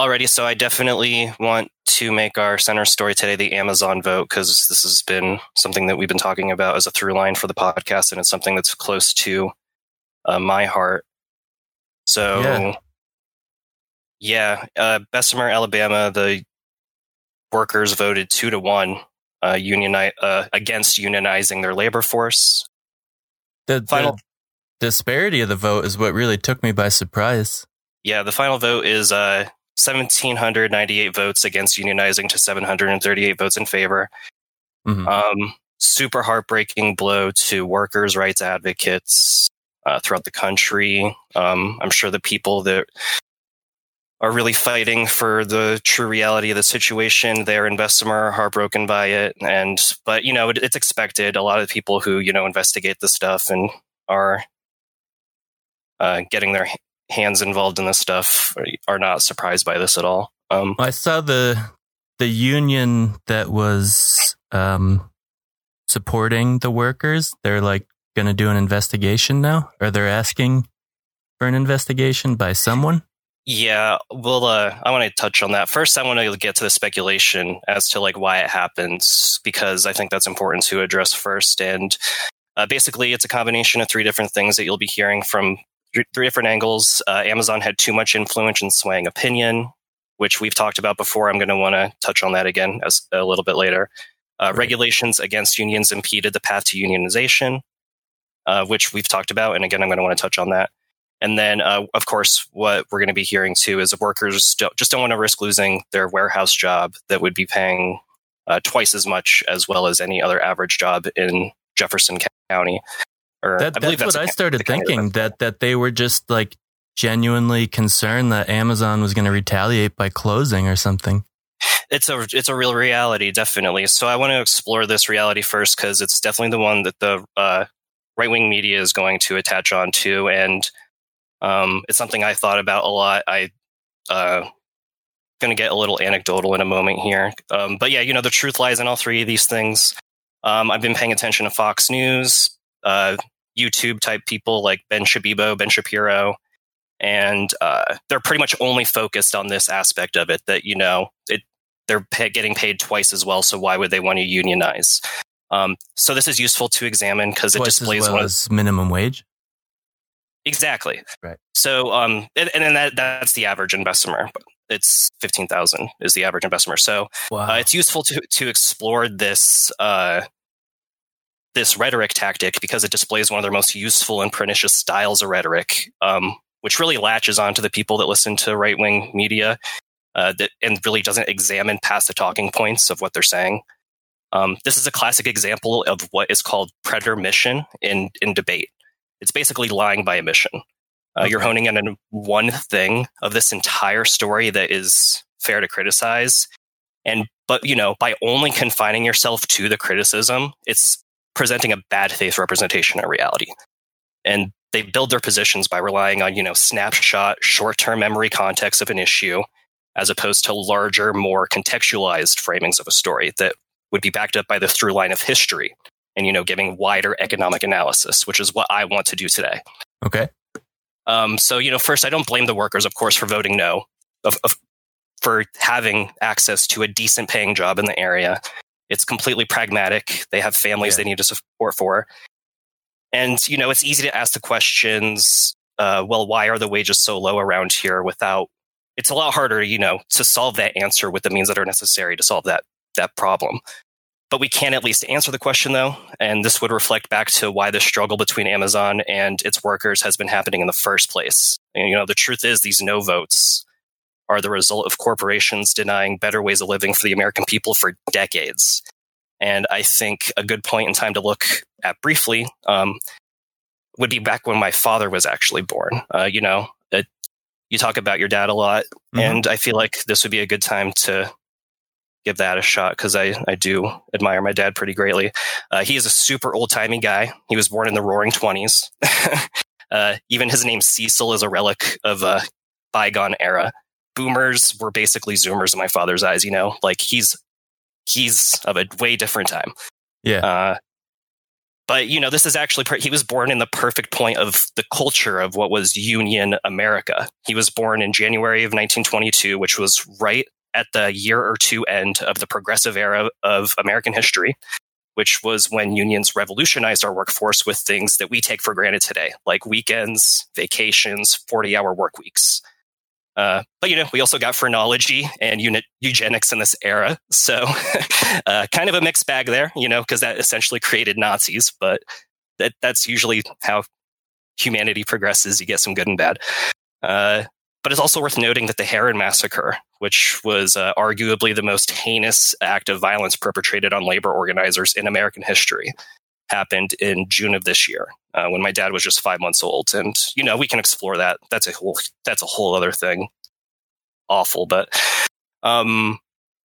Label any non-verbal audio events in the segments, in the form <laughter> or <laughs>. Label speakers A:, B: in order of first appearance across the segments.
A: Alrighty, so I definitely want to make our center story today the Amazon vote because this has been something that we've been talking about as a through line for the podcast, and it's something that's close to uh, my heart. So,
B: Yeah.
A: yeah, uh, Bessemer, Alabama, the workers voted two to one uh, unioni- uh, against unionizing their labor force.
B: The, the
A: Final-
B: disparity of the vote is what really took me by surprise.
A: Yeah, the final vote is uh, 1,798 votes against unionizing to 738 votes in favor.
B: Mhm.
A: Um, super heartbreaking blow to workers' rights advocates uh, throughout the country. Um, I'm sure the people that are really fighting for the true reality of the situation there in Bessemer are heartbroken by it. And but you know it, it's expected. A lot of people who you know investigate this stuff and are uh, getting their hands involved in this stuff are, not surprised by this at all. Um,
B: I saw the the union that was um, supporting the workers. They're like going to do an investigation now, or they're asking for an investigation by someone.
A: Yeah, well, uh, I want to touch on that first. I want to get to the speculation as to like why it happens because I think that's important to address first. And uh, basically, it's a combination of three different things that you'll be hearing from three, three different angles. Uh, Amazon had too much influence in swaying opinion, which we've talked about before. I'm going to want to touch on that again as a little bit later. Uh,
B: Right.
A: Regulations against unions impeded the path to unionization, uh, which we've talked about, and again, I'm going to want to touch on that. And then, uh, of course, what we're going to be hearing too is workers don't, just don't want to risk losing their warehouse job that would be paying uh, twice as much as well as any other average job in Jefferson County. Or
B: That,
A: I
B: that's,
A: that's
B: what I started thinking that that they were just like genuinely concerned that Amazon was going to retaliate by closing or something.
A: it's a it's a real reality, definitely. So I want to explore this reality first because it's definitely the one that the uh, right wing media is going to attach on to, and um, it's something I thought about a lot. I uh, going to get a little anecdotal in a moment here, um, but yeah, you know the truth lies in all three of these things. Um, I've been paying attention to Fox News, uh, YouTube type people like Ben Shabibo, Ben Shapiro, and uh, they're pretty much only focused on this aspect of it. That you know it they're pay, getting paid twice as well. So why would they want to unionize? Um, so this is useful to examine because it
B: Twice as
A: displays
B: well
A: one of,
B: minimum wage.
A: exactly
B: Right.
A: So um, and, and then that that's the average in Bessemer. It's fifteen thousand is the average in Bessemer. So
B: Wow.
A: uh, it's useful to to explore this uh, this rhetoric tactic because it displays one of their most useful and pernicious styles of rhetoric, um, which really latches onto the people that listen to right wing media uh, that and really doesn't examine past the talking points of what they're saying. Um, this is a classic example of what is called pretermission in in debate. It's basically lying by omission. Uh, You're honing in on one thing of this entire story that is fair to criticize, and but you know by only confining yourself to the criticism, it's presenting a bad faith representation of reality. And they build their positions by relying on you know snapshot, short term memory context of an issue, as opposed to larger, more contextualized framings of a story that would be backed up by the through line of history and you know giving wider economic analysis, which is what I want to do today.
B: okay.
A: Um, so, you know, first, I don't blame the workers, of course, for voting no, of, of, for having access to a decent paying job in the area. It's completely pragmatic. They have families
B: Yeah.
A: they need to support for. And, you know, it's easy to ask the questions uh, well, why are the wages so low around here without, it's a lot harder, you know, to solve that answer with the means that are necessary to solve that, that problem. But we can at least answer the question, though, and this would reflect back to why the struggle between Amazon and its workers has been happening in the first place. And, you know, the truth is, these no votes are the result of corporations denying better ways of living for the American people for decades. And I think a good point in time to look at briefly um, would be back when my father was actually born. Uh, you know, it, you talk about your dad a lot,
B: Mhm.
A: and I feel like this would be a good time to give that a shot because I, I do admire my dad pretty greatly. Uh, he is a super old timey guy. He was born in the roaring 20s. <laughs> uh, even his name Cecil is a relic of a bygone era. Boomers were basically Zoomers in my father's eyes, you know, like he's he's of a way different time.
B: Yeah.
A: Uh, but you know, this is actually he was born in the perfect point of the culture of what was Union America. He was born in January of 1922, which was right at the year or two end of the progressive era of American history, which was when unions revolutionized our workforce with things that we take for granted today, like weekends, vacations, 40 hour work weeks. Uh, but you know, we also got phrenology and unit eugenics in this era, so <laughs> uh, kind of a mixed bag there, you know, because that essentially created Nazis. But that that's usually how humanity progresses. You get some good and bad. Uh, but it's also worth noting that the Herrin massacre, which was uh, arguably the most heinous act of violence perpetrated on labor organizers in American history, happened in June of this year uh, when my dad was just five months old. And you know, we can explore that. That's a whole that's a whole other thing. Awful, but um,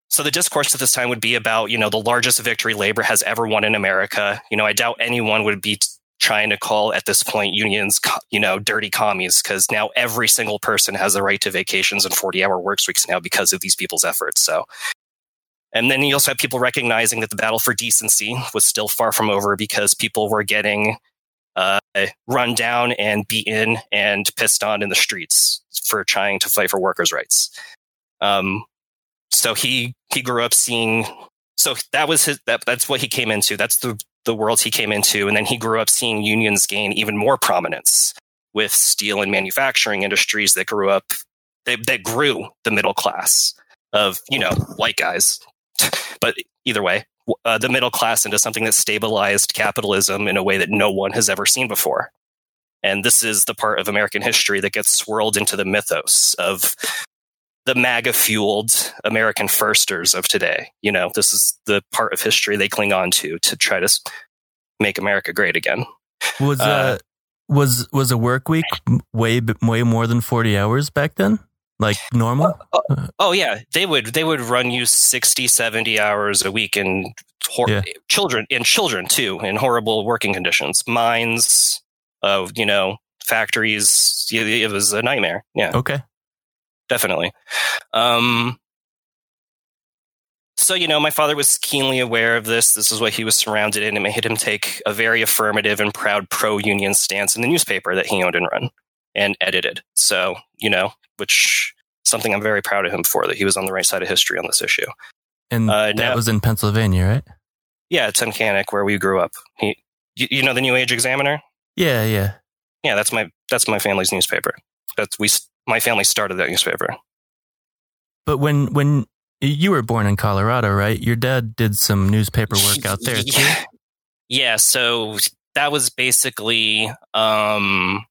A: so the discourse at this time would be about you know the largest victory labor has ever won in America. You know, I doubt anyone would be t- trying to call at this point unions you know dirty commies because now every single person has the right to vacations and 40 hour work weeks now because of these people's efforts so and then you also have people recognizing that the battle for decency was still far from over because people were getting uh, run down and beaten and pissed on in the streets for trying to fight for workers' rights. Um, so he he grew up seeing. So that was his. That, that's what he came into. That's the the world he came into, and then he grew up seeing unions gain even more prominence with steel and manufacturing industries that grew up that, that grew the middle class of you know white guys but either way, uh, the middle class into something that stabilized capitalism in a way that no one has ever seen before. And this is the part of American history that gets swirled into the mythos of the MAGA fueled American firsters of today. You know, this is the part of history they cling on to to try to make America great again.
B: Was uh, uh was was a work week way way more than 40 hours back then? Like normal?
A: Uh, uh, oh yeah. They would they would run you 60 70 hours a week in hor- yeah. children and children too in horrible working conditions. Mines of you know factories it was a nightmare. Yeah.
B: Okay.
A: Definitely. Um so you know my father was keenly aware of this. This is what he was surrounded in and it made him take a very affirmative and proud pro-union stance in the newspaper that he owned and run and edited so you know which something I'm very proud of him for that he was on the right side of history on this issue.
B: And uh, that now, was in Pennsylvania, right?
A: Yeah, it's in where we grew up. He, you, you know the New Age Examiner?
B: Yeah, yeah,
A: yeah. That's my that's my family's newspaper. That's we my family started that newspaper.
B: But when when you were born in Colorado, right? Your dad did some newspaper work out there too. <laughs>
A: Yeah, so that was basically um,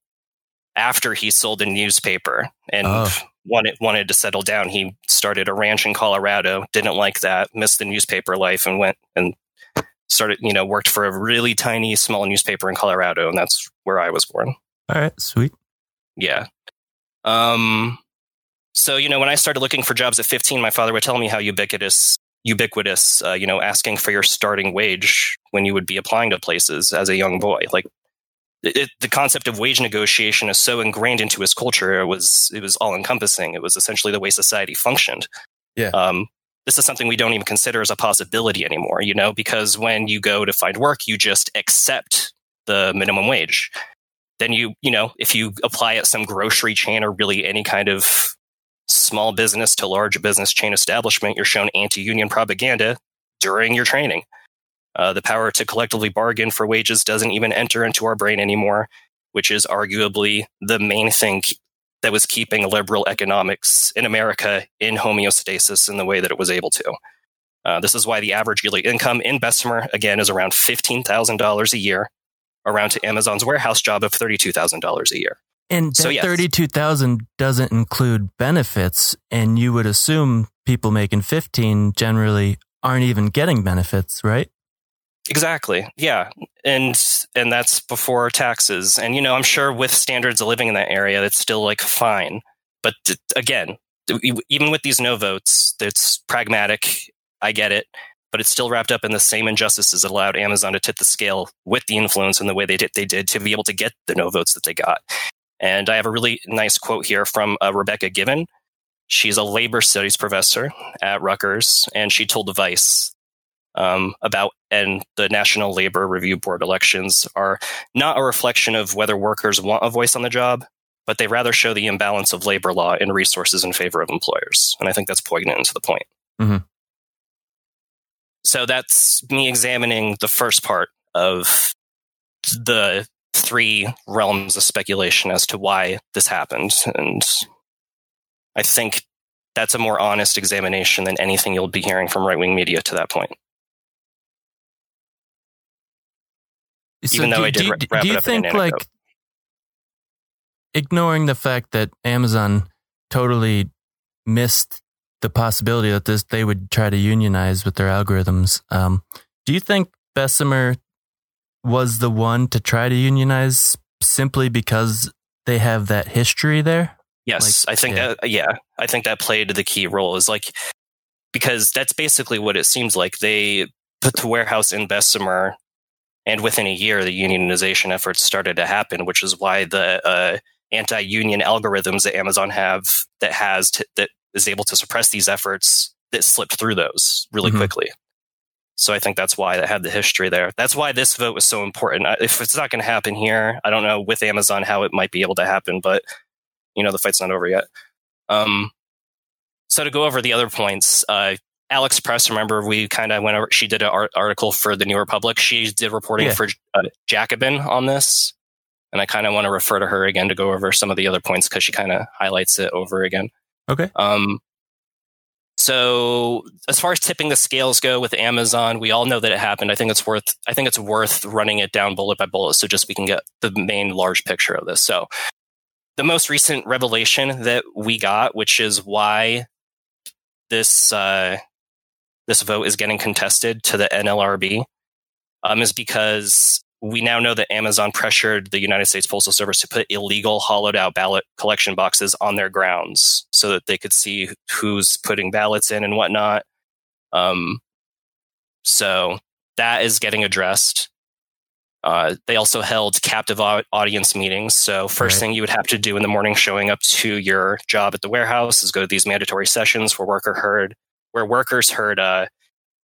A: after he sold a newspaper and oh. wanted wanted to settle down. He started a ranch in Colorado, didn't like that, missed the newspaper life, and went and started, you know, worked for a really tiny small newspaper in Colorado, and that's where I was born.
B: All right, sweet.
A: Yeah. Um so, you know, when I started looking for jobs at 15, my father would tell me how ubiquitous ubiquitous, uh, you know, asking for your starting wage when you would be applying to places as a young boy. Like it, the concept of wage negotiation is so ingrained into his culture. It was it was all encompassing. It was essentially the way society functioned.
B: Yeah. Um,
A: this is something we don't even consider as a possibility anymore. You know, because when you go to find work, you just accept the minimum wage. Then you you know if you apply at some grocery chain or really any kind of small business to large business chain establishment, you're shown anti-union propaganda during your training. Uh, the power to collectively bargain for wages doesn't even enter into our brain anymore, which is arguably the main thing that was keeping liberal economics in America in homeostasis in the way that it was able to. Uh, this is why the average yearly income in Bessemer, again, is around $15,000 a year, around to Amazon's warehouse job of $32,000 a year.
B: And so, yes. 32,000 doesn't include benefits. And you would assume people making 15 generally aren't even getting benefits, right?
A: Exactly. Yeah. And and that's before taxes. And you know, I'm sure with standards of living in that area that's still like fine. But again, even with these no votes, it's pragmatic. I get it, but it's still wrapped up in the same injustices that allowed Amazon to tip the scale with the influence and the way they did they did to be able to get the no votes that they got. And I have a really nice quote here from uh, Rebecca Givan. She's a labor studies professor at Rutgers, and she told Vice um, about and the National Labor Review Board elections are not a reflection of whether workers want a voice on the job, but they rather show the imbalance of labor law and resources in favor of employers. And I think that's poignant to the point.
B: Mm-hmm.
A: So that's me examining the first part of the three realms of speculation as to why this happened. And I think that's a more honest examination than anything you'll be hearing from right wing media to that point.
B: So
A: Even though
B: do,
A: I did
B: do, do you
A: up in an
B: think like ignoring the fact that Amazon totally missed the possibility that this they would try to unionize with their algorithms. Um, do you think Bessemer was the one to try to unionize simply because they have that history there?
A: Yes,
B: Like,
A: I think
B: yeah.
A: that yeah, I think that played the key role is like because that's basically what it seems like. They put the warehouse in Bessemer, and within a year, the unionization efforts started to happen, which is why the uh, anti-union algorithms that Amazon have that has to, that is able to suppress these efforts that slipped through those really
B: Mhm.
A: quickly. So I think that's why that had the history there. That's why this vote was so important. If it's not going to happen here, I don't know with Amazon how it might be able to happen, but you know the fight's not over yet. Um, so to go over the other points, uh, Alex Press, remember we kind of went over. She did an art- article for the New Republic. She did reporting
B: Yeah.
A: for uh, Jacobin on this, and I kind of want to refer to her again to go over some of the other points because she kind of highlights it over again.
B: Okay.
A: Um, so as far as tipping the scales go with Amazon, we all know that it happened. I think it's worth I think it's worth running it down bullet by bullet so just we can get the main large picture of this. So the most recent revelation that we got, which is why this uh, this vote is getting contested to the NLRB, um, is because we now know that Amazon pressured the United States Postal Service to put illegal hollowed out ballot collection boxes on their grounds so that they could see who's putting ballots in and whatnot. Um, so that is getting addressed. Uh, they also held captive au- audience meetings. So first
B: Right.
A: thing you would have to do in the morning, showing up to your job at the warehouse, is go to these mandatory sessions where worker heard where workers heard uh,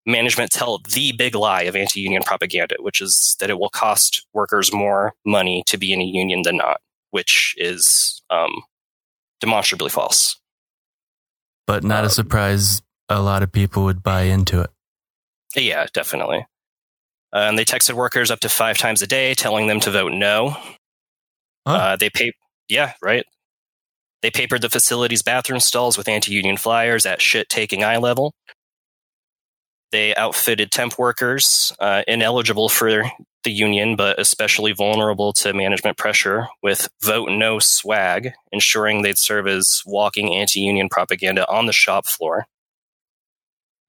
A: management tell the big lie of anti-union propaganda, which is that it will cost workers more money to be in a union than not, which is um, demonstrably false.
B: But not a
A: Um,
B: surprise. A lot of people would buy into it.
A: Yeah, definitely. Uh, and they texted workers up to five times a day, telling them to vote no.
B: Huh?
A: Uh, they pay, yeah, right. They papered the facility's bathroom stalls with anti-union flyers at shit-taking eye level. They outfitted temp workers, uh, ineligible for the union, but especially vulnerable to management pressure, with vote no swag, ensuring they'd serve as walking anti-union propaganda on the shop floor.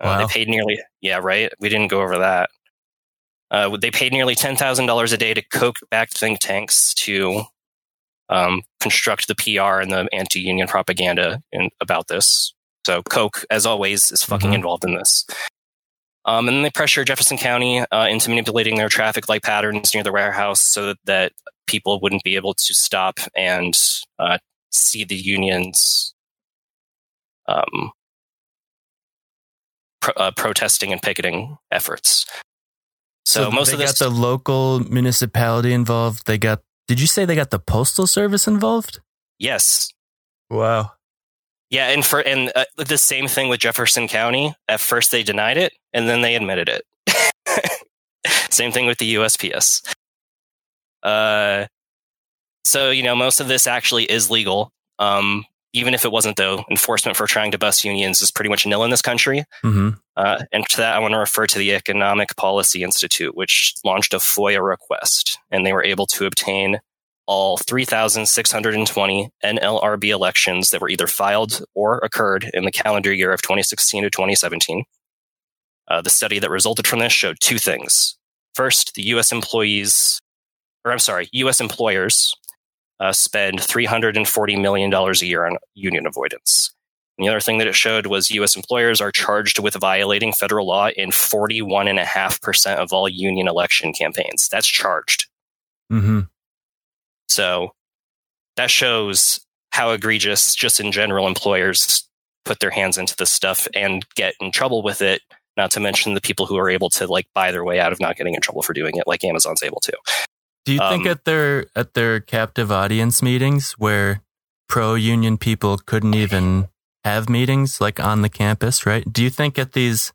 A: Uh, They paid nearly, yeah, right. We didn't go over that. Uh, they paid nearly ten thousand dollars a day to Koch backed think tanks to um, construct the PR and the anti-union propaganda in, about this. So Koch, as always, is fucking
B: Mhm.
A: involved in this. Um, and then they pressure Jefferson County uh, into manipulating their traffic light patterns near the warehouse so that, that people wouldn't be able to stop and uh, see the unions um, pro- uh, protesting and picketing efforts. So, most
B: they
A: of this,
B: got the local municipality involved. They got. Did you say they got the postal service involved?
A: yes,
B: Wow.
A: Yeah, and for and uh, the same thing with Jefferson County. At first, they denied it, and then they admitted it. <laughs> same thing with the USPS. Uh, so you know, most of this actually is legal. Um, even if it wasn't, though, enforcement for trying to bust unions is pretty much nil in this country.
B: hmm
A: Uh, and to that, I want to refer to the Economic Policy Institute, which launched a FOIA request, and they were able to obtain all 3,620 NLRB elections that were either filed or occurred in the calendar year of 2016 to 2017. Uh, the study that resulted from this showed two things. First, the U.S. employees, or I'm sorry, U.S. employers uh, spend $340 million a year on union avoidance. And the other thing that it showed was U.S. employers are charged with violating federal law in 41.5% of all union election campaigns. That's charged.
B: hmm
A: So that shows how egregious, just in general, employers put their hands into this stuff and get in trouble with it Not to mention the people who are able to like buy their way out of not getting in trouble for doing it, like Amazon's able to.
B: Do you think
A: Um,
B: at their at their captive audience meetings where pro union people couldn't even have meetings like on the campus, right? Do you think at these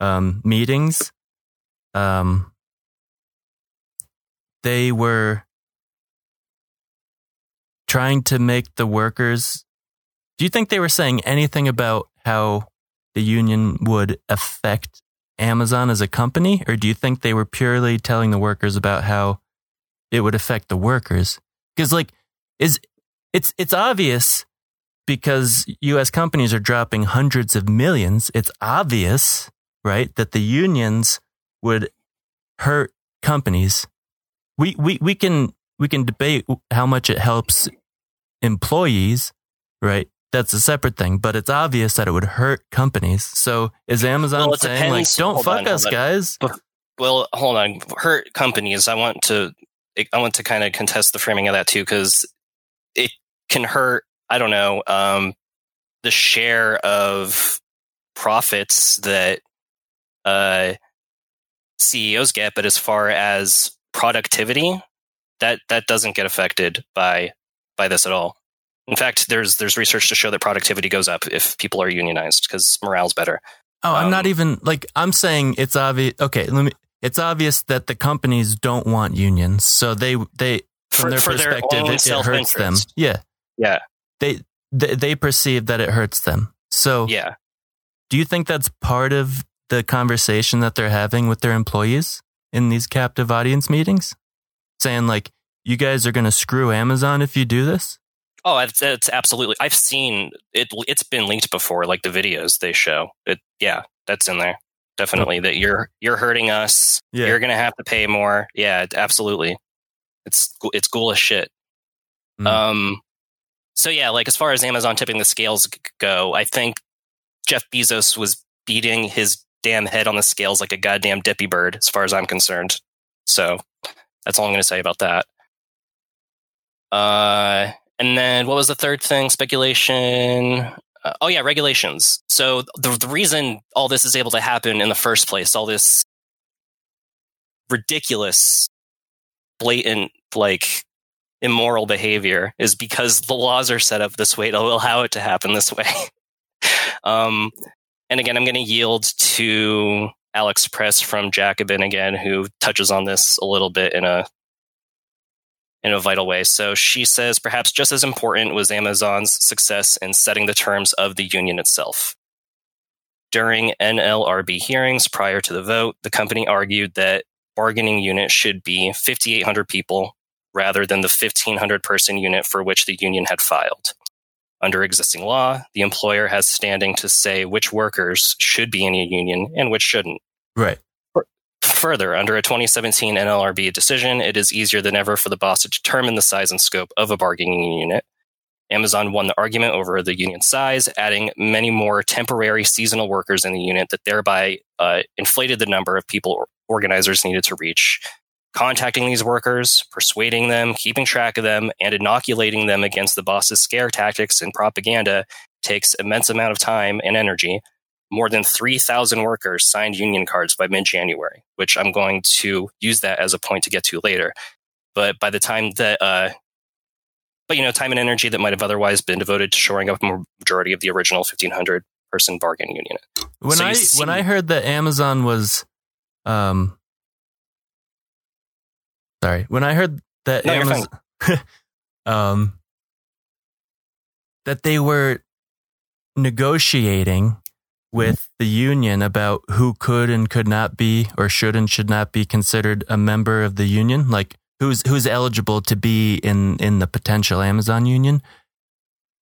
B: um, meetings, um, they were trying to make the workers? Do you think they were saying anything about how the union would affect Amazon as a company, or do you think they were purely telling the workers about how it would affect the workers because like is it's it's obvious because US companies are dropping hundreds of millions it's obvious right that the unions would hurt companies we we we can we can debate how much it helps employees right that's a separate thing but it's obvious that it would hurt companies so is Amazon
A: Well,
B: saying like don't
A: Hold
B: fuck
A: on,
B: us guys
A: Well, hold on. Hurt companies. I want to. I want to kind of contest the framing of that too, because it can hurt. I don't know. Um, the share of profits that uh, CEOs get, but as far as productivity, that that doesn't get affected by by this at all. In fact, there's there's research to show that productivity goes up if people are unionized because morale's better.
B: Oh, I'm not
A: Um,
B: even like I'm saying it's obvious. Okay, let me. It's obvious that the companies don't want unions, so they they from
A: For-
B: their
A: for
B: perspective
A: own
B: it, it hurts them. Yeah,
A: Yeah,
B: they, they they perceive that it hurts them. So,
A: yeah.
B: do you think that's part of the conversation that they're having with their employees in these captive audience meetings, saying like, "You guys are going to screw Amazon if you do this"?
A: Oh, it's, it's absolutely. I've seen it. It's been linked before, like the videos they show. It, yeah, that's in there. Definitely that you're you're hurting us.
B: Yeah.
A: You're gonna have to pay more. Yeah, absolutely. It's it's ghoulish shit.
B: Mm.
A: Um. So yeah, like as far as Amazon tipping the scales go, I think Jeff Bezos was beating his damn head on the scales like a goddamn dippy bird, as far as I'm concerned. So that's all I'm going to say about that. Uh, and then what was the third thing? Speculation. Uh, oh yeah, regulations. So the the reason all this is able to happen in the first place, all this ridiculous, blatant, like immoral behavior, is because the laws are set up this way to allow it to happen this way. <laughs> um, and again, I'm going to yield to Alex Press from Jacobin again, who touches on this a little bit in a in a vital way. So she says perhaps just as important was Amazon's success in setting the terms of the union itself. During NLRB hearings prior to the vote, the company argued that bargaining unit should be 5,800 people rather than the 1,500 person unit for which the union had filed. Under existing law, the employer has standing to say which workers should be in a union and which shouldn't.
B: Right.
A: Further, under a 2017 NLRB decision, it is easier than ever for the boss to determine the size and scope of a bargaining unit. Amazon won the argument over the union size, adding many more temporary seasonal workers in the unit that thereby uh, inflated the number of people organizers needed to reach. Contacting these workers, persuading them, keeping track of them, and inoculating them against the boss's scare tactics and propaganda takes immense amount of time and energy more than 3,000 workers signed union cards by mid January, which I'm going to use that as a point to get to later. But by the time that, uh, but you know, time and energy that might have otherwise been devoted to shoring up a majority of the original 1,500 person bargaining union.
B: When
A: So
B: I
A: see-
B: when I heard that Amazon was, um, sorry, when I heard that
A: No,
B: Amazon, <laughs> um, that they were negotiating with the union about who could and could not be or should and should not be considered a member of the union, like who's who's eligible to be in in the potential Amazon union.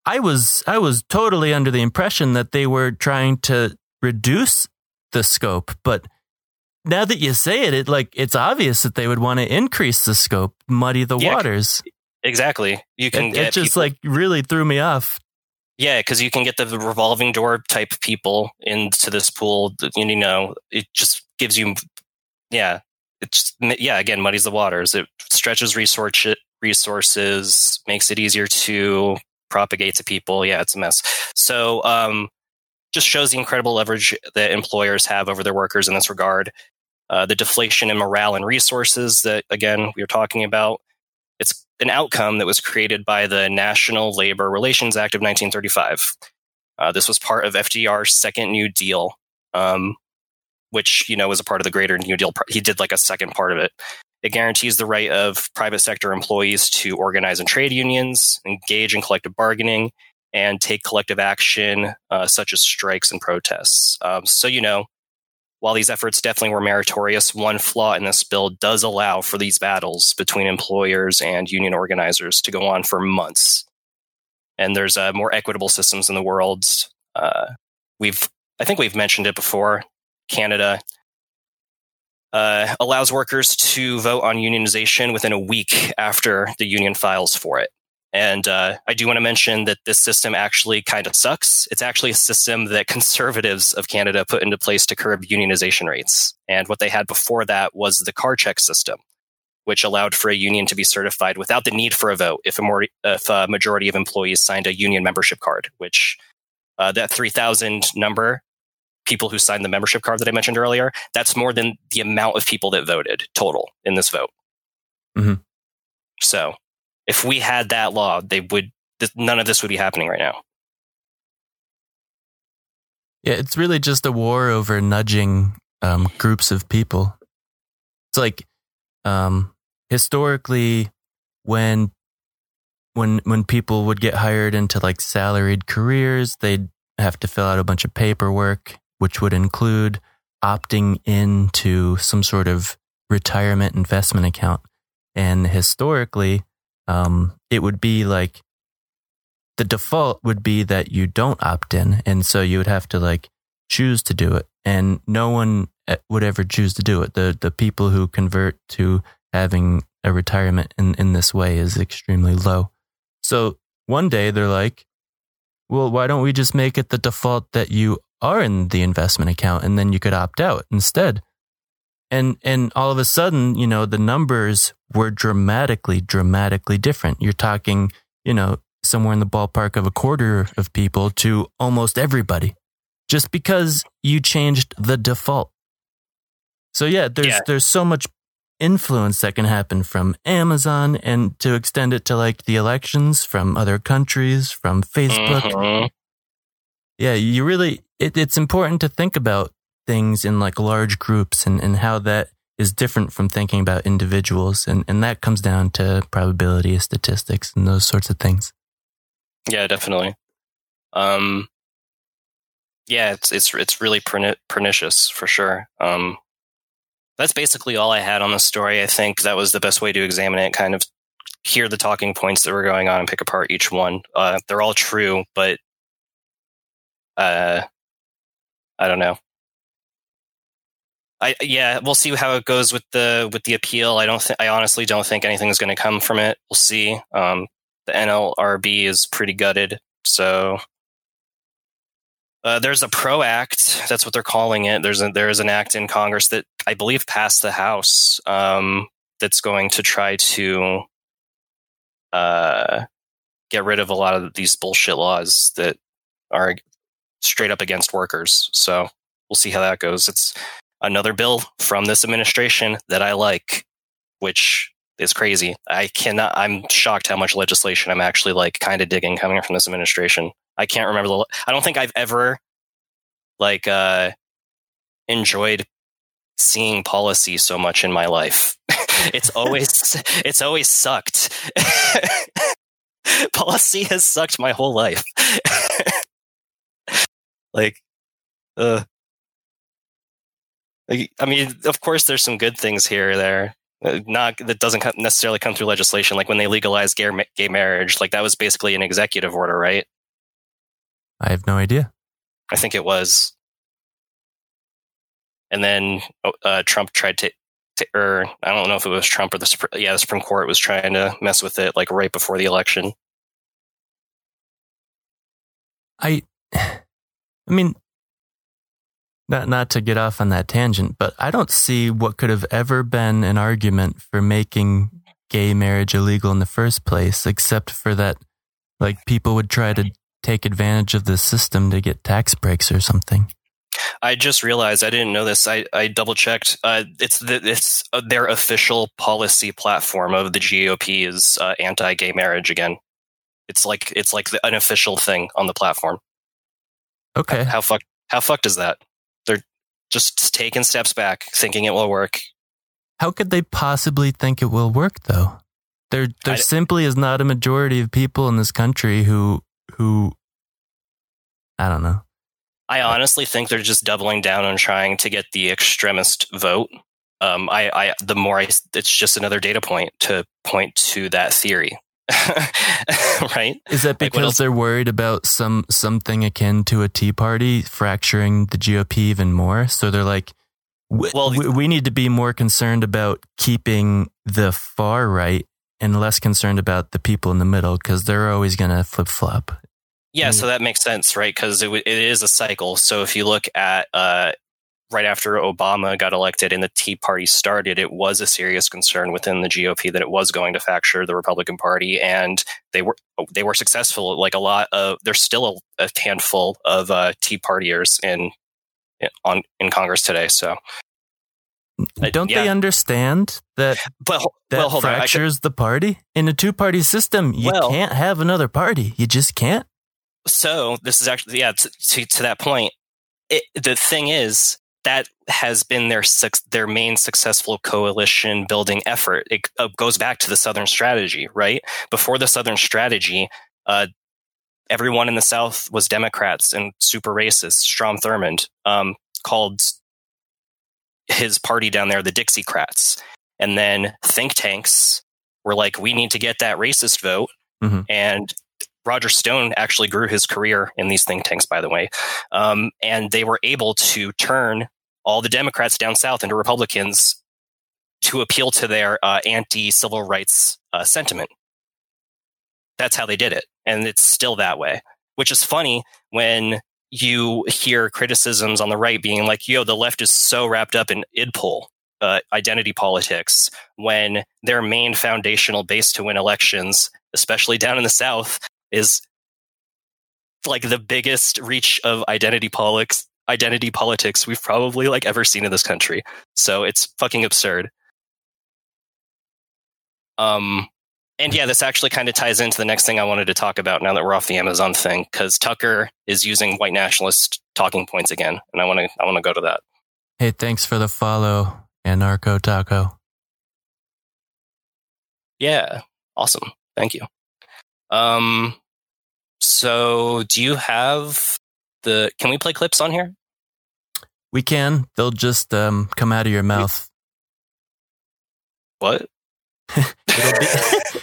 B: I was I was totally under the impression that they were trying to reduce the scope, but now that you say it, it like it's obvious that they would want to increase the scope, muddy the
A: Yeah,
B: waters.
A: Exactly. You can
B: It,
A: get
B: it just
A: people-
B: like really threw me off.
A: Yeah, because you can get the revolving door type people into this pool. You know, it just gives you, yeah, it's yeah. Again, muddies the waters. It stretches resource resources, makes it easier to propagate to people. Yeah, it's a mess. So, um, just shows the incredible leverage that employers have over their workers in this regard. Uh, the deflation in morale and resources that, again, we were talking about. It's an outcome that was created by the National Labor Relations Act of 1935. Uh, this was part of FDR's second New Deal, um, which you know was a part of the greater New Deal. He did like a second part of it. It guarantees the right of private sector employees to organize in trade unions, engage in collective bargaining, and take collective action, uh, such as strikes and protests. Um, so, you know, while these efforts definitely were meritorious, one flaw in this bill does allow for these battles between employers and union organizers to go on for months. And there's uh, more equitable systems in the world. Uh, we've, I think we've mentioned it before. Canada uh, allows workers to vote on unionization within a week after the union files for it. And uh, I do want to mention that this system actually kind of sucks. It's actually a system that conservatives of Canada put into place to curb unionization rates. And what they had before that was the card check system, which allowed for a union to be certified without the need for a vote if a, more, if a majority of employees signed a union membership card, which uh, that 3,000 number, people who signed the membership card that I mentioned earlier, that's more than the amount of people that voted total in this vote.
B: Mm-hmm.
A: So if we had that law, they would none of this would be happening right now.
B: Yeah, it's really just a war over nudging um, groups of people. It's like um, historically, when when when people would get hired into like salaried careers, they'd have to fill out a bunch of paperwork, which would include opting into some sort of retirement investment account. And historically, um, it would be like the default would be that you don't opt in. And so you would have to like choose to do it. And no one eh, would ever choose to do it. The, the people who convert to having a retirement in, in this way is extremely low. So one day they're like, well, why don't we just make it the default that you are in the investment account and then you could opt out instead? And, and all of a sudden, you know, the numbers were dramatically, dramatically different. You're talking, you know, somewhere in the ballpark of a quarter of people to almost everybody just because you changed the default. So yeah, there's, yeah. there's so much influence that can happen from Amazon and to extend it to like the elections from other countries, from Facebook. Mm-hmm. Yeah, you really, it, it's important to think about things in like large groups and, and how that is different from thinking about individuals. And, and that comes down to probability, statistics, and those sorts of things.
A: Yeah, definitely. Um, yeah, it's, it's, it's really pernicious for sure. Um, that's basically all I had on the story. I think that was the best way to examine it, kind of hear the talking points that were going on and pick apart each one. Uh, they're all true, but uh, I don't know. I yeah, we'll see how it goes with the with the appeal. I don't I honestly don't think anything is going to come from it. We'll see. Um, the NLRB is pretty gutted, so uh, there's a PRO Act. That's what they're calling it. There's a, there is an act in Congress that I believe passed the House um, that's going to try to uh, get rid of a lot of these bullshit laws that are straight up against workers. So we'll see how that goes. It's another bill from this administration that I like, which is crazy. I cannot, I'm shocked how much legislation I'm actually like kind of digging coming from this administration. I can't remember the, I don't think I've ever like, uh, enjoyed seeing policy so much in my life. <laughs> it's always, <laughs> it's always sucked. <laughs> policy has sucked my whole life. like, uh, I mean, of course, there's some good things here or there. Uh, not that doesn't necessarily come through legislation. Like when they legalized gay, gay marriage, like that was basically an executive order, right?
B: I have no idea.
A: I think it was. And then oh, uh, Trump tried to, to, or I don't know if it was Trump or the yeah the Supreme Court was trying to mess with it like right before the election.
B: I, <sighs> I mean, not not to get off on that tangent, but I don't see what could have ever been an argument for making gay marriage illegal in the first place, except for that, like people would try to take advantage of the system to get tax breaks or something.
A: I just realized I didn't know this. I, I double checked. Uh, it's the, it's uh, their official policy platform of the GOP is uh, anti-gay marriage again. It's like it's like the, an official thing on the platform.
B: Okay.
A: How fucked how fucked is that? Just taking steps back, thinking it will work.
B: How could they possibly think it will work though? There there
A: I-
B: simply is not a majority of people in this country who who I don't know.
A: I honestly think they're just doubling down on trying to get the extremist vote. Um, I, I, the more I, it's just another data point to point to that theory, <laughs> right?
B: Is that because
A: else-
B: they're worried about some something akin to a Tea Party fracturing the GOP even more? So they're like, w-
A: Well,
B: we, we need to be more concerned about keeping the far right and less concerned about the people in the middle because they're always going to flip flop.
A: Yeah,
B: Mm.
A: so that makes sense, right? Because it, w- it is a cycle. So if you look at uh, right after Obama got elected and the Tea Party started, it was a serious concern within the GOP that it was going to fracture the Republican Party, and they were they were successful. Like a lot of there's still a, a handful of uh, Tea Partiers in on in Congress today. So,
B: Don't they
A: yeah.
B: understand that
A: but
B: that
A: well, hold on. Should-
B: fractures the party? In a two party system, you
A: Well-
B: can't have another party. You just can't.
A: so this is actually yeah to, to, to that point it, the thing is that has been their their main successful coalition building effort. It uh, goes back to the southern strategy right? Before the southern strategy uh, everyone in the south was democrats and super racist. Strom thurmond um, called his party down there the dixiecrats. And then think tanks were like we need to get that racist vote
B: Mhm.
A: and Roger Stone actually grew his career in these think tanks, by the way. Um, and they were able to turn all the Democrats down south into Republicans to appeal to their uh, anti civil rights uh, sentiment. That's how they did it. And it's still that way, which is funny when you hear criticisms on the right being like, yo, the left is so wrapped up in idpol. Uh, identity politics when their main foundational base to win elections, especially down in the South, is like the biggest reach of identity politics identity politics we've probably like ever seen in this country. So it's fucking absurd. Um and yeah, this actually kind of ties into the next thing I wanted to talk about now that we're off the Amazon thing cuz Tucker is using white nationalist talking points again and I want to I want to go to that.
B: Hey, thanks for the follow, Anarcho Taco.
A: Yeah, awesome. Thank you. Um so do you have the can we play clips on here?
B: We can. They'll just um, come out of your mouth.
A: What? <laughs>
B: It'll be.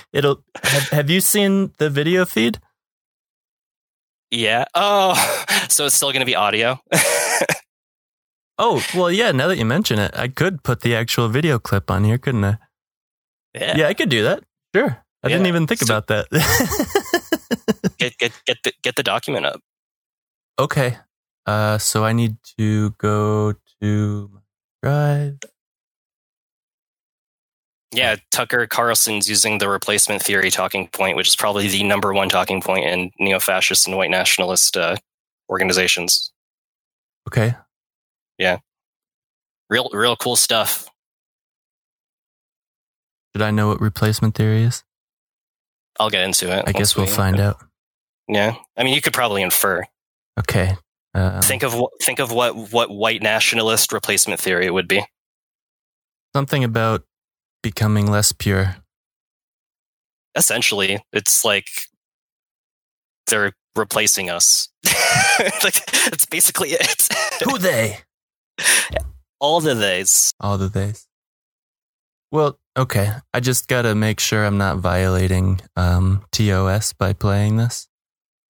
B: <laughs> it'll. Have, have you seen the video feed?
A: Yeah. Oh, <laughs> so it's still going to be audio.
B: Oh, well, yeah. Now that you mention it, I could put the actual video clip on here, couldn't I?
A: yeah.
B: Yeah, I could do that. Sure. I didn't even think
A: So-
B: about that.
A: Get get get the get the document up.
B: okay. Uh, so I need to go to my drive.
A: Yeah, Tucker Carlson's using the replacement theory talking point, which is probably the number one talking point in neo-fascist and white nationalist uh, organizations.
B: Okay. Yeah.
A: Real real cool stuff.
B: Should I know what replacement theory is?
A: I'll get into it.
B: I guess we'll
A: we-
B: find out.
A: Yeah, I mean, you could probably infer.
B: Okay. Um,
A: Think of what think of what what white nationalist replacement theory would be.
B: something about becoming less pure.
A: essentially it's like they're replacing us It's <laughs> like that's basically it
B: Who they? <laughs>
A: all the days
B: All the days. Well, okay. I just got to make sure I'm not violating um, TOS by playing this.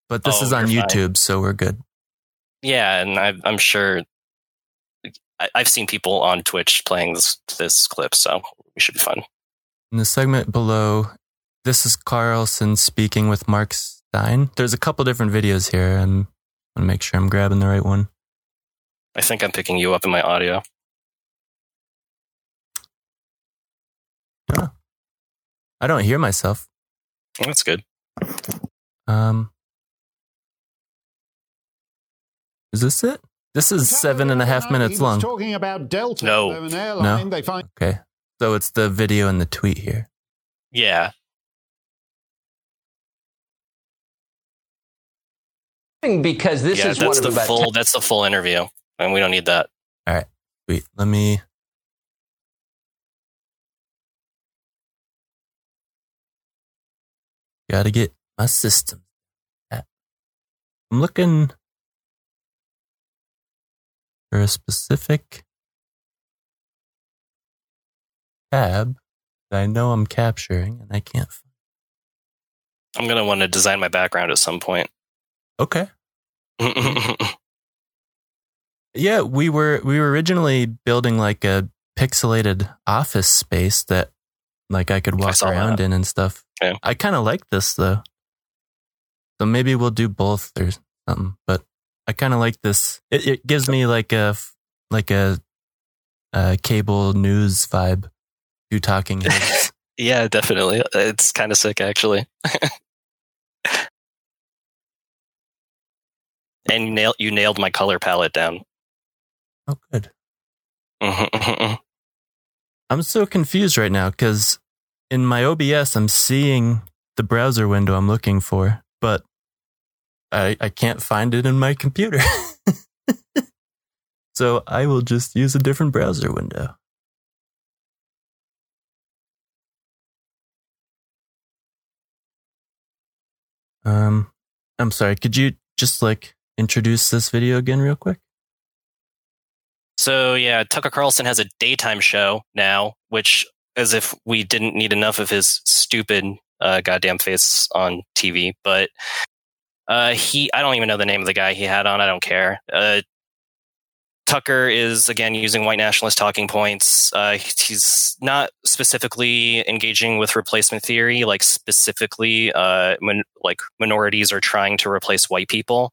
B: But this
A: Oh,
B: is on
A: you're fine.
B: YouTube, so we're good.
A: yeah and I, i'm sure I, i've seen people on twitch playing this this clip so we should be fun
B: In the segment below, this is Carlson speaking with Mark Steyn. There's a couple different videos here. I'm going to make sure I'm grabbing the right one.
A: i think i'm picking you up in my audio
B: I don't hear myself.
A: that's good
B: Um, Is this it? This is seven and a half minutes long.
C: Talking about Delta,
A: No.
C: they're an airline.
B: No.
C: They find
B: Okay. So it's the video and the tweet here.
A: Yeah.
D: because this
A: yeah,
D: is one
A: that's the
D: about
A: full that's the full interview. And we don't need that.
B: All right, wait, let me. Gotta get my system. I'm looking for a specific tab that I know I'm capturing and I can't. find.
A: I'm gonna want to design my background at some point. <laughs>
B: Okay. Yeah, we were we were originally building like a pixelated office space that like I could walk
A: saw
B: around
A: that.
B: in and stuff.
A: Yeah.
B: I kind of like this though. So maybe we'll do both or something, but I kind of like this. It, it gives me like a like a, a cable news vibe. You talking heads. <laughs>
A: yeah, definitely. It's kind of sick, actually. <laughs> and you nailed you nailed my color palette down.
B: oh, good. <laughs> I'm so confused right now because in my OBS, I'm seeing the browser window I'm looking for, but I, I can't find it in my computer. <laughs> so I will just use a different browser window. Um, I'm sorry. Could you just like introduce this video again, real quick?
A: So yeah, Tucker Carlson has a daytime show now, which as if we didn't need enough of his stupid uh, goddamn face on TV. But uh, he, I don't even know the name of the guy he had on. I don't care. Uh, Tucker is again using white nationalist talking points. Uh, he's not specifically engaging with replacement theory, like specifically, uh, min- like minorities are trying to replace white people.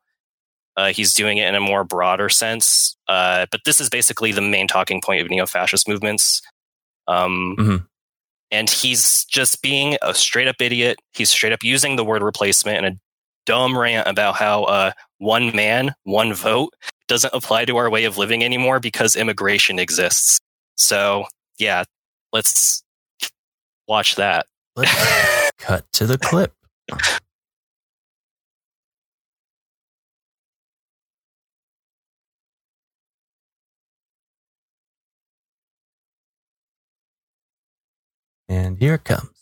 A: Uh, he's doing it in a more broader sense. Uh, but this is basically the main talking point of neo fascist movements. Um,
B: Mhm.
A: And he's just being a straight up idiot. He's straight up using the word replacement in a dumb rant about how uh, one man, one vote doesn't apply to our way of living anymore because immigration exists. So, yeah, let's watch that.
B: Let's <laughs> cut to the clip. And here it comes.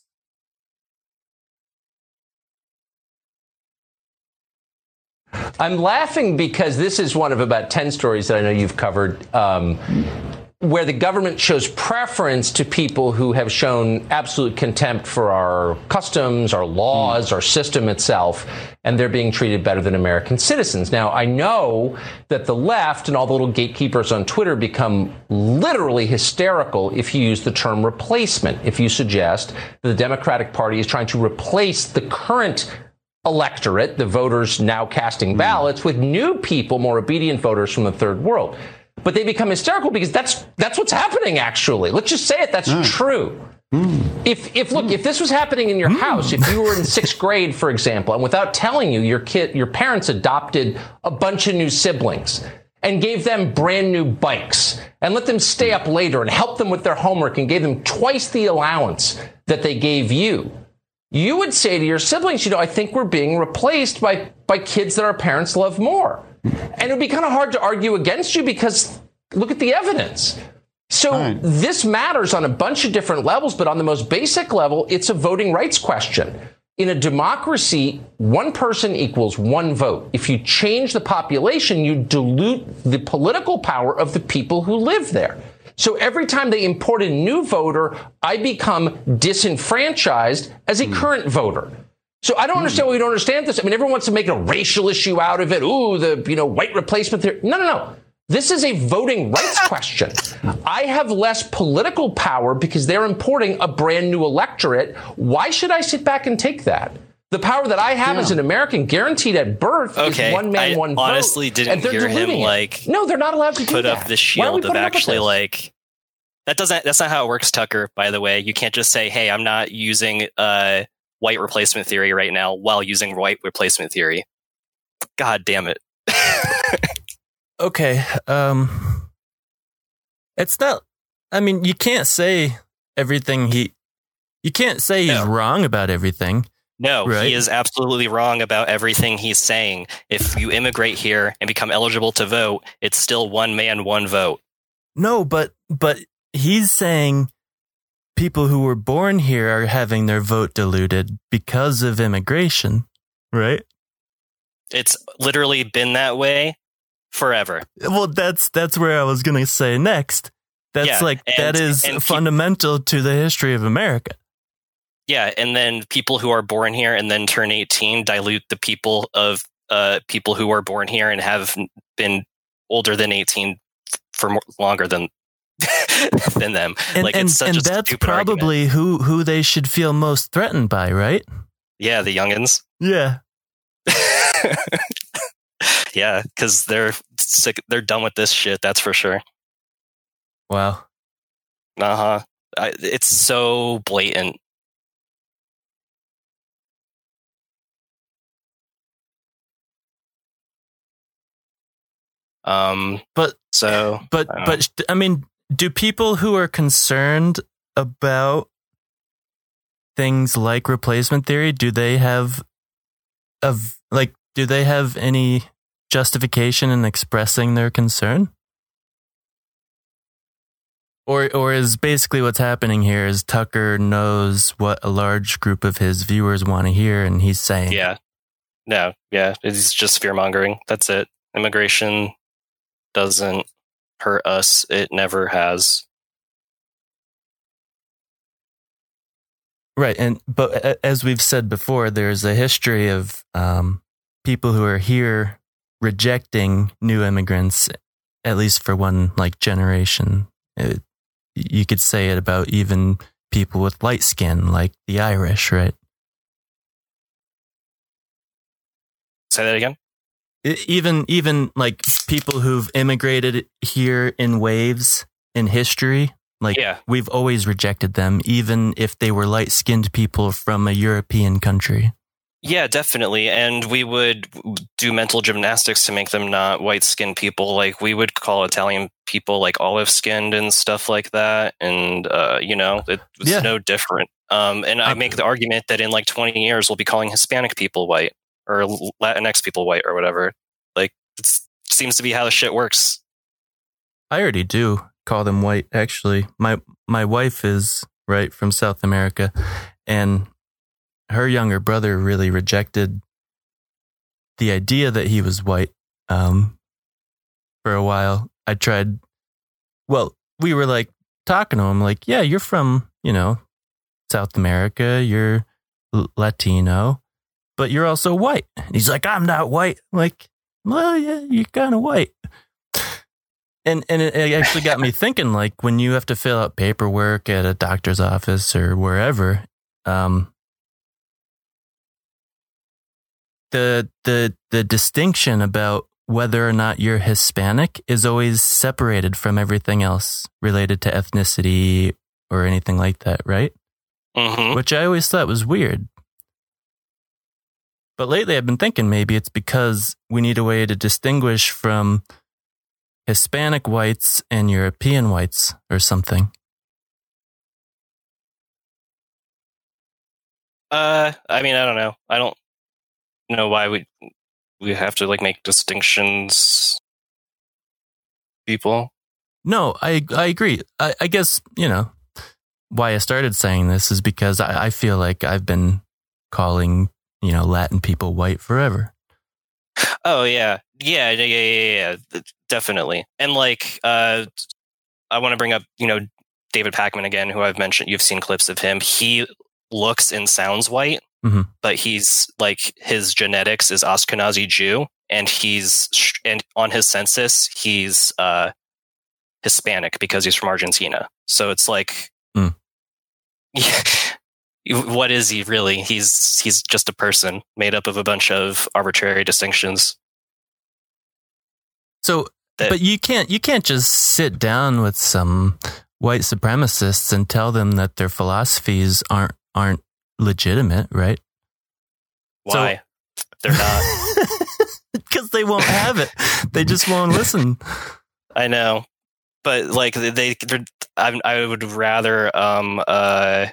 D: I'm laughing because this is one of about 10 stories that I know you've covered um, where the government shows preference to people who have shown absolute contempt for our customs, our laws, our system itself, and they're being treated better than American citizens. Now, I know that the left and all the little gatekeepers on Twitter become literally hysterical if you use the term replacement, if you suggest that the Democratic Party is trying to replace the current electorate, the voters now casting hmm. ballots, with new people, more obedient voters from the third world. But they become hysterical because that's that's what's happening. Actually, let's just say it. That's hmm. true. Hmm. If if look, if this was happening in your house, if you were in sixth <laughs> grade, for example, and without telling you, your kid, your parents adopted a bunch of new siblings and gave them brand new bikes and let them stay up later and help them with their homework and gave them twice the allowance that they gave you you would say to your siblings, you know, I think we're being replaced by, by kids that our parents love more. And it would be kind of hard to argue against you because look at the evidence. So
C: Right.
D: this matters on a bunch of different levels, but on the most basic level, it's a voting rights question. In a democracy, one person equals one vote. If you change the population, you dilute the political power of the people who live there. So every time they import a new voter, I become disenfranchised as a hmm. current voter. So I don't hmm. understand why we don't understand this. I mean, everyone wants to make a racial issue out of it. Ooh, the you know white replacement theory. No, no, no. This is a voting rights <laughs> question. I have less political power because they're importing a brand new electorate. Why should I sit back and take that? The power that I have
C: Yeah.
D: as an American, guaranteed at birth,
A: Okay,
D: is one man,
A: I
D: one vote.
A: honestly didn't
D: and they're
A: hear him,
D: it.
A: like,
D: No, they're not allowed to do
A: Put
D: that.
A: up the
D: Why are we
A: shield of
D: putting up with
A: actually like that doesn't that's not how it works, Tucker, by the way. You can't just say, Hey, I'm not using uh white replacement theory right now while using white replacement theory. God damn it. <laughs>
B: okay. Um, it's not. I mean, you can't say everything he. You can't say he's
A: No.
B: wrong about everything.
A: No,
B: Right.
A: he is absolutely wrong about everything he's saying. If you immigrate here and become eligible to vote, it's still one man, one vote.
B: No, but but he's saying people who were born here are having their vote diluted because of immigration, right?
A: It's literally been that way forever.
B: Well, that's that's where I was going to say next. That's
A: Yeah,
B: like that
A: and-
B: is
A: and keep-
B: fundamental to the history of America.
A: Yeah, and then people who are born here and then turn 18 dilute the people of uh, people who are born here and have been older than 18 for more, longer than <laughs> than them.
B: And
A: like
B: and,
A: it's such
B: and
A: a
B: that's
A: stupid argument.
B: probably who who they should feel most threatened by, right?
A: yeah, the youngins.
B: Yeah. <laughs>
A: yeah, because they're sick. They're done with this shit. That's for sure.
B: Wow.
A: Uh huh. It's so blatant. Um.
B: But
A: So
B: But
A: I
B: but I mean, do people who are concerned about things like replacement theory do they have of like do they have any justification in expressing their concern? Or or is basically what's happening here is Tucker knows what a large group of his viewers want to hear and he's saying
A: yeah, no, yeah. It's just fear mongering. That's it. Immigration doesn't hurt us. It never has.
B: Right, and but as we've said before, there's a history of um, people who are here rejecting new immigrants, at least for one like generation. It, you could say it about even people with light skin, like the Irish, right?
A: Say that again.
B: Even even like people who've immigrated here in waves in history, like
A: Yeah.
B: we've always rejected them, even if they were light skinned people from a European country.
A: Yeah, definitely. And we would do mental gymnastics to make them not white skinned people. Like we would call Italian people like olive skinned and stuff like that. And, uh, you know, it was
B: Yeah.
A: no different. Um, and I make the argument that in like 20 years, we'll be calling Hispanic people white or Latinx people white or whatever. Like it seems to be how the shit works.
B: I already do call them white. Actually, my my wife is right from South America, and her younger brother really rejected the idea that he was white. Um, for a while, I tried. Well, we were like talking to him, like, "Yeah, you're from you know South America. You're Latino, but you're also white." And he's like, "I'm not white." I'm like, well, yeah, you're kind of white. And and it, it actually got me <laughs> thinking, like when you have to fill out paperwork at a doctor's office or wherever, um, the the the distinction about whether or not you're Hispanic is always separated from everything else related to ethnicity or anything like that, right?
A: hmm
B: Which I always thought was weird. But lately I've been thinking maybe it's because we need a way to distinguish from Hispanic whites and European whites or something.
A: Uh, I mean, I don't know. I don't know why we we have to like make distinctions. People.
B: No, I I agree. I, I guess, you know, why I started saying this is because I, I feel like I've been calling, you know, Latin people white forever.
A: Oh yeah, yeah, yeah, yeah, yeah, yeah. definitely. And like, uh, I want to bring up, you know, David Pakman again, who I've mentioned. You've seen clips of him. He looks and sounds white,
B: Mhm.
A: but he's like his genetics is Ashkenazi Jew, and he's and on his census he's uh, Hispanic because he's from Argentina. So it's like, <laughs>
B: Mm.
A: What is he really? He's he's just a person made up of a bunch of arbitrary distinctions.
B: So,
A: That-
B: but you can't you can't just sit down with some white supremacists and tell them that their philosophies aren't aren't legitimate, right? So-
A: Why? They're not. <laughs>
B: because they won't have it. They just won't listen. <laughs>
A: I know, but like they, I, I would rather um uh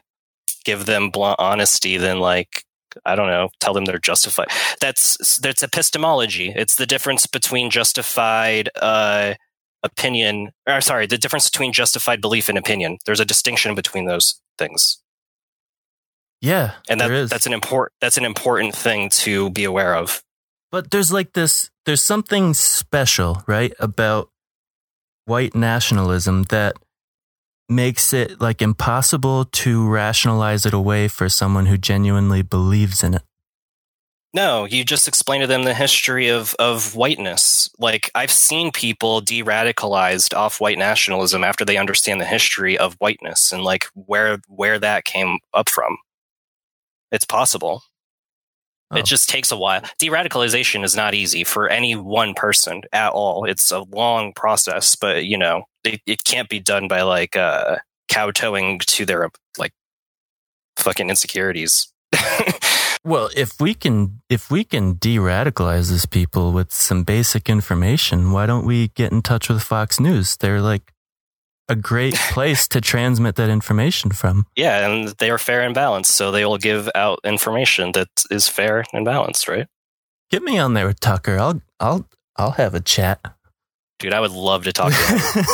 A: give them blunt honesty than like I don't know, tell them they're justified. That's that's epistemology. It's the difference between justified uh, opinion, or sorry, the difference between justified belief and opinion. There's a distinction between those things.
B: Yeah,
A: and that, that's an important that's an important thing to be aware of.
B: But there's like this. There's something special, right, about white nationalism that makes it like impossible to rationalize it away for someone who genuinely believes in it.
A: No, you just explain to them the history of, of whiteness. Like I've seen people de-radicalized off white nationalism after they understand the history of whiteness and like where where that came up from. It's possible. Oh. It just takes a while. De-radicalization is not easy for any one person at all. It's a long process, but you know, it, it can't be done by like uh kowtowing to their like fucking insecurities. <laughs>
B: well, if we can if we can de-radicalize these people with some basic information, why don't we get in touch with Fox News? They're like a great <laughs> place to transmit that information from.
A: Yeah, and they are fair and balanced, so they will give out information that is fair and balanced, right?
B: Get me on there with Tucker. I'll I'll I'll have a chat.
A: Dude, I would love to talk to him.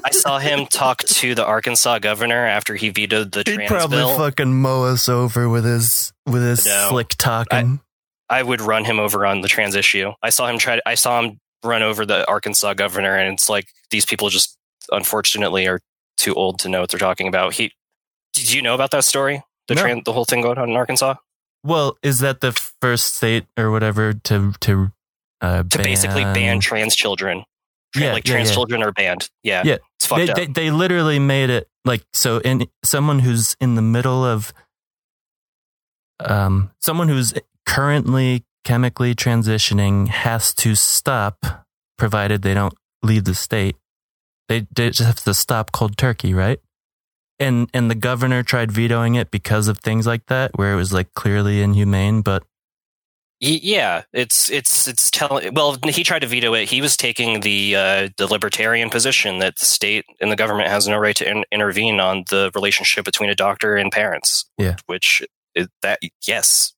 A: <laughs> I saw him talk to the Arkansas governor after he vetoed the
B: He'd
A: trans
B: probably
A: bill.
B: fucking mow us over with his with his
A: No.
B: slick talking.
A: I would run him over on the trans issue. I saw him try. To, I saw him run over the Arkansas governor, and it's like these people just unfortunately are too old to know what they're talking about. He, did you know about that story? The
B: No.
A: tran- the whole thing going on in Arkansas
B: well, is that the first state or whatever to to uh,
A: to basically ban trans children.
B: Yeah,
A: like
B: yeah,
A: trans
B: yeah.
A: children are banned. Yeah,
B: Yeah.
A: it's fucked
B: they,
A: up.
B: they they literally made it like so in someone who's in the middle of um someone who's currently chemically transitioning has to stop provided they don't leave the state they, they just have to stop cold turkey right and and the governor tried vetoing it because of things like that where it was like clearly inhumane but
A: Yeah, it's it's it's telling. Well, he tried to veto it. He was taking the uh, the libertarian position that the state and the government has no right to in- intervene on the relationship between a doctor and parents.
B: Yeah.
A: which is that yes,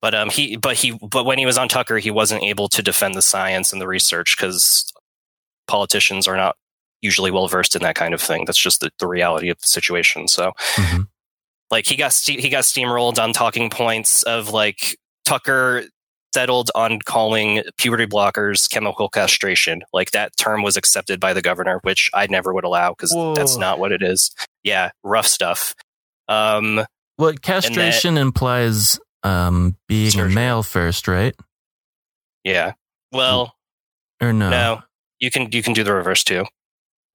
A: but um he but he but when he was on Tucker, he wasn't able to defend the science and the research because politicians are not usually well versed in that kind of thing. That's just the, the reality of the situation. So
B: Mhm.
A: like he got ste- he got steamrolled on talking points of like Tucker settled on calling puberty blockers chemical castration. Like that term was accepted by the governor, which I never would allow because that's not what it is. Yeah, rough stuff. Um,
B: well castration implies um being
A: Surgery.
B: a male first right
A: yeah. Well,
B: or no
A: no, you can you can do the reverse too.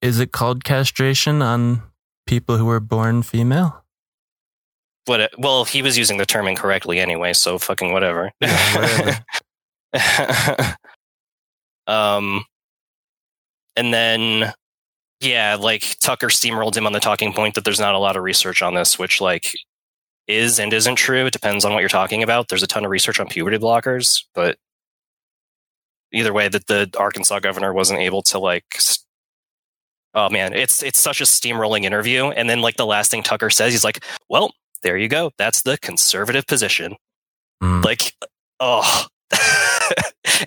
B: is it called castration on people who were born female?
A: What? It, well, he was using the term incorrectly anyway, so fucking whatever.
B: Yeah, <laughs>
A: um, and then yeah, like Tucker steamrolled him on the talking point that there's not a lot of research on this, which like is and isn't true. It depends on what you're talking about. There's a ton of research on puberty blockers, but either way, that the Arkansas governor wasn't able to like. s- Oh man, it's it's such a steamrolling interview, and then like the last thing Tucker says, he's like, "Well, there you go. That's the conservative position."
B: Mm.
A: Like, oh, <laughs>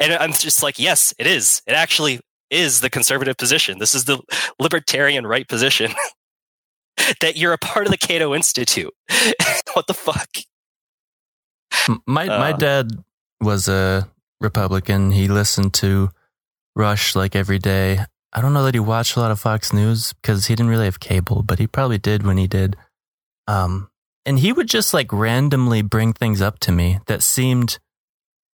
A: and I'm just like, yes, it is. It actually is the conservative position. This is the libertarian right position. <laughs> that you're a part of the Cato Institute. <laughs> what the fuck?
B: My my
A: Uh.
B: dad was a Republican. He listened to Rush like every day. I don't know that he watched a lot of Fox News because he didn't really have cable, but he probably did when he did. Um, and he would just like randomly bring things up to me that seemed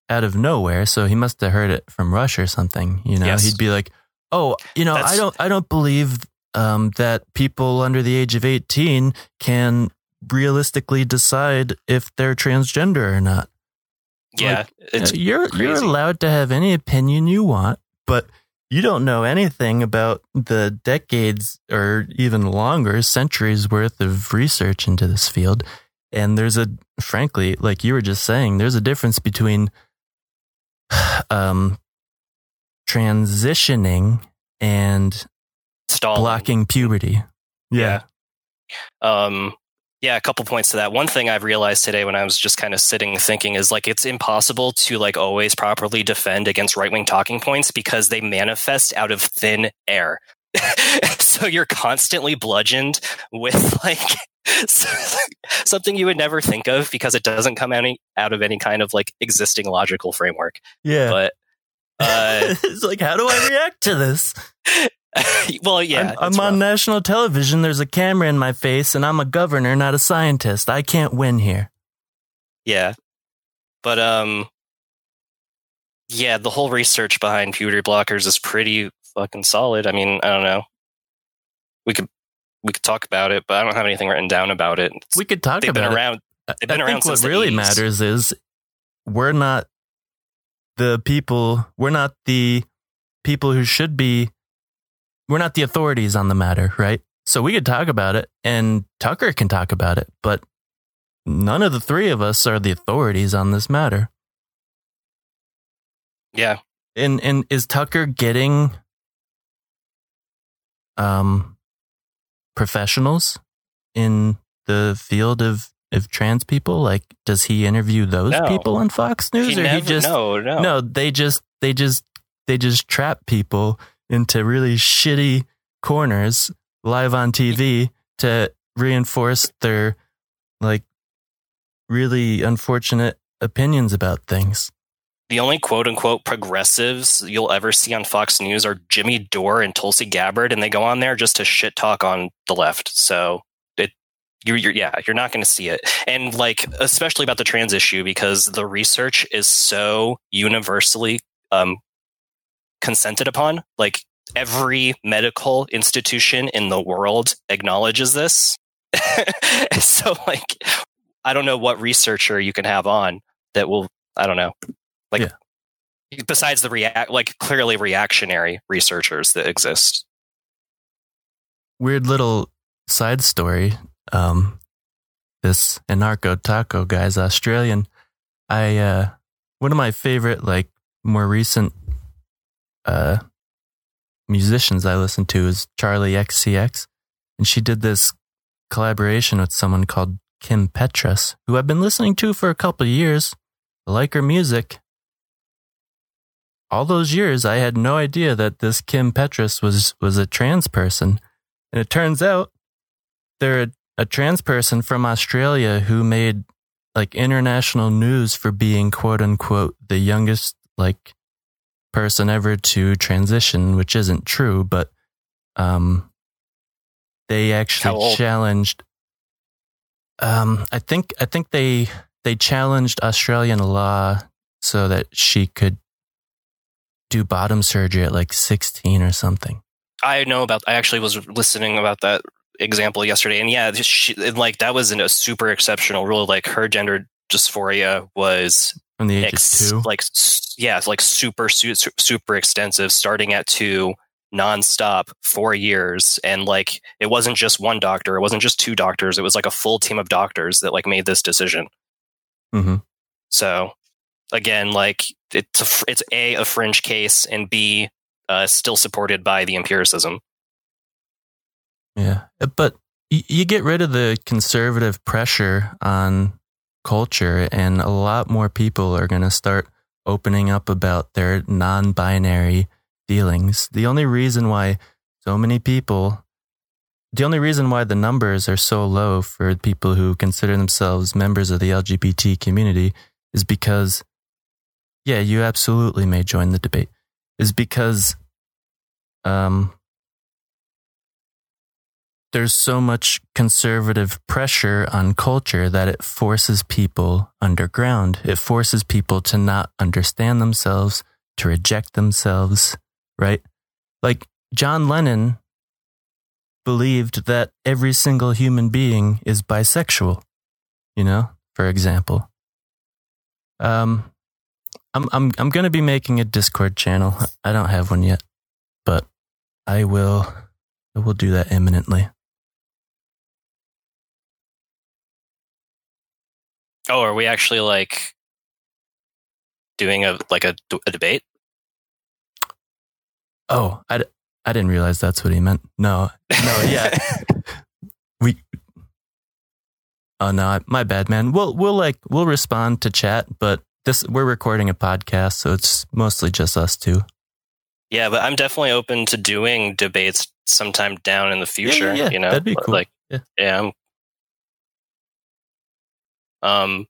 B: out of nowhere. So he must have heard it from Rush or something. You know,
A: Yes.
B: he'd be like, "Oh, you know,
A: That's-
B: I don't, I don't believe um, that people under the age of eighteen can realistically decide if they're transgender or not."
A: Yeah, it's
B: Uh, you're you're allowed to have any opinion you want, but you don't know anything about the decades or even longer centuries worth of research into this field. And there's a frankly, like you were just saying, there's a difference between <sighs> um, transitioning and
A: Stalling.
B: blocking puberty.
A: Yeah. Um, yeah, a couple points to that. One thing I've realized today when I was just kind of sitting thinking is like it's impossible to like always properly defend against right wing talking points because they manifest out of thin air. <laughs> so you're constantly bludgeoned with like <laughs> something you would never think of because it doesn't come any out of any kind of like existing logical framework.
B: Yeah.
A: But uh, <laughs>
B: it's like, how do I react to this? <laughs>
A: well, yeah,
B: I'm, I'm on national television. There's a camera in my face, and I'm a governor, not a scientist. I can't win here.
A: Yeah, but um, yeah, the whole research behind puberty blockers is pretty fucking solid. I mean, I don't know. We could we could talk about it, but I don't have anything written down about it. It's,
B: We could talk
A: they've
B: about
A: been
B: it.
A: around. They've been
B: I
A: around
B: think what really
A: 80s.
B: matters is we're not the people. We're not the people who should be. We're not the authorities on the matter, right? So we could talk about it, and Tucker can talk about it, but none of the three of us are the authorities on this matter.
A: Yeah,
B: And and is Tucker getting um professionals in the field of of trans people? Like, does he interview those
A: No.
B: people on Fox News,
A: he
B: or
A: never.
B: he just
A: no, no,
B: no? They just they just they just trap people into really shitty corners live on TV to reinforce their like really unfortunate opinions about things.
A: The only quote unquote progressives you'll ever see on Fox News are Jimmy Dore and Tulsi Gabbard, and they go on there just to shit talk on the left. So it, you're, you're yeah, you're not going to see it, and like especially about the trans issue because the research is so universally um, consented upon. Like every medical institution in the world acknowledges this. <laughs> so like, I don't know what researcher you can have on that will. I don't know like
B: Yeah.
A: besides the react like clearly reactionary researchers that exist
B: weird little side story. Um, this anarcho taco guy's Australian. I uh, one of my favorite, like more recent, uh, musicians I listen to is Charli XCX, and she did this collaboration with someone called Kim Petras, who I've been listening to for a couple of years. I like her music. All those years, I had no idea that this Kim Petras was was a trans person. And it turns out they're a, a trans person from Australia who made like international news for being quote unquote the youngest like person ever to transition, which isn't true, but um they actually challenged um I think I think they they challenged Australian law so that she could do bottom surgery at like 16 or something.
A: i know about i actually was listening about that example yesterday and yeah she, like that was a super exceptional rule like her gender dysphoria was
B: From the age
A: ex-
B: two.
A: like yeah it's like super su- su- super extensive starting at two nonstop four years and like it wasn't just one doctor it wasn't just two doctors it was like a full team of doctors that like made this decision
B: hmm
A: So again, like it's a, it's a a fringe case and b uh, still supported by the empiricism.
B: Yeah, but you get rid of the conservative pressure on culture, and a lot more people are going to start opening up about their non-binary feelings. The only reason why so many people, the only reason why the numbers are so low for people who consider themselves members of the LGBT community is because, yeah, you absolutely may join the debate. Is because, um, there's so much conservative pressure on culture that it forces people underground. It forces people to not understand themselves, to reject themselves, right? Like John Lennon believed that every single human being is bisexual, you know, for example. Um, I'm, I'm, I'm going to be making a Discord channel. I don't have one yet, but I will, I will do that imminently.
A: Oh, are we actually like doing a like a, a debate.
B: Oh, I, d- I didn't realize that's what he meant. No, no, yeah, <laughs> we. Oh no, I- my bad, man. We'll we'll like we'll respond to chat, but this we're recording a podcast, so it's mostly just us two.
A: yeah, but I'm definitely open to doing debates sometime down in the future.
B: yeah,
A: you know,
B: that'd be cool.
A: Like,
B: Yeah.
A: yeah. I'm, um.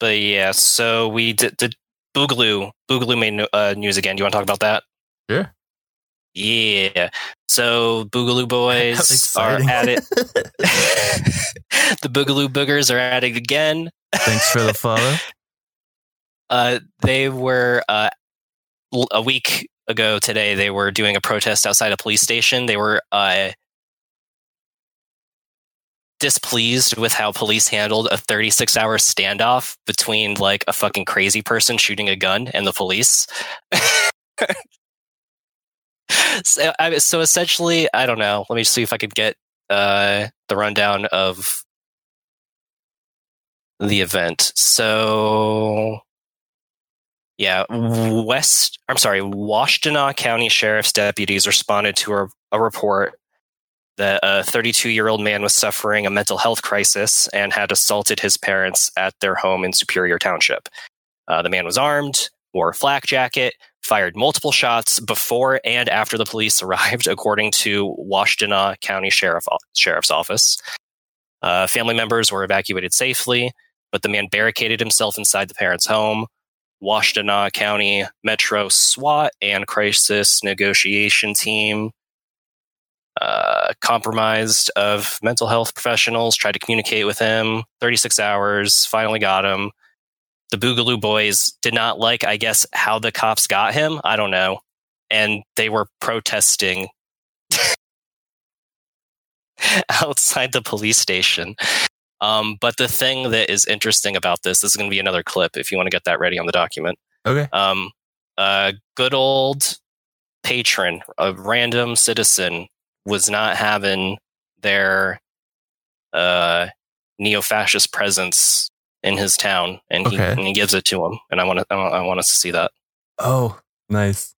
A: But yeah, so we did, did Boogaloo. Boogaloo made no- uh, news again. Do you want to talk about that?
B: Yeah.
A: Yeah. So Boogaloo <laughs> Boys are at it. <laughs> <laughs> the Boogaloo Boogers are at it again.
B: Thanks for the follow.
A: Uh, they were uh, a week ago today. They were doing a protest outside a police station. They were uh, displeased with how police handled a 36 hour standoff between like a fucking crazy person shooting a gun and the police. <laughs> so, I, so essentially, I don't know. Let me see if I could get uh, the rundown of the event. So, yeah, West, I'm sorry, Washtenaw County Sheriff's deputies responded to a, a report that a 32 year old man was suffering a mental health crisis and had assaulted his parents at their home in Superior Township. Uh, the man was armed, wore a flak jacket, fired multiple shots before and after the police <laughs> arrived, according to Washtenaw County Sheriff, Sheriff's Office. Uh, family members were evacuated safely, but the man barricaded himself inside the parents' home. Washtenaw County Metro SWAT and crisis negotiation team uh, compromised of mental health professionals, tried to communicate with him. 36 hours, finally got him. The Boogaloo boys did not like, I guess, how the cops got him. I don't know. And they were protesting <laughs> outside the police station. Um, but the thing that is interesting about this, this is going to be another clip if you want to get that ready on the document.
B: Okay.
A: Um, a good old patron, a random citizen, was not having their uh, neo-fascist presence in his town, and he,
B: Okay.
A: and he gives it to him. And I want to, I want us to see that.
B: Oh, nice.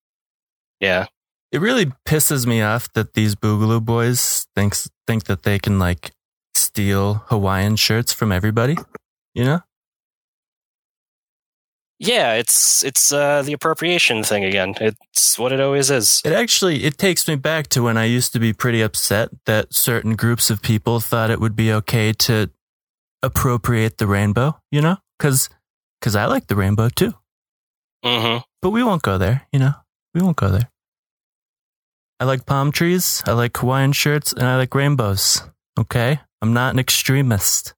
A: Yeah,
B: It really pisses me off that these Boogaloo boys thinks think that they can like steal Hawaiian shirts from everybody. You know?
A: Yeah. It's it's uh, the appropriation thing again. It's what it always is.
B: It actually it takes me back to when I used to be pretty upset that certain groups of people thought it would be okay to appropriate the rainbow, you know? Cuz cuz I like the rainbow too.
A: hmm
B: But we won't go there, you know? We won't go there. I like palm trees, I like Hawaiian shirts, and I like rainbows. Okay? I'm not an extremist.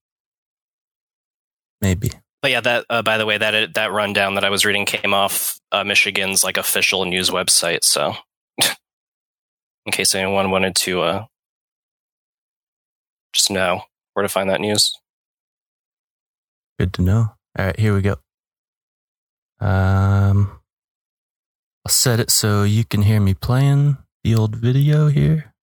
B: Maybe.
A: But yeah, that uh, by the way, that that rundown that I was reading came off uh, Michigan's like official news website. So, <laughs> in case anyone wanted to uh, just know where to find that news.
B: Good to know. All right, here we go. Um, I'll set it so you can hear me playing the old video here.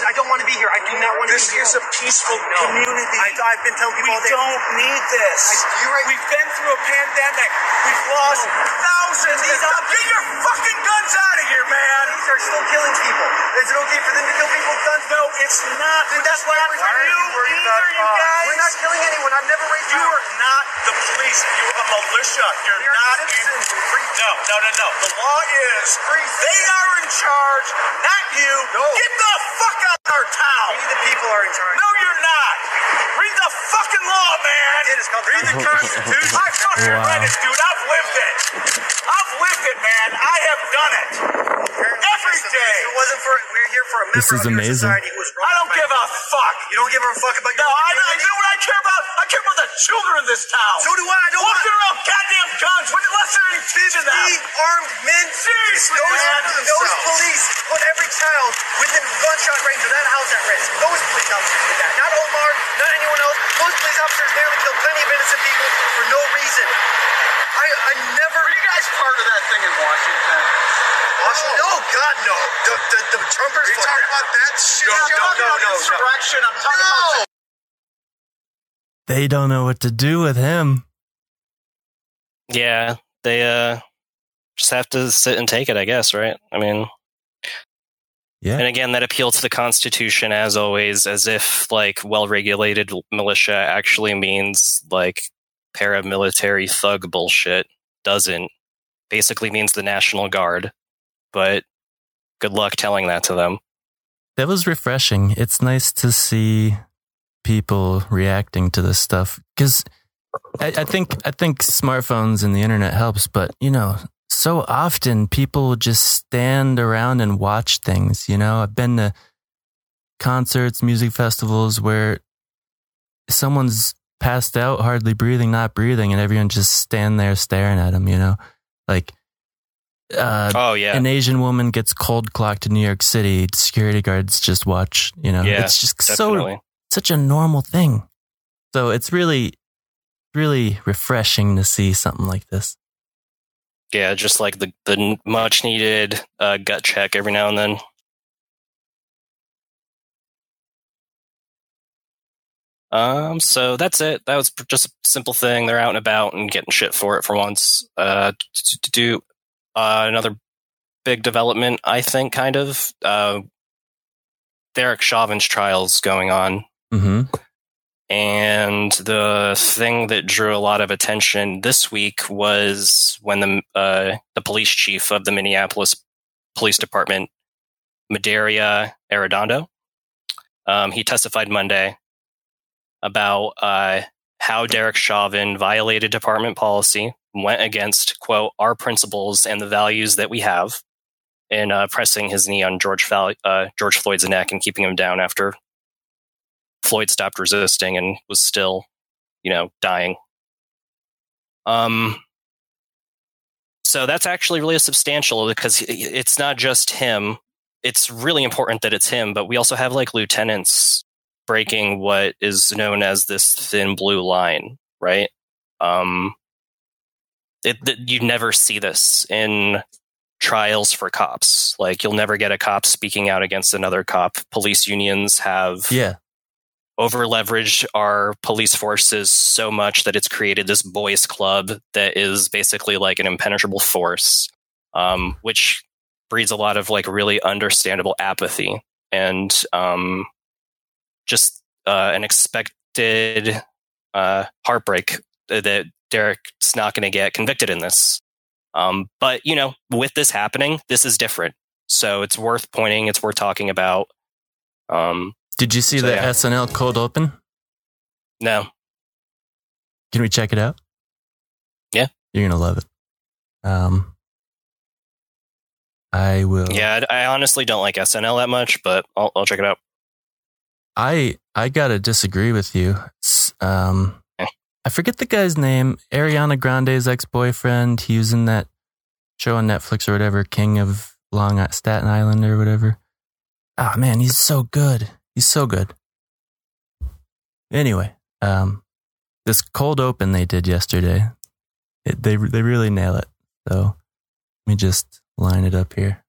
C: I don't want to be here. I do not want to
E: This
C: be here.
E: is a peaceful
C: No.
E: community.
C: I, I've been telling people we
E: don't need this.
C: I- right.
E: We've been through a pandemic. We've lost thousands.
C: These are-
E: get your fucking guns out of here, man.
C: These are still killing people. Is it okay for them to kill people with guns?
E: No, it's not.
C: Then
E: That's
C: why
E: not
C: are
E: for
C: you
E: you either, you guys.
C: We're not killing anyone. I've never raised
E: You
C: my-
E: are not the police. You're a militia. You're
C: We
E: not.
C: citizens.
E: In, no, no, no, no. The law is
C: Free
E: they are in charge, not you.
C: No.
E: Get the fuck out of our town.
C: We the people are in charge.
E: No, you're not. Read the fucking law, man.
C: It's called
E: Read the Constitution. I fucking
B: Wow.
E: read it, dude. I've lived it. I've lived it, man. I have done it. Every day.
C: If it wasn't for we're here for a member
B: This is
C: of
B: amazing.
C: society who was wrong.
E: I don't give a fuck.
C: You don't give a fuck about
E: No,
C: your
E: I, I
C: community?
E: know what I care about. I care about the children in this town.
C: So do I. I don't
E: Walking
C: want
E: around goddamn guns. When the last time you them?
C: see armed men.
E: Seriously,
C: those,
E: man.
C: those police put every child within gunshot range of that house at risk. Those police officers did that. Not Omar, not anyone else. Those police officers there killed plenty of innocent people for no reason. I, I never.
E: Were you guys part of that thing in Washington?
C: No, God, no. The, the, the Trumpers.
E: Are you talking about that shit?
C: No, no, no, no, no.
E: Insurrection. I'm talking about
B: They don't know what to do with him.
A: Yeah, they uh just have to sit and take it, I guess, right? I mean,
B: Yeah.
A: and again, that appeal to the Constitution, as always, as if like well-regulated militia actually means like paramilitary thug bullshit. Doesn't basically means the National Guard, but good luck telling that to them.
B: That was refreshing. It's nice to see people reacting to this stuff because I, I think I think smartphones and the internet helps, but you know, so often people just stand around and watch things. You know, I've been to concerts, music festivals where someone's passed out, hardly breathing, not breathing, and everyone just stand there staring at them. You know, like. Uh,
A: Oh yeah,
B: an Asian woman gets cold clocked in New York City, security guards just watch. You know,
A: Yeah,
B: it's just
A: definitely.
B: so such a normal thing. So it's really, really refreshing to see something like this.
A: Yeah, just like the the much needed uh, gut check every now and then. Um, so that's it. That was just a simple thing. They're out and about and getting shit for it for once. Uh, to, do uh, another big development, I think, kind of. Uh, Derek Chauvin's trials going on
B: hmm
A: and the thing that drew a lot of attention this week was when the uh, the police chief of the Minneapolis Police Department, Medaria Arradondo, um, he testified Monday about uh, how Derek Chauvin violated department policy, went against quote our principles and the values that we have, in uh, pressing his knee on George uh, George Floyd's neck and keeping him down after Floyd stopped resisting and was still, you know, dying. Um, so that's actually really substantial because it's not just him. It's really important that it's him, but we also have like lieutenants breaking what is known as this thin blue line, right? Um, it, it, you never see this in trials for cops. Like you'll never get a cop speaking out against another cop. Police unions have
B: Yeah.
A: Over leveraged our police forces so much that it's created this boys club that is basically like an impenetrable force, um, which breeds a lot of like really understandable apathy and um, just uh, an expected uh, heartbreak that Derek's not going to get convicted in this. Um, but you know, with this happening, this is different. So it's worth pointing. It's worth talking about. Um,
B: Did you see
A: So,
B: the
A: yeah.
B: SNL cold open?
A: no,
B: Can we check it out?
A: Yeah.
B: You're gonna love it. Um, I will.
A: Yeah, I I honestly don't like SNL that much, but I'll, I'll check it out.
B: I I gotta disagree with you. Um,
A: Eh.
B: I forget the guy's name. Ariana Grande's ex boyfriend. He was in that show on Netflix or whatever, King of Long Staten Island or whatever. Ah man, he's so good. He's so good. Anyway, um, this cold open they did yesterday, it, they they really nail it. So let me just line it up here.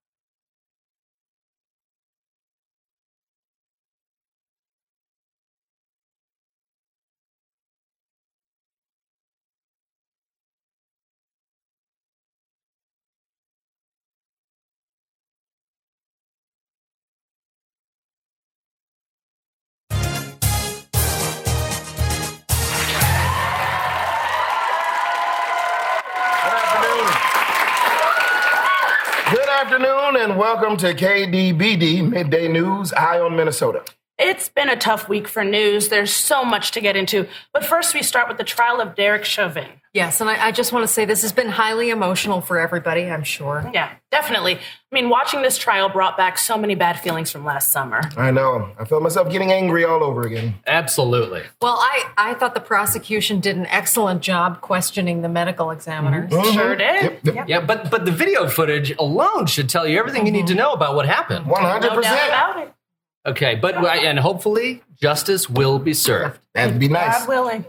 F: Welcome to KDBD Midday News, Eye on Minnesota.
G: It's been a tough week for news. There's so much to get into. But first, we start with the trial of Derek Chauvin.
H: Yes, and I, I just want to say this has been highly emotional for everybody, I'm sure.
G: Yeah, definitely. I mean, watching this trial brought back so many bad feelings from last summer.
F: I know. I felt myself getting angry all over again.
I: Absolutely.
H: Well, I, I thought the prosecution did an excellent job questioning the medical examiners. Mm-hmm. Mm-hmm.
G: Sure did.
F: Yep, yep.
I: Yeah, but but the video footage alone should tell you everything you need to know about what happened.
F: 100%.
G: No doubt about it.
I: Okay, but and hopefully justice will be served.
F: That'd be nice.
G: God willing.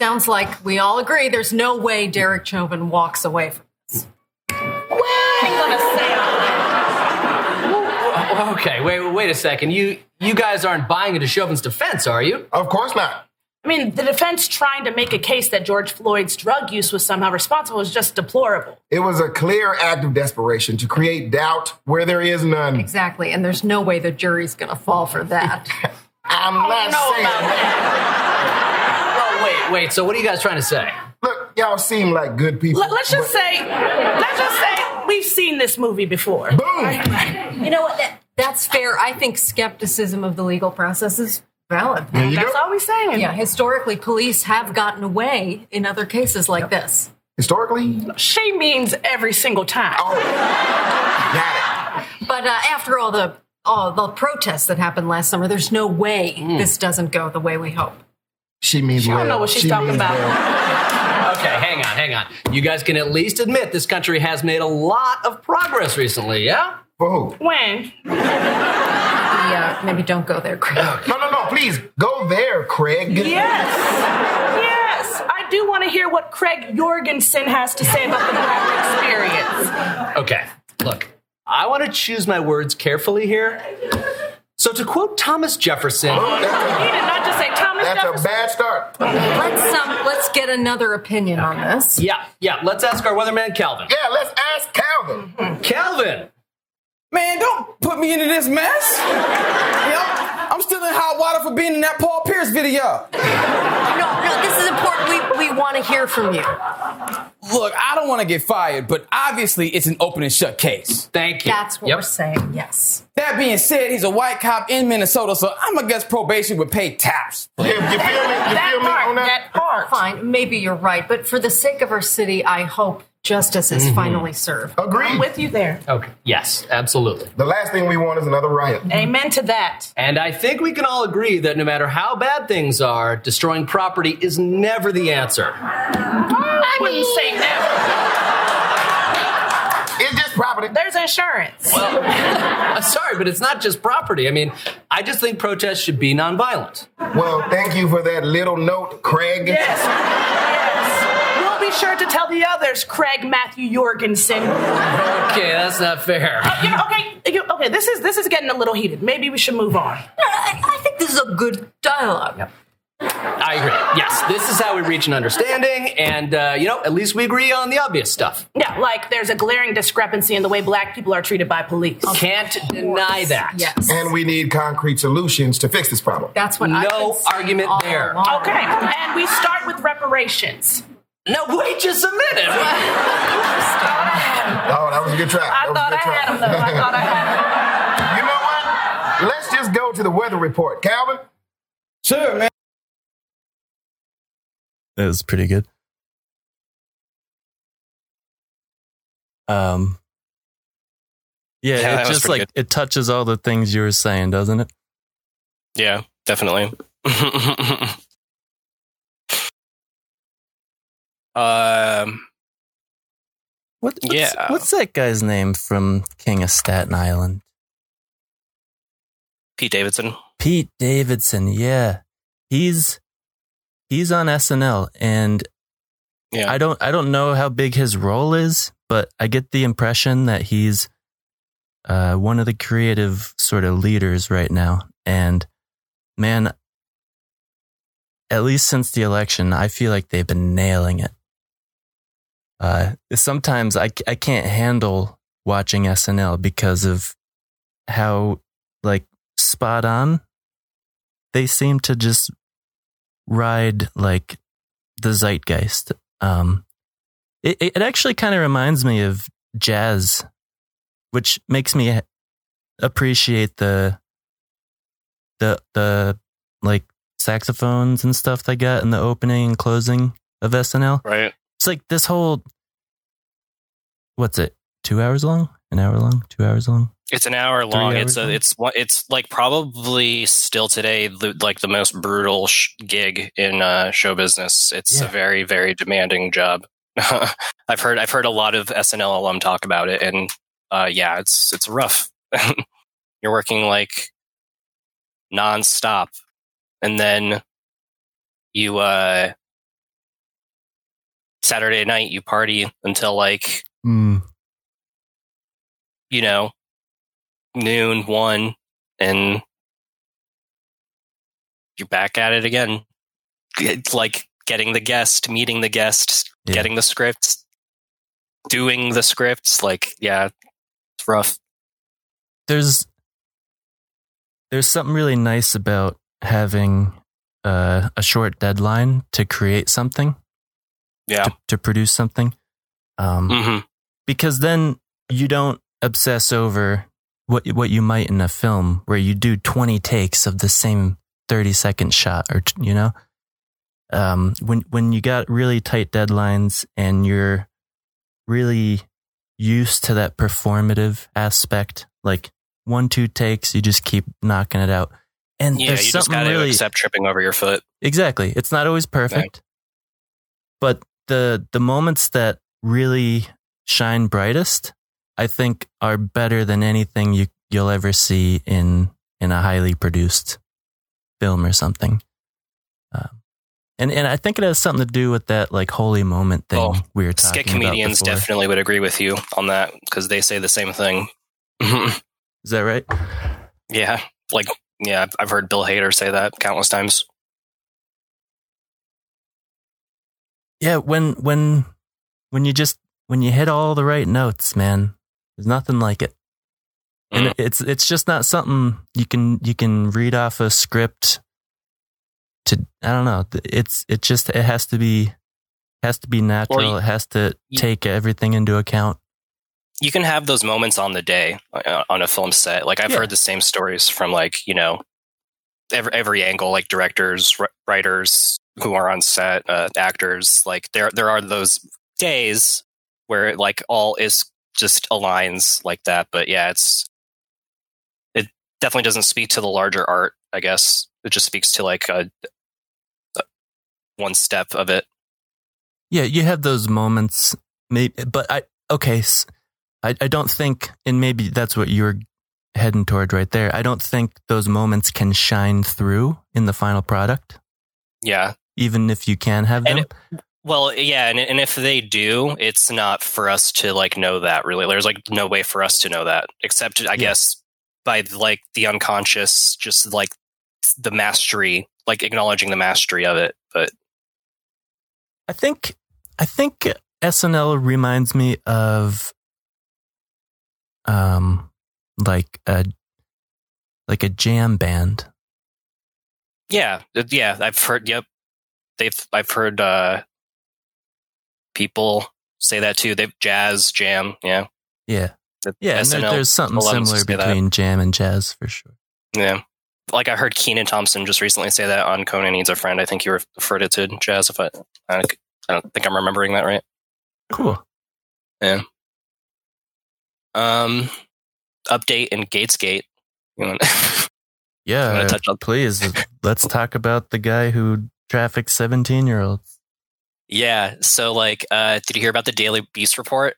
H: Sounds like we all agree there's no way Derek Chauvin walks away from this.
G: Well, I ain't gonna <laughs> say.
D: Okay, wait, wait a second. You you guys aren't buying into Chauvin's defense, are you?
F: Of course not.
G: I mean, the defense trying to make a case that George Floyd's drug use was somehow responsible is just deplorable.
F: It was a clear act of desperation to create doubt where there is none.
H: Exactly. And there's no way the jury's going to fall for that. <laughs>
F: I'm not saying.
G: about
D: Oh, wait, wait. So what are you guys trying to say?
F: Look, y'all seem like good people.
G: Let, us just
F: but-
G: say, let's just say we've seen this movie before.
F: Boom!
H: you know what? That, that's fair. I think skepticism of the legal process is valid.
F: There you
G: That's
F: go.
G: all we're saying.
H: Yeah, historically, police have gotten away in other cases like this.
F: Historically,
G: She means every single time.
F: oh, got it.
H: But uh, after all the all the protests that happened last summer, there's no way this doesn't go the way we hope.
F: She means
G: I
F: well.
G: don't know what she's
F: She
G: talking about.
F: well. <laughs>
D: Okay, hang on, hang on. You guys can at least admit this country has made a lot of progress recently, yeah?
F: For who?
G: When?
H: Yeah, maybe don't go there, Craig.
F: No, no, no. Please go there, Craig.
G: Yes. Yes. I do want to hear what Craig Jorgensen has to say about the black experience.
D: Okay, look, I want to choose my words carefully here. So to quote Thomas Jefferson,
G: He did not just say Thomas Jefferson.
F: That's a bad start.
H: Let's um, let's get another opinion on this.
D: yeah, yeah, let's ask our weatherman Calvin.
F: Yeah, let's ask Calvin.
D: Calvin,
J: Man, don't put me into this mess. You know, I'm still in hot water for being in that Paul Pierce video.
H: No, no, this is important. We we want to hear from you.
J: Look, I don't want to get fired, but obviously it's an open and shut case.
D: thank you.
H: That's what
D: Yep.
H: we're saying. Yes.
J: That being said, he's a white cop in Minnesota, so I'm against probation with paid taps.
F: You, you feel me? You
G: that
F: feel me
G: part.
F: on that?
G: That part.
H: Fine. Maybe you're right, but for the sake of our city, I hope justice is mm-hmm. finally served.
G: I'm with you there.
D: Okay, yes, absolutely.
F: The last thing we want is another riot.
G: Amen to that.
D: And I think we can all agree that no matter how bad things are, destroying property is never the answer.
G: I wouldn't say never.
F: It's just property.
G: There's insurance.
D: I'm <laughs> uh, sorry, but it's not just property. I mean, I just think protests should be nonviolent.
F: Well, thank you for that little note, Craig.
G: yes. Yes. We'll be sure to tell the others, Craig Matthew Jorgensen.
D: Okay, that's not fair.
G: You know, okay, you- okay. This is this is getting a little heated. Maybe we should move on.
H: I, I think this is a good dialogue.
D: I agree. Yes, this is how we reach an understanding, and uh, you know, at least we agree on the obvious stuff.
G: Yeah, like there's a glaring discrepancy in the way black people are treated by police.
D: Can't deny that.
H: Yes.
F: And we need concrete solutions to fix this problem.
H: That's what I've
D: No
H: been saying
D: argument
H: all
D: there.
H: along.
G: Okay, and we start with reparations.
D: No, wait just a minute. <laughs>
F: Oh, that was a good try.
G: I
F: That was a
G: thought I
F: good try.
G: had him though. I thought I had him. <laughs>
F: you know what? Let's just go to the weather report. Calvin?
J: Sure, man.
B: That was pretty good. Um, yeah,
A: Yeah,
B: it just
A: pretty
B: like it touches all the things you were saying, doesn't it?
A: Yeah, definitely. <laughs> um,
B: What, what's,
A: Yeah.
B: what's that guy's name from King of Staten Island?
A: Pete Davidson.
B: Pete Davidson. Yeah, he's he's on SNL, and
A: Yeah.
B: I don't I don't know how big his role is, but I get the impression that he's uh, one of the creative sort of leaders right now. And man, at least since the election, I feel like they've been nailing it. Uh, sometimes I I can't handle watching SNL because of how like spot on they seem to just ride like the zeitgeist. Um, it it actually kind of reminds me of jazz, which makes me appreciate the the the like saxophones and stuff they got in the opening and closing of SNL.
A: Right.
B: It's like this whole what's it? Two hours long? An hour long? Two hours long?
A: It's an hour long. It's a,
B: long?
A: it's one- it's like probably still today the, like the most brutal sh- gig in uh, show business. It's
B: Yeah.
A: a very very demanding job. <laughs> I've heard I've heard a lot of SNL alum talk about it, and uh, yeah, it's it's rough. <laughs> You're working like nonstop, and then you uh, Saturday night you party until like
B: Mm.
A: you know noon, one, and you're back at it again. It's like getting the guest, meeting the guest,
B: Yeah.
A: getting the scripts, doing the scripts. Like, yeah, it's rough.
B: there's there's something really nice about having uh, a short deadline to create something
A: Yeah.
B: to, to produce something um,
A: hmm
B: because then you don't obsess over what what you might in a film where you do 20 takes of the same 30 second shot or you know um, when when you got really tight deadlines and you're really used to that performative aspect like one two takes you just keep knocking it out and
A: Yeah,
B: there's something really
A: accept tripping over your foot.
B: Exactly. It's not always perfect. But the the moments that really shine brightest, I think are better than anything you you'll ever see in in a highly produced film or something. Um, and and I think it has something to do with that like holy moment thing
A: Oh,
B: we were talking
A: Skit comedians
B: about
A: definitely would agree with you on that because they say the same thing. <laughs>
B: Is that right?
A: yeah, like yeah, I've- I've heard Bill Hader say that countless times.
B: Yeah, when when when you just when you hit all the right notes, man, there's nothing like it. And
A: Mm.
B: it's it's just not something you can you can read off a script to I don't know. It's it just it has to be has to be natural.
A: you-
B: it has to
A: you-
B: take everything into account.
A: You can have those moments on the day uh, on a film set. Like I've
B: Yeah.
A: heard the same stories from like you know every every angle, like directors, wr- writers who are on set, uh, actors. Like there there are those days where it, like all is just aligns like that. But yeah, it's it definitely doesn't speak to the larger art. I guess it just speaks to like a, a one step of it.
B: Yeah, you have those moments, maybe, but I okay. I I don't think, and maybe that's what you're heading toward right there. I don't think those moments can shine through in the final product,
A: Yeah,
B: even if you can have them.
A: And Well, yeah, and and if they do, it's not for us to like know that really. There's like no way for us to know that except I guess by like the unconscious, just like the mastery, like acknowledging the mastery of it. But
B: I think I think SNL reminds me of um like a like a jam band.
A: yeah, yeah, I've heard. Yep, they've I've heard uh people say that too. They've jazz jam. Yeah,
B: Yeah.
A: The
B: Yeah, and there, there's something similar
A: say that.
B: between jam and jazz for sure.
A: Yeah. Like I heard Kenan Thompson just recently say that on Conan Needs a Friend. I think you referred it to jazz. If I, I, don't think I'm remembering that right.
B: Cool.
A: Yeah. Um, update in Gaetz-gate. You want, <laughs>
B: Yeah,
A: touch on-
B: please. let's talk about the guy who trafficked 17 year olds.
A: yeah. So like, uh, did you hear about the Daily Beast report?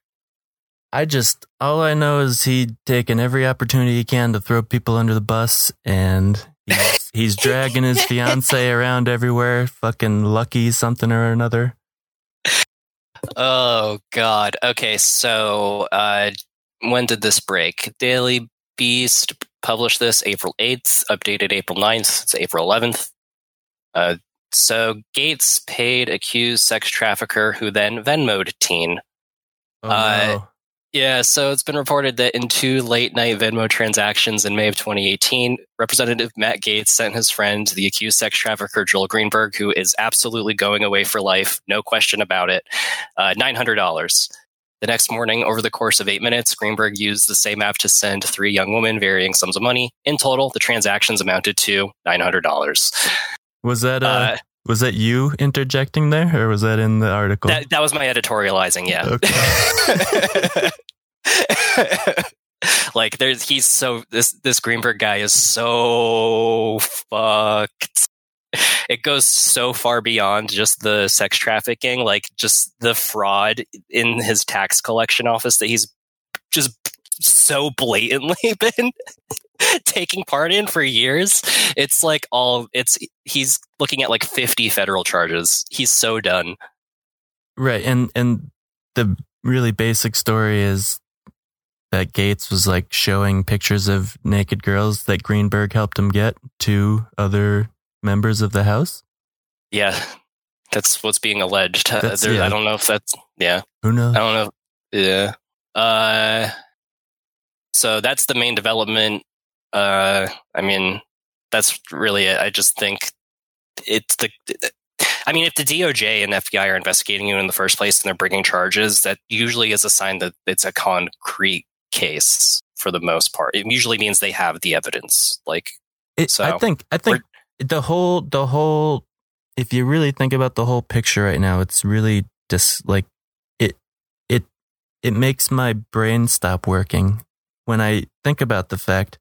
B: I just, all I know is he taking every opportunity he can to throw people under the bus and he's, <laughs> he's dragging his fiance around everywhere, fucking Luckey something or another.
A: Oh God. Okay. So, uh, when did this break? Daily Beast published this April 8th, updated April 9th. It's April 11th. Uh, so Gaetz paid accused sex trafficker who then Venmoed teen.
B: Oh,
A: Uh,
B: no.
A: Yeah, so it's been reported that in two late night Venmo transactions in May of 2018, Representative Matt Gaetz sent his friend, the accused sex trafficker Joel Greenberg, who is absolutely going away for life, no question about it, uh, $900. The next morning, over the course of eight minutes, Greenberg used the same app to send three young women varying sums of money. In total, the transactions amounted to $900.
B: Was that, uh,
A: Uh,
B: was that you interjecting there or was that in the article?
A: that, that was my editorializing, yeah.
B: Okay. <laughs>
A: like there's he's so this this Greenberg guy is so fucked. It goes so far beyond just the sex trafficking, like just the fraud in his tax collection office that he's just so blatantly <laughs> been taking part in for years. It's like all it's he's looking at like 50 federal charges. He's so done.
B: Right, and and the really basic story is that Gaetz was like showing pictures of naked girls that Greenberg helped him get to other members of the House.
A: Yeah, that's what's being alleged. Uh, there-
B: yeah.
A: I don't know if that's yeah.
B: Who knows?
A: I don't know. Yeah. Uh, so that's the main development. Uh, I mean, that's really it. I just think it's the. I mean, if the DOJ and FBI are investigating you in the first place and they're bringing charges, that usually is a sign that it's a concrete case for the most part. It usually means they have the evidence. Like,
B: It,
A: So,
B: I think I think the whole the whole if you really think about the whole picture right now, it's really just like it it it makes my brain stop working when I think about the fact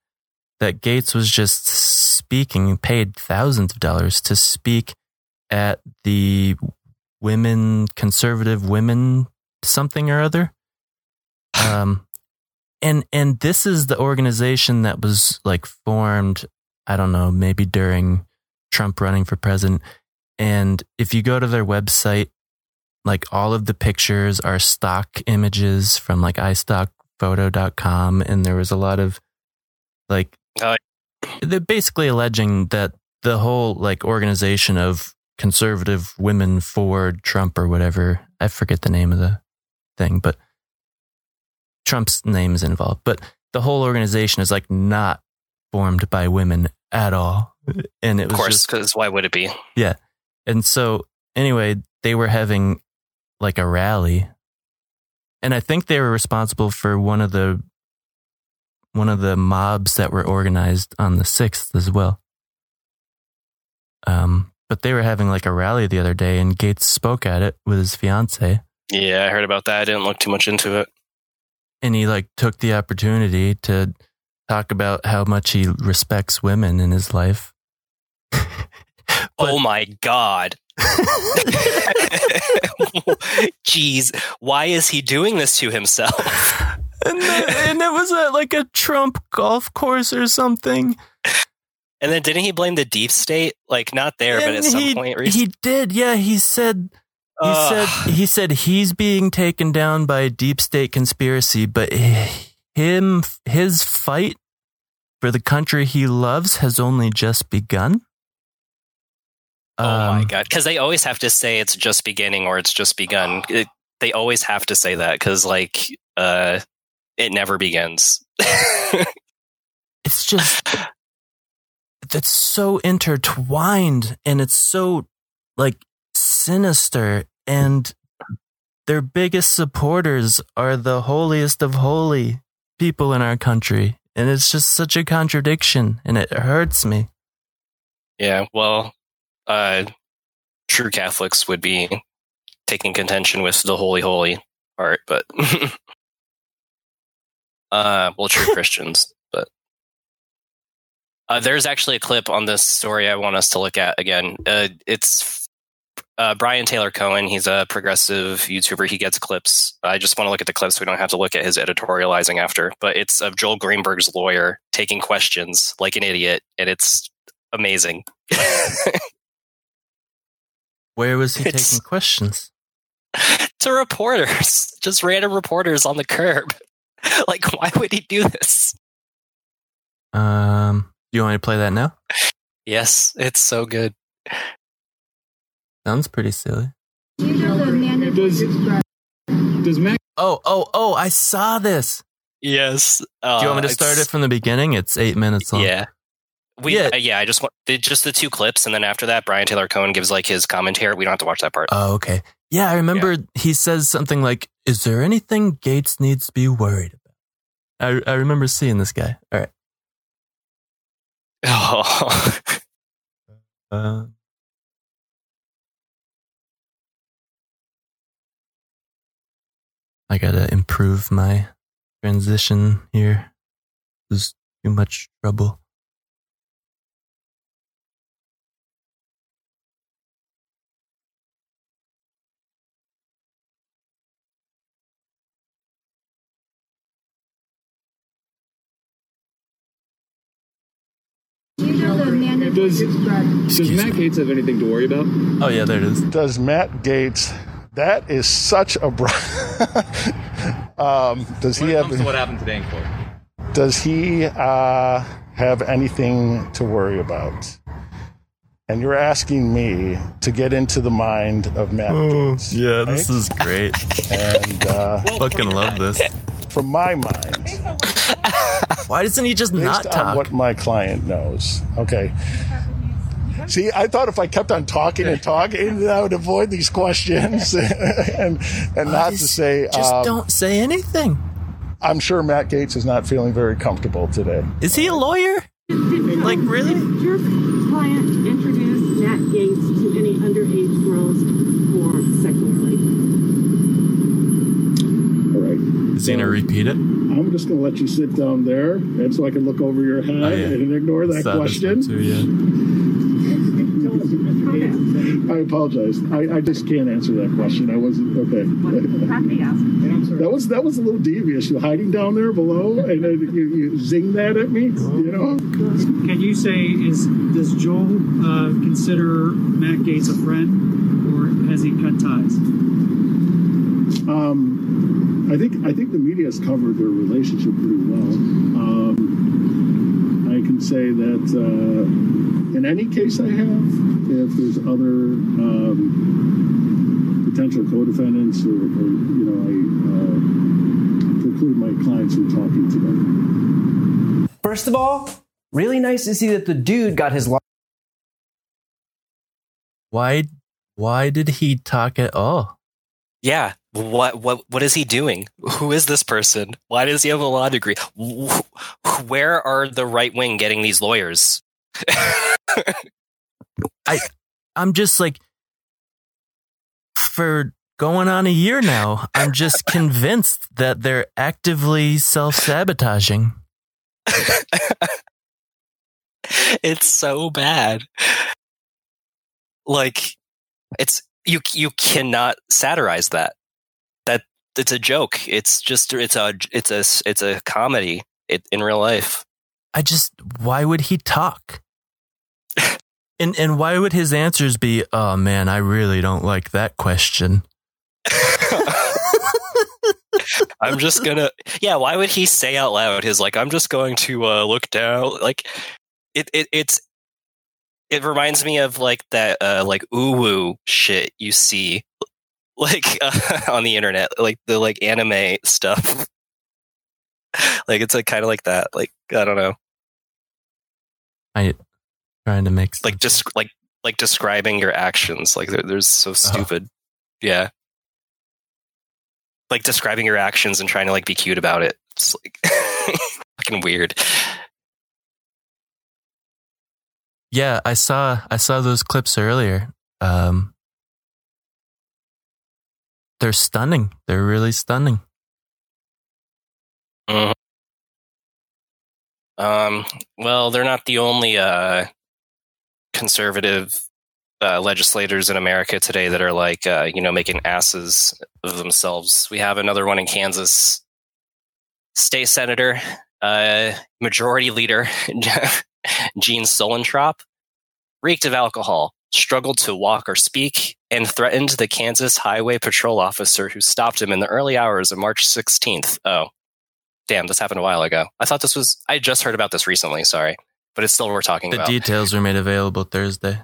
B: that Gaetz was just speaking, paid thousands of dollars to speak at the women conservative women something or other. Um and and this is the organization that was like formed I don't know, maybe during Trump running for president. And if you go to their website, like all of the pictures are stock images from like iStockPhoto.com. And there was a lot of like,
A: Oh.
B: they're basically alleging that the whole like organization of conservative women for Trump or whatever, I forget the name of the thing, but Trump's name is involved. But the whole organization is like not formed by women at all. And it
A: of
B: was
A: course,
B: just,
A: because why would it be?
B: yeah. And so anyway, they were having like a rally. And I think they were responsible for one of the one of the mobs that were organized on the 6th as well. Um but they were having like a rally the other day and Gaetz spoke at it with his fiance
A: Yeah, I heard about that. I didn't look too much into it.
B: and he like took the opportunity to talk about how much he respects women in his life. <laughs>
A: oh my god. <laughs> Jeez, why is he doing this to himself?
B: and, the, and it was at like a Trump golf course or something.
A: And then didn't he blame the deep state? Like not there, but at some
B: he,
A: point recently.
B: he did. Yeah, he said he
A: Ugh.
B: said he said he's being taken down by a deep state conspiracy, but him his fight for the country he loves has only just begun.
A: Oh my
B: Um,
A: god, because they always have to say it's just beginning or it's just begun. It, they always have to say that because like uh, it never begins. <laughs>
B: it's just it's so intertwined and it's so like sinister and their biggest supporters are the holiest of holy people in our country and it's just such a contradiction and it hurts me
A: yeah, well, uh, true Catholics would be taking contention with the holy holy part, but <laughs> uh, well, true <laughs> Christians, but uh, there's actually a clip on this story I want us to look at again. Uh, it's uh, Brian Tyler Cohen. He's a progressive YouTuber. He gets clips. I just want to look at the clips. So we don't have to look at his editorializing after. But it's of Joel Greenberg's lawyer taking questions like an idiot, and it's amazing. <laughs>
B: where was he
A: It's-
B: taking questions <laughs>
A: to reporters, just random reporters on the curb. <laughs> Like, why would he do this?
B: um do you want me to play that now
A: Yes, it's so good.
B: sounds pretty silly
K: Does, does Mac
B: oh oh oh i saw this
A: Yes.
B: do you want me to start it from the beginning it's eight minutes long
A: Yeah. We,
B: Yeah.
A: yeah. yeah, I just want just the two clips, and then after that, Brian Tyler Cohen gives like his commentary. We don't have to watch that part.
B: Oh, okay. Yeah, I remember he says something like, "Is there anything Gaetz needs to be worried about?" I I remember seeing this guy. All right.
A: Oh, <laughs>
B: Uh, I gotta improve my transition here. There's too much trouble.
K: Does, does Matt Gaetz have anything to worry about?
B: Oh yeah, there it is.
L: Does Matt Gaetz? That is such a. Br- <laughs> Um, does
M: When
L: he have?
M: what happened today in court.
L: Does he uh, have anything to worry about? And you're asking me to get into the mind of Matt. Gaetz?
B: yeah, this is great.
L: And uh,
B: Fucking love this.
L: from my mind,
B: Why doesn't he just
L: based
B: not
L: on
B: talk?
L: what my client knows. Okay. See, I thought if I kept on talking and talking, that I would avoid these questions <laughs> <laughs> and and not to say.
B: Just
L: um,
B: don't say anything.
L: I'm sure Matt Gaetz is not feeling very comfortable today.
B: Is he a lawyer? Like really?
N: Did your client introduce Matt Gaetz to any underage girls for sexual relations?
F: All right.
B: Is he gonna repeat it?
F: I'm just going to let you sit down there, and so I can look over your head
B: Oh, yeah.
F: and ignore that
B: Saw
F: question.
B: too, yeah.
F: I apologize. I, I just can't answer that question. I wasn't okay. that was that was a little devious. You're hiding down there below, and then you, you zing that at me. You know.
K: Can you say is does Joel uh, consider Matt Gaetz a friend, or has he cut ties?
F: Um, I think I think the media has covered their relationship pretty well. Um, I can say that uh, in any case I have, if there's other um, potential co-defendants, or, or you know, I uh, preclude my clients from talking to them.
O: First of all, really nice to see that the dude got his. Lo-
B: Why? Why did he talk at all?
A: Yeah. What what what is he doing? Who is this person? Why does he have a law degree? Where are the right wing getting these lawyers? <laughs>
B: I I'm just like for going on a year now, I'm just <laughs> convinced that they're actively self-sabotaging. <laughs>
A: it's so bad. Like it's you you cannot satirize that. It's a joke. It's just it's a it's a it's a comedy it, in real life.
B: I just why would he talk? <laughs> And and why would his answers be, "Oh man, I really don't like that question." <laughs>
A: I'm just gonna yeah. Why would he say out loud his like I'm just going to uh, look down like it, it it's it reminds me of like that uh, like uwu shit you see like uh, <laughs> on the internet like the like anime stuff. <laughs> Like it's like kind of like that like I don't know.
B: I trying to make
A: like just like like describing your actions like they're, they're so stupid. Yeah. Like describing your actions and trying to like be cute about it. It's like <laughs> fucking weird.
B: Yeah, I saw I saw those clips earlier. Um They're stunning. They're really stunning.
A: Mhm. Um, well, they're not the only uh, conservative uh, legislators in America today that are like, uh, you know, making asses of themselves. We have another one in Kansas, state senator, uh, majority leader, <laughs> Gene Suellentrop, reeked of alcohol, struggled to walk or speak, and threatened the Kansas Highway Patrol officer who stopped him in the early hours of March 16th. Oh, damn, this happened a while ago. I thought this was, I just heard about this recently, sorry, but it's still worth talking
B: The
A: about.
B: The details were made available Thursday.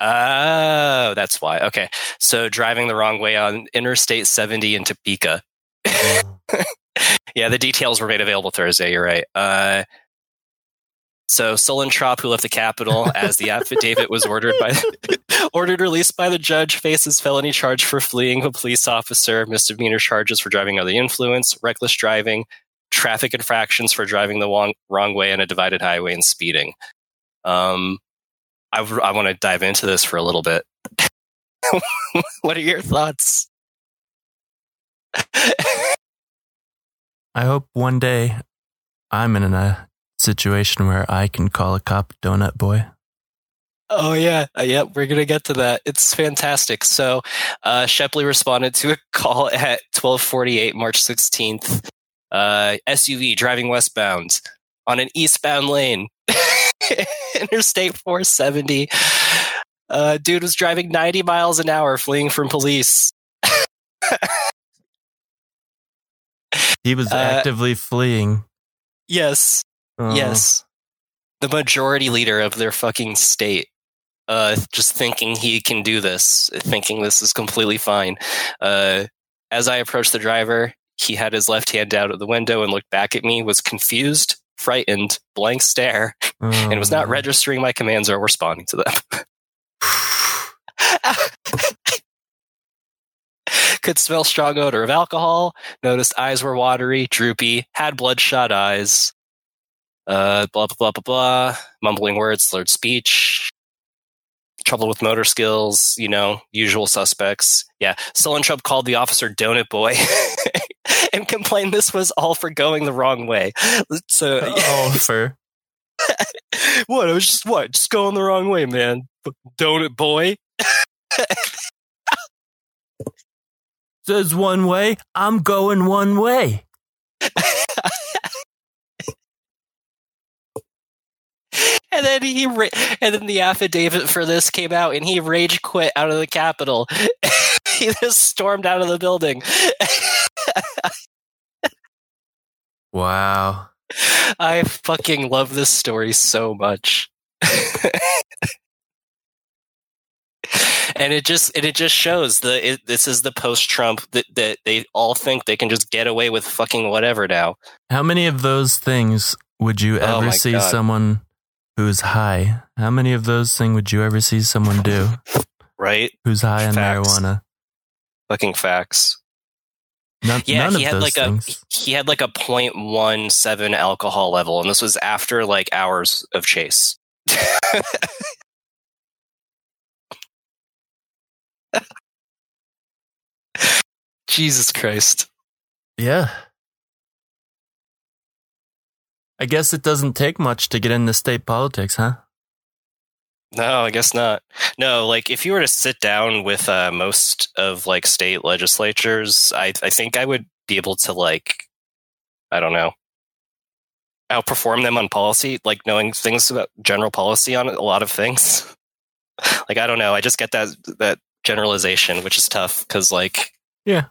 A: Oh, that's why. Okay. So driving the wrong way on Interstate 70 in Topeka. <laughs> yeah, the details were made available Thursday. You're right. Uh, so Suellentrop, who left the Capitol as the affidavit was ordered by <laughs> ordered released by the judge, faces felony charge for fleeing a police officer, misdemeanor charges for driving under the influence, reckless driving, traffic infractions for driving the wrong, wrong way on a divided highway, and speeding. Um, I, I want to dive into this for a little bit. <laughs> what are your thoughts?
B: I hope one day I'm in a situation where I can call a cop donut boy.
A: Oh yeah, uh, yeah, we're gonna get to that. It's fantastic. So, uh, Shepley responded to a <laughs> call at 12:48, March 16th. Uh, SUV driving westbound on an eastbound lane, <laughs> Interstate 470. Uh, dude was driving 90 miles an hour, fleeing from police.
B: He was
A: Uh,
B: actively fleeing.
A: Yes.
B: Oh.
A: Yes. The majority leader of their fucking state. Uh, just thinking he can do this, thinking this is completely fine. Uh, as I approached the driver, he had his left hand out of the window and looked back at me, was confused, frightened, blank stare, and was not registering my commands or responding to them. <laughs> Could smell strong odor of alcohol. Noticed eyes were watery, droopy, had bloodshot eyes. Uh, blah blah blah blah blah. Mumbling words, slurred speech. Trouble with motor skills. You know, usual suspects. Yeah, Suellentrop called the officer "donut boy" <laughs> and complained this was all for going the wrong way. So,
B: Oh, for <laughs>
A: what? It was just what? Just going the wrong way, man. Donut boy. <laughs>
B: says one way. I'm going one way.
A: And then he, ra- and then the affidavit for this came out, and he rage quit out of the Capitol. <laughs> he just stormed out of the building.
B: Wow.
A: I fucking love this story so much. and it just and it just shows the it, this is the post Trump that, that they all think they can just get away with fucking whatever now.
B: How many of those things would you
A: Oh
B: ever
A: my
B: see
A: God.
B: someone who's high? How many of those things would you ever see someone do
A: Right?
B: who's high on
A: Facts.
B: marijuana?
A: Fucking facts.
B: None,
A: Yeah,
B: none
A: he
B: of
A: had
B: those
A: like
B: things.
A: a he had like a 0.17 alcohol level, and this was after like hours of chase. <laughs> Jesus Christ.
B: Yeah. I guess it doesn't take much to get into state politics, huh?
A: No, I guess not. No, like if you were to sit down with uh, most of like state legislatures, I I think I would be able to like I don't know outperform them on policy, like knowing things about general policy on a lot of things. <laughs> like I don't know, I just get that that generalization, which is tough because like
B: Yeah.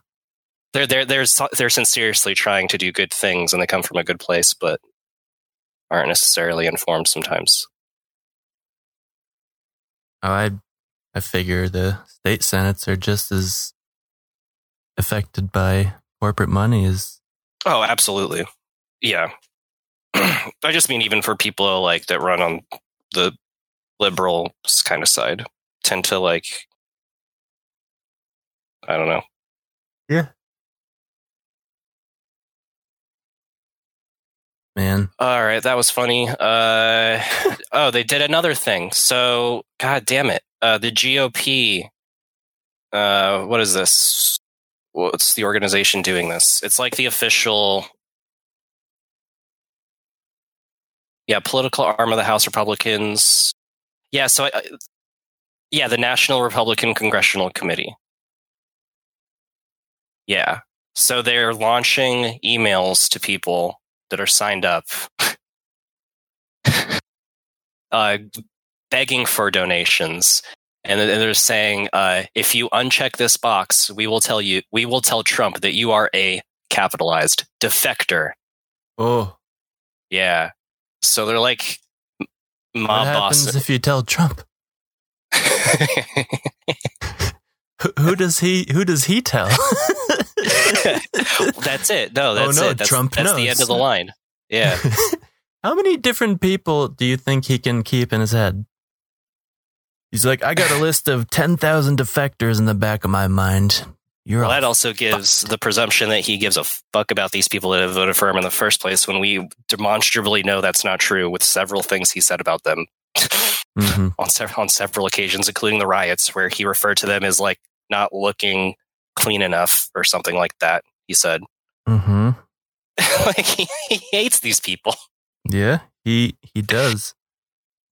A: they're they're they're they're sincerely trying to do good things and they come from a good place, but aren't necessarily informed sometimes.
B: Oh, I I figure the state senates are just as affected by corporate money as
A: Oh, absolutely. Yeah. <clears throat> I just mean even for people like that run on the liberal kind of side tend to like I don't know.
B: Yeah. Man.
A: All right, that was funny. Uh oh, they did another thing. So, god damn it. Uh the GOP uh what is this? What's the organization doing this? It's like the official Yeah, political arm of the House Republicans. Yeah, so I, I- yeah, the National Republican Congressional Committee. Yeah. So they're launching emails to people that are signed up <laughs> uh, begging for donations. And they're saying, uh, if you uncheck this box, we will tell you, we will tell Trump that you are a capitalized defector.
B: Oh,
A: Yeah. So they're like m-
B: what happens
A: boss.
B: if you tell Trump? <laughs> who, who does he? Who does he tell? <laughs> <laughs>
A: that's it. No,
B: Oh,
A: that's
B: no,
A: it. That's,
B: Trump
A: that's the end of the line. Yeah. <laughs>
B: How many different people do you think he can keep in his head? He's like, I got a list of ten thousand defectors in the back of my mind. You're
A: well, that also gives the presumption that he gives a fuck about these people that have voted for him in the first place when we demonstrably know that's not true with several things he said about them
B: Mhm. <laughs>
A: on, sev- on several occasions, including the riots, where he referred to them as like not looking clean enough or something like that. He said, <laughs>
B: Mm-hmm.
A: like he, he hates these people.
B: Yeah, he he does.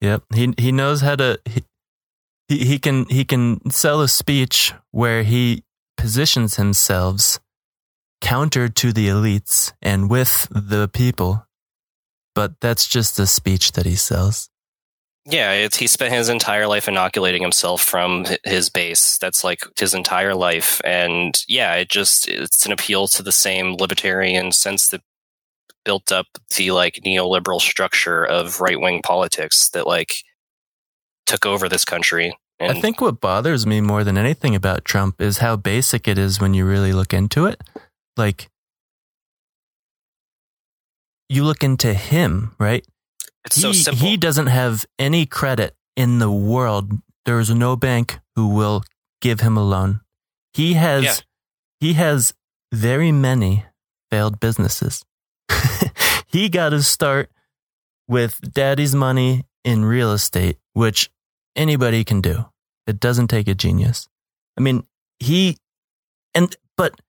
B: Yep. He he knows how to he, he he can he can sell a speech where he positions himself counter to the elites and with the people. But that's just a speech that he sells.
A: Yeah, it's, he spent his entire life inoculating himself from his base. That's like his entire life, and yeah, it just it's an appeal to the same libertarian sense that built up the like neoliberal structure of right wing politics that like took over this country. And
B: I think what bothers me more than anything about Trump is how basic it is when you really look into it. Like, you look into him, right?
A: It's
B: he,
A: so simple.
B: He doesn't have any credit in the world. There is no bank who will give him a loan. He has,
A: Yeah.
B: he has very many failed businesses. <laughs> he got to start with daddy's money in real estate, which anybody can do. It doesn't take a genius. I mean, he and but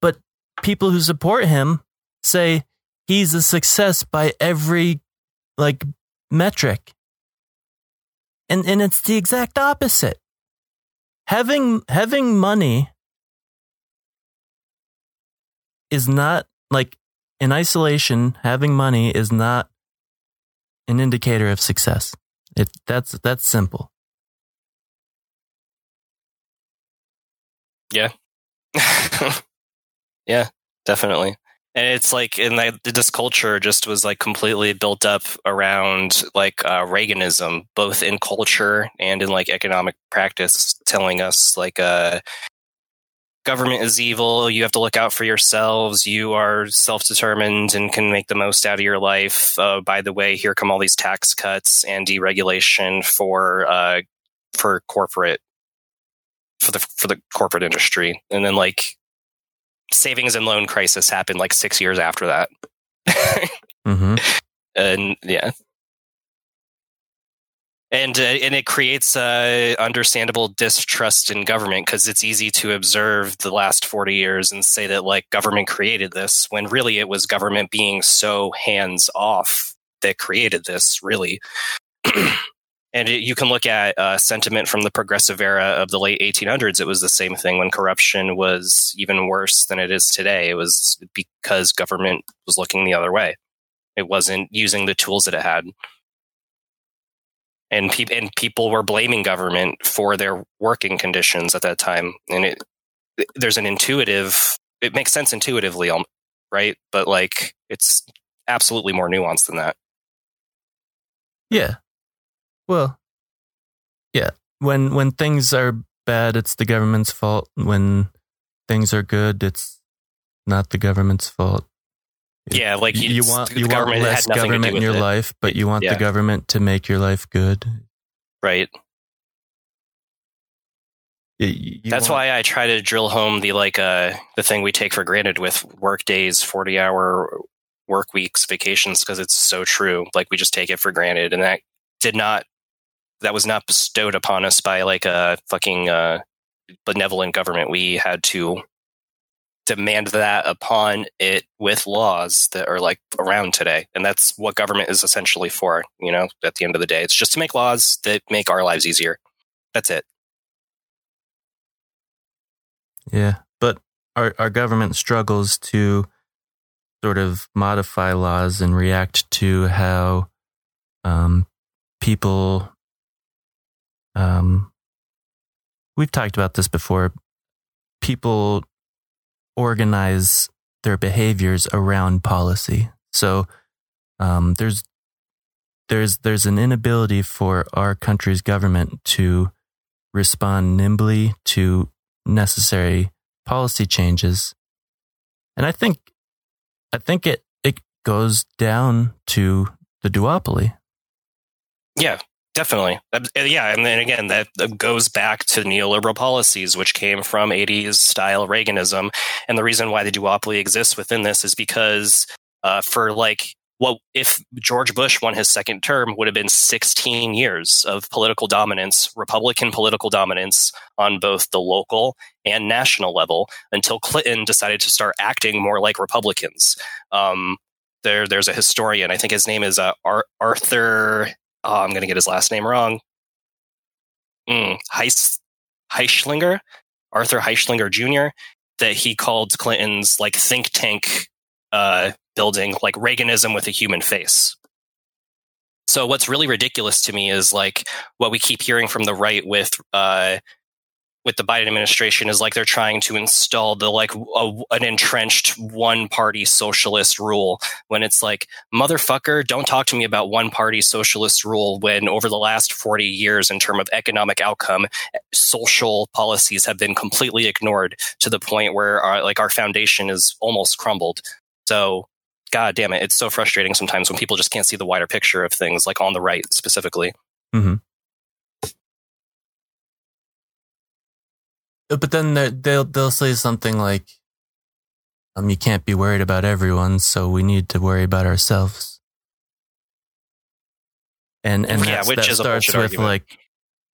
B: but people who support him say he's a success by every like metric. And and it's the exact opposite. Having having money is not like in isolation, having money is not an indicator of success. It that's that's simple.
A: Yeah. <laughs> yeah, definitely. And it's like, like, this culture just was like completely built up around like uh, Reaganism, both in culture and in like economic practice, telling us like, uh, government is evil. You have to look out for yourselves. You are self determined and can make the most out of your life. Uh, by the way, here come all these tax cuts and deregulation for, uh, for corporate for the for the corporate industry, and then like savings and loan crisis happened like six years after that, <laughs>
B: Mm-hmm.
A: and yeah, and uh, and it creates uh, understandable distrust in government because it's easy to observe the last forty years and say that like government created this when really it was government being so hands off that created this really. <clears throat> And it, you can look at uh, sentiment from the progressive era of the late 1800s. It was the same thing when corruption was even worse than it is today. It was because government was looking the other way. It wasn't using the tools that it had. And, peop and people were blaming government for their working conditions at that time. And it, there's an intuitive, it makes sense intuitively, um, right? But like, it's absolutely more nuanced than that.
B: Yeah. Well, yeah. When when things are bad, it's the government's fault. When things are good, it's not the government's fault.
A: Yeah, like
B: you, want
A: the
B: you want less government in your
A: it.
B: life, but you want
A: Yeah.
B: the government to make your life good.
A: Right.
B: You- you
A: That's
B: want-
A: why I try to drill home the like uh the thing we take for granted with work days, forty hour work weeks, vacations, because it's so true. Like we just take it for granted, and that did not that was not bestowed upon us by like a fucking uh, benevolent government. We had to demand that upon it with laws that are like around today, and that's what government is essentially for. You know, at the end of the day, it's just to make laws that make our lives easier. That's it.
B: Yeah, but our our government struggles to sort of modify laws and react to how um, people. Um, we've talked about this before. People organize their behaviors around policy, so um, there's there's there's an inability for our country's government to respond nimbly to necessary policy changes. And I think I think it it goes down to the duopoly.
A: Yeah, definitely. Yeah, and then again, that goes back to neoliberal policies, which came from 80s style Reaganism. And the reason why the duopoly exists within this is because uh, for like, well, if George Bush won his second term, would have been 16 years of political dominance, Republican political dominance on both the local and national level until Clinton decided to start acting more like Republicans. Um, there, there's a historian. I think his name is uh, Ar- Arthur. Oh, I'm going to get his last name wrong. Mm, Heis, Heischlinger, Arthur Heischlinger Jr. That he called Clinton's like think tank uh, building like Reaganism with a human face. So what's really ridiculous to me is like what we keep hearing from the right with uh, with the Biden administration is like they're trying to install the like a, an entrenched one party socialist rule when it's like motherfucker don't talk to me about one party socialist rule when over the last 40 years in terms of economic outcome social policies have been completely ignored to the point where our like our foundation is almost crumbled so god damn it it's so frustrating sometimes when people just can't see the wider picture of things like on the right specifically
B: Mm-hmm. But then they- they'll they'll say something like, "Um, you can't be worried about everyone, so we need to worry about ourselves." And and
A: Yeah,
B: that starts with
A: argument.
B: like,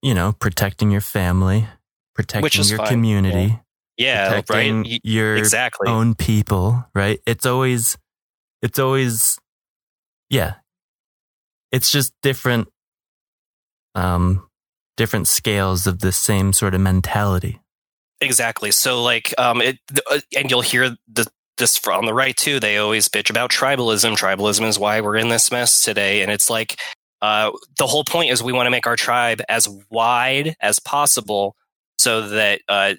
B: you know, protecting your family, protecting your
A: fine,
B: community,
A: yeah right
B: protecting
A: Y-
B: your
A: exactly
B: own people, right? It's always, it's always, yeah. It's just different, um, different scales of the same sort of mentality.
A: Exactly. So, like, um, it, uh, and you'll hear the, this from the right too. They always bitch about tribalism. Tribalism is why we're in this mess today. And it's like, uh, the whole point is we want to make our tribe as wide as possible so that, uh,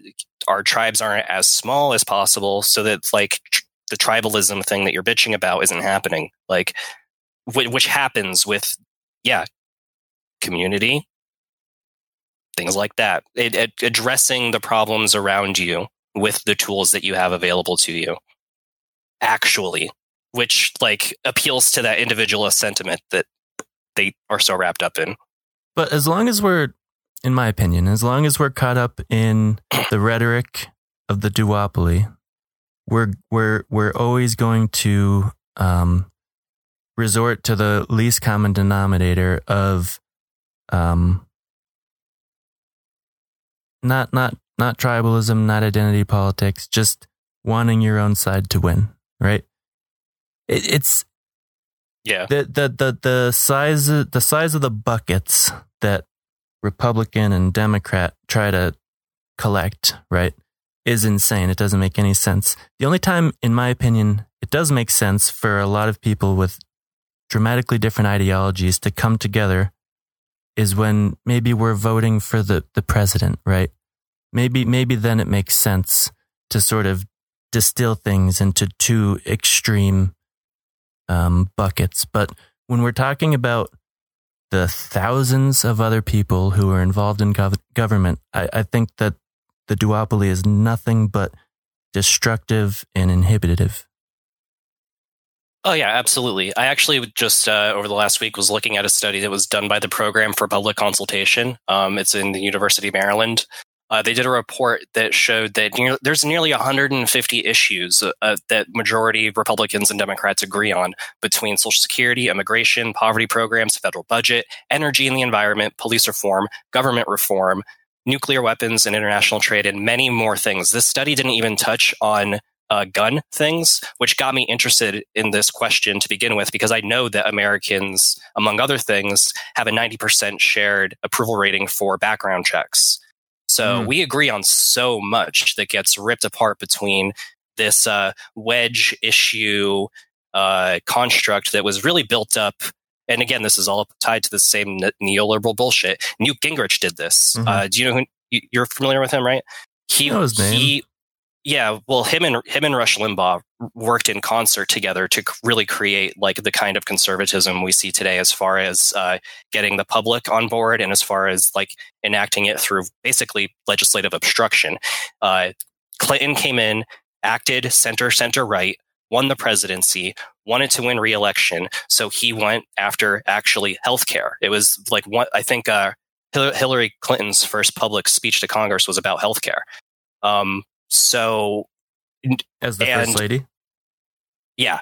A: our tribes aren't as small as possible so that, like, tr- the tribalism thing that you're bitching about isn't happening. Like, wh- which happens with, yeah, community, things like that. It, it, addressing the problems around you with the tools that you have available to you, actually, which like appeals to that individualist sentiment that they are so wrapped up in.
B: But as long as we're, in my opinion, as long as we're caught up in <clears throat> the rhetoric of the duopoly, we're we're we're always going to um, resort to the least common denominator of um, not not not tribalism, not identity politics, just wanting your own side to win, right? It, it's
A: Yeah.
B: the the the the size of, the size of the buckets that Republican and Democrat try to collect, right, is insane. It doesn't make any sense. The only time, in my opinion, it does make sense for a lot of people with dramatically different ideologies to come together is when maybe we're voting for the, the president, right? Maybe maybe then it makes sense to sort of distill things into two extreme um, buckets. But when we're talking about the thousands of other people who are involved in gov- government, I, I think that the duopoly is nothing but destructive and inhibitive.
A: Oh yeah, absolutely. I actually just uh, over the last week was looking at a study that was done by the Program for Public Consultation. Um, it's in the University of Maryland. Uh, they did a report that showed that near, there's nearly 150 issues uh, that majority Republicans and Democrats agree on between Social Security, immigration, poverty programs, federal budget, energy and the environment, police reform, government reform, nuclear weapons and international trade, and many more things. This study didn't even touch on uh, gun things, which got me interested in this question to begin with, because I know that Americans, among other things, have a 90% shared approval rating for background checks. So
B: Mm.
A: we agree on so much that gets ripped apart between this uh, wedge issue uh, construct that was really built up. And again, this is all tied to the same ne- neoliberal bullshit. Newt Gingrich did this.
B: Mhm.
A: Uh, do you know who you- you're familiar with him, right? He,
B: know his name.
A: he, yeah. Well, him and him and Rush Limbaugh worked in concert together to really create like the kind of conservatism we see today, as far as uh, getting the public on board, and as far as like enacting it through basically legislative obstruction. Uh, Clinton came in, acted center center right, won the presidency, wanted to win re-election, so he went after actually healthcare. It was like one. I think uh, Hillary Clinton's first public speech to Congress was about healthcare. Um, so
B: As the
A: And-
B: first lady,
A: yeah.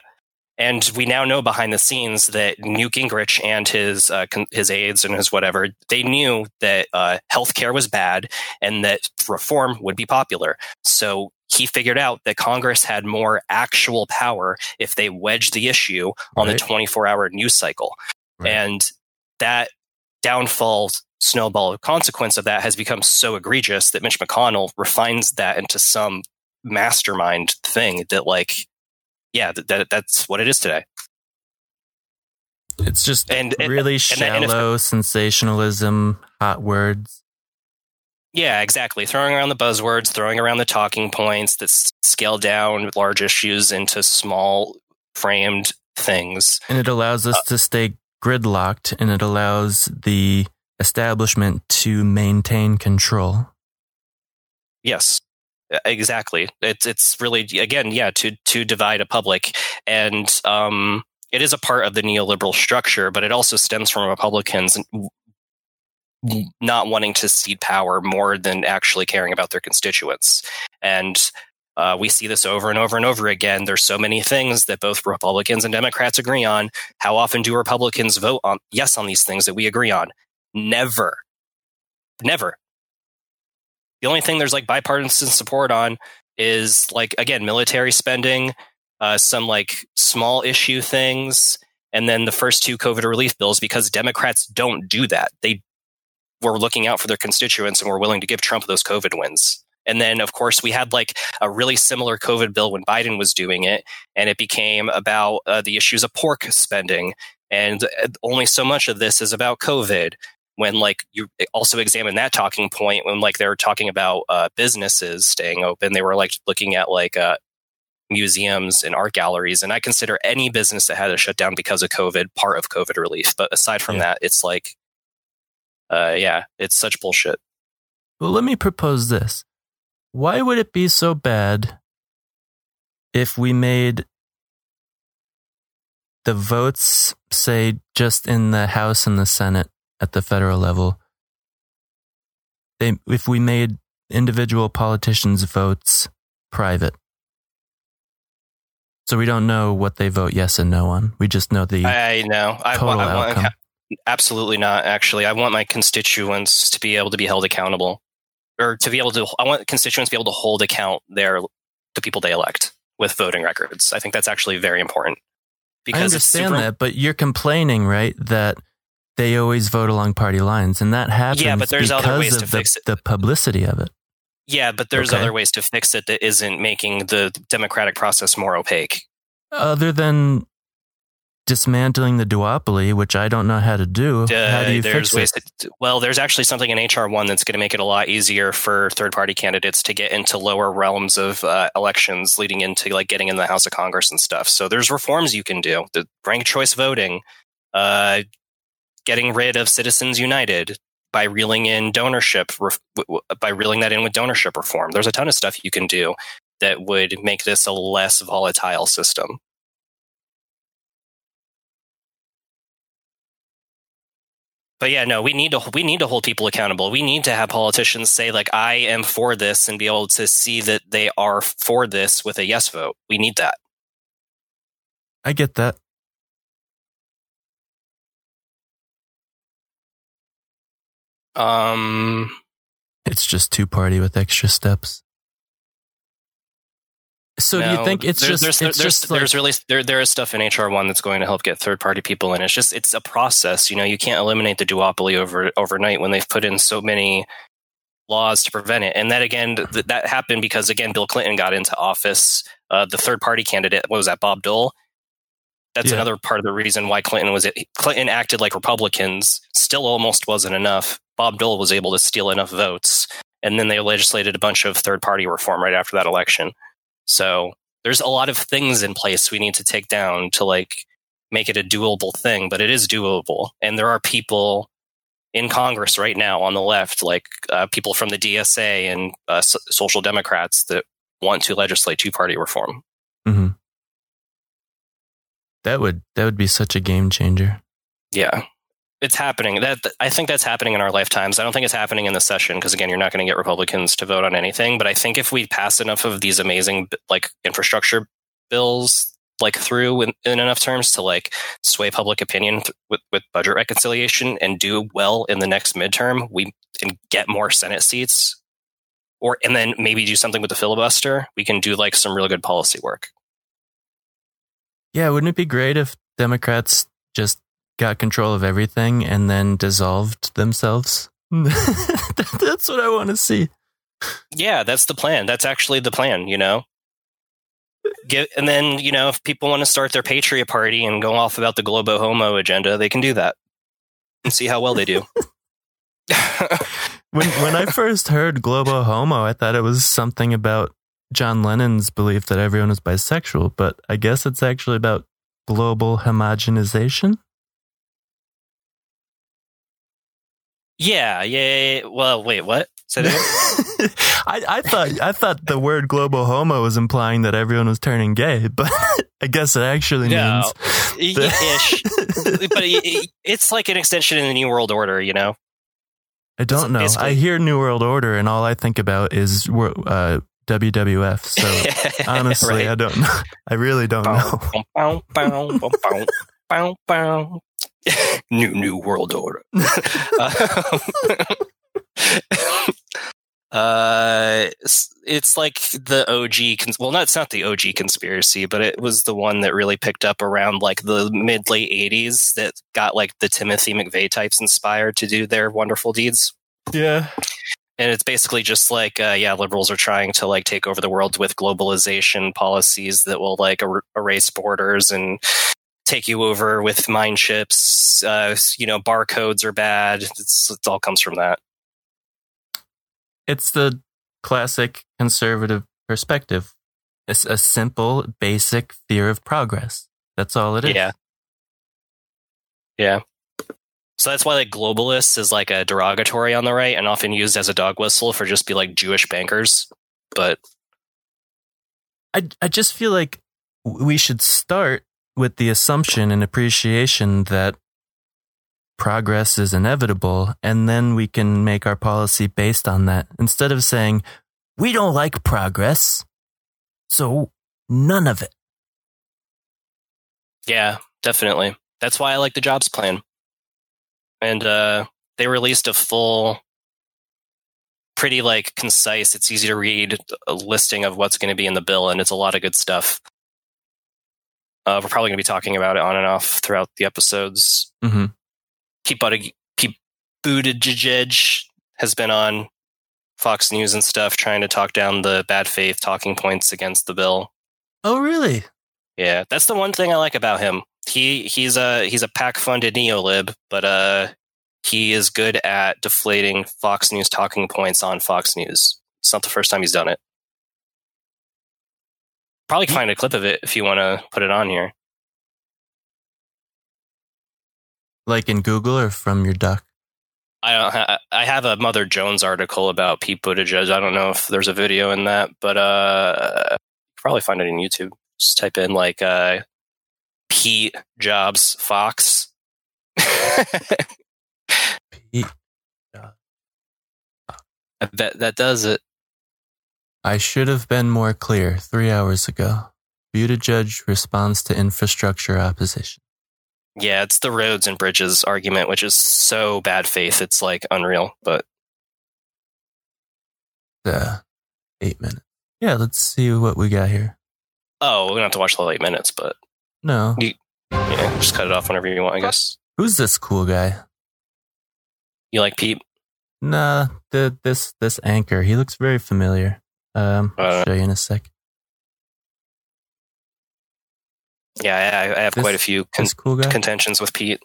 A: And we now know behind the scenes that Newt Gingrich and his uh, con- his aides and his whatever they knew that uh, healthcare was bad and that reform would be popular. So he figured out that Congress had more actual power if they wedged the issue on
B: Right.
A: the 24 hour news cycle.
B: Right.
A: And that downfall snowball consequence of that has become so egregious that Mitch McConnell refines that into some mastermind thing that like yeah, that, that that's what it is today.
B: It's just
A: and
B: really
A: and, and if-
B: shallow sensationalism, hot words.
A: Yeah, exactly. Throwing around the buzzwords, throwing around the talking points that scale down large issues into small framed things.
B: And it allows
A: Uh,
B: us to stay gridlocked and it allows the establishment to maintain control.
A: Yes, e- exactly. It's it's really again, yeah, to to divide a public, and um, it is a part of the neoliberal structure, but it also stems from Republicans not wanting to cede power more than actually caring about their constituents, and. Uh, we see this over and over and over again. There's so many things that both Republicans and Democrats agree on. How often do Republicans vote on yes on these things that we agree on? Never. Never. The only thing there's like bipartisan support on is like again military spending, uh, some like small issue things, and then the first two COVID relief bills because Democrats don't do that. They were looking out for their constituents and were willing to give Trump those COVID wins. And then, of course, we had like a really similar COVID bill when Biden was doing it, and it became about uh, the issues of pork spending. And uh, only so much of this is about COVID. When like you also examine that talking point when like they were talking about uh, businesses staying open they were like looking at like uh, museums and art galleries. And i consider any business that had a shutdown because of covid part of covid relief. But aside from that it's like uh, yeah it's such bullshit.
B: Well, let me propose this. Why would it be so bad if we made the votes, say, just in the House and the Senate at the federal level? They, if we made individual politicians' votes private. So we don't know what they vote yes and no on. We just know the
A: i know i,
B: total
A: I want
B: outcome.
A: absolutely not actually i want my constituents to be able to be held accountable or to be able to i want constituents to be able to hold account their the people they elect with voting records i think that's actually very important
B: I
A: it's
B: understand
A: super-
B: that, but you're complaining, right, that they always vote along party lines, and that happens
A: Yeah, but there's
B: because
A: other ways
B: of
A: to
B: the,
A: fix it.
B: the publicity of it.
A: Yeah, but there's
B: Okay.
A: other ways to fix it that isn't making the democratic process more opaque.
B: Other than dismantling the duopoly, which I don't know how to do, how do you
A: Uh,
B: fix it?
A: to, well, there's actually something in HR one that's going to make it a lot easier for third party candidates to get into lower realms of uh, elections, leading into like getting in the House of Congress and stuff. So there's reforms you can do. The ranked choice voting, uh, getting rid of Citizens United by reeling in donorship, ref- w- w- by reeling that in with donorship reform. There's a ton of stuff you can do that would make this a less volatile system. But yeah, no, we need to we need to hold people accountable. We need to have politicians say like I am for this and be able to see that they are for this with a yes vote. We need that.
B: I get that.
A: Um
B: It's just two party with extra steps. So do you think it's
A: there's,
B: just
A: there's,
B: it's
A: there's,
B: just like,
A: there's really there there is stuff in HR one that's going to help get third party people in. It's just it's a process. You know, you can't eliminate the duopoly over overnight when they've put in so many laws to prevent it. And that again, th- that happened because again, Bill Clinton got into office. Uh, the third party candidate what was that Bob Dole. That's
B: Yeah.
A: another part of the reason why Clinton was it. Clinton acted like Republicans. Still, almost wasn't enough. Bob Dole was able to steal enough votes, and then they legislated a bunch of third party reform right after that election. So there's a lot of things in place we need to take down to like make it a doable thing, but it is doable. And there are people in Congress right now on the left, like uh, people from the DSA and uh, so- social democrats that want to legislate two party reform.
B: Mhm. that would that would be such a game changer.
A: Yeah. It's happening. That I think that's happening in our lifetimes. I don't think it's happening in the session because again, you're not going to get Republicans to vote on anything. But I think if we pass enough of these amazing like infrastructure bills like through in, in enough terms to like sway public opinion th- with, with budget reconciliation and do well in the next midterm, we can get more Senate seats. Or and then maybe do something with the filibuster. We can do like some really good policy work.
B: Yeah, wouldn't it be great if Democrats just got control of everything and then dissolved themselves? <laughs> That's what I want to see.
A: Yeah, that's the plan. That's actually the plan, you know? Get, and then you know, if people want to start their Patriot Party and go off about the Globo Homo agenda, they can do that and see how well they do. <laughs> <laughs>
B: when when I first heard Globo Homo, I thought it was something about John Lennon's belief that everyone was bisexual, but I guess it's actually about global homogenization.
A: Yeah, yeah, yeah. Well, wait, what? That? <laughs>
B: I, I thought I thought the word global homo was implying that everyone was turning gay, <laughs> but I guess it actually
A: No.
B: means
A: Y- ish. but it- it- it's like an extension in the New World Order, you know?
B: I don't know.
A: basically-
B: I hear New World Order, and all I think about is uh, WWF. So <laughs> honestly,
A: Right.
B: I don't know. I really don't know. <laughs>
A: New New World Order. <laughs> <laughs> uh, it's, it's like the OG. Cons- well, not it's not the OG conspiracy, but it was the one that really picked up around like the mid late '80s that got like the Timothy McVeigh types inspired to do their wonderful deeds.
B: Yeah.
A: and it's basically just like uh, yeah liberals are trying to like take over the world with globalization policies that will like er- erase borders and take you over with mind chips uh, you know barcodes are bad it's, it all comes from that
B: It's the classic conservative perspective. It's a simple, basic fear of progress. That's all it is.
A: yeah yeah so that's why like globalist is like a derogatory on the right and often used as a dog whistle for just be like jewish bankers but
B: I I just feel like we should start with the assumption and appreciation that progress is inevitable, and then we can make our policy based on that instead of saying we don't like progress, so none of it.
A: Yeah, definitely. That's why I like the jobs plan. And uh, they released a full, pretty like concise. It's easy to read listing of what's going to be in the bill, and it's a lot of good stuff. Uh, we're probably going to be talking about it on and off throughout the episodes.
B: Mm-hmm.
A: Pete Buttig- Pete Buttigieg has been on Fox News and stuff, trying to talk down the bad faith talking points against the bill.
B: Oh, really?
A: Yeah, that's the one thing I like about him. He he's a he's a PAC funded neolib, but uh he is good at deflating Fox News talking points on Fox News. It's not the first time he's done it. Probably find a clip of it if you want to put it on here.
B: Like in Google or from your duck?
A: I don't. Ha- I have a Mother Jones article about Pete Buttigieg. I don't know if there's a video in that, but uh, you can probably find it in YouTube. Just type in like uh, Pete Jobs Fox.
B: Pete. <laughs>
A: That that does it.
B: I should have been more clear three hours ago. Buttigieg responds to infrastructure opposition.
A: Yeah, it's the roads and bridges argument, which is so bad faith. It's like unreal. But
B: Uh, eight minutes. Yeah, let's see what we got here.
A: oh, we're going to have to watch the eight minutes. But
B: No.
A: you, yeah, just cut it off whenever you want. I guess
B: Who's this cool guy?
A: you like Pete.
B: Nah, the this this anchor. He looks very familiar. Um, I'll
A: Uh,
B: show you in a sec.
A: Yeah, I, I have
B: This-
A: quite a few con-
B: cool
A: contentions with Pete.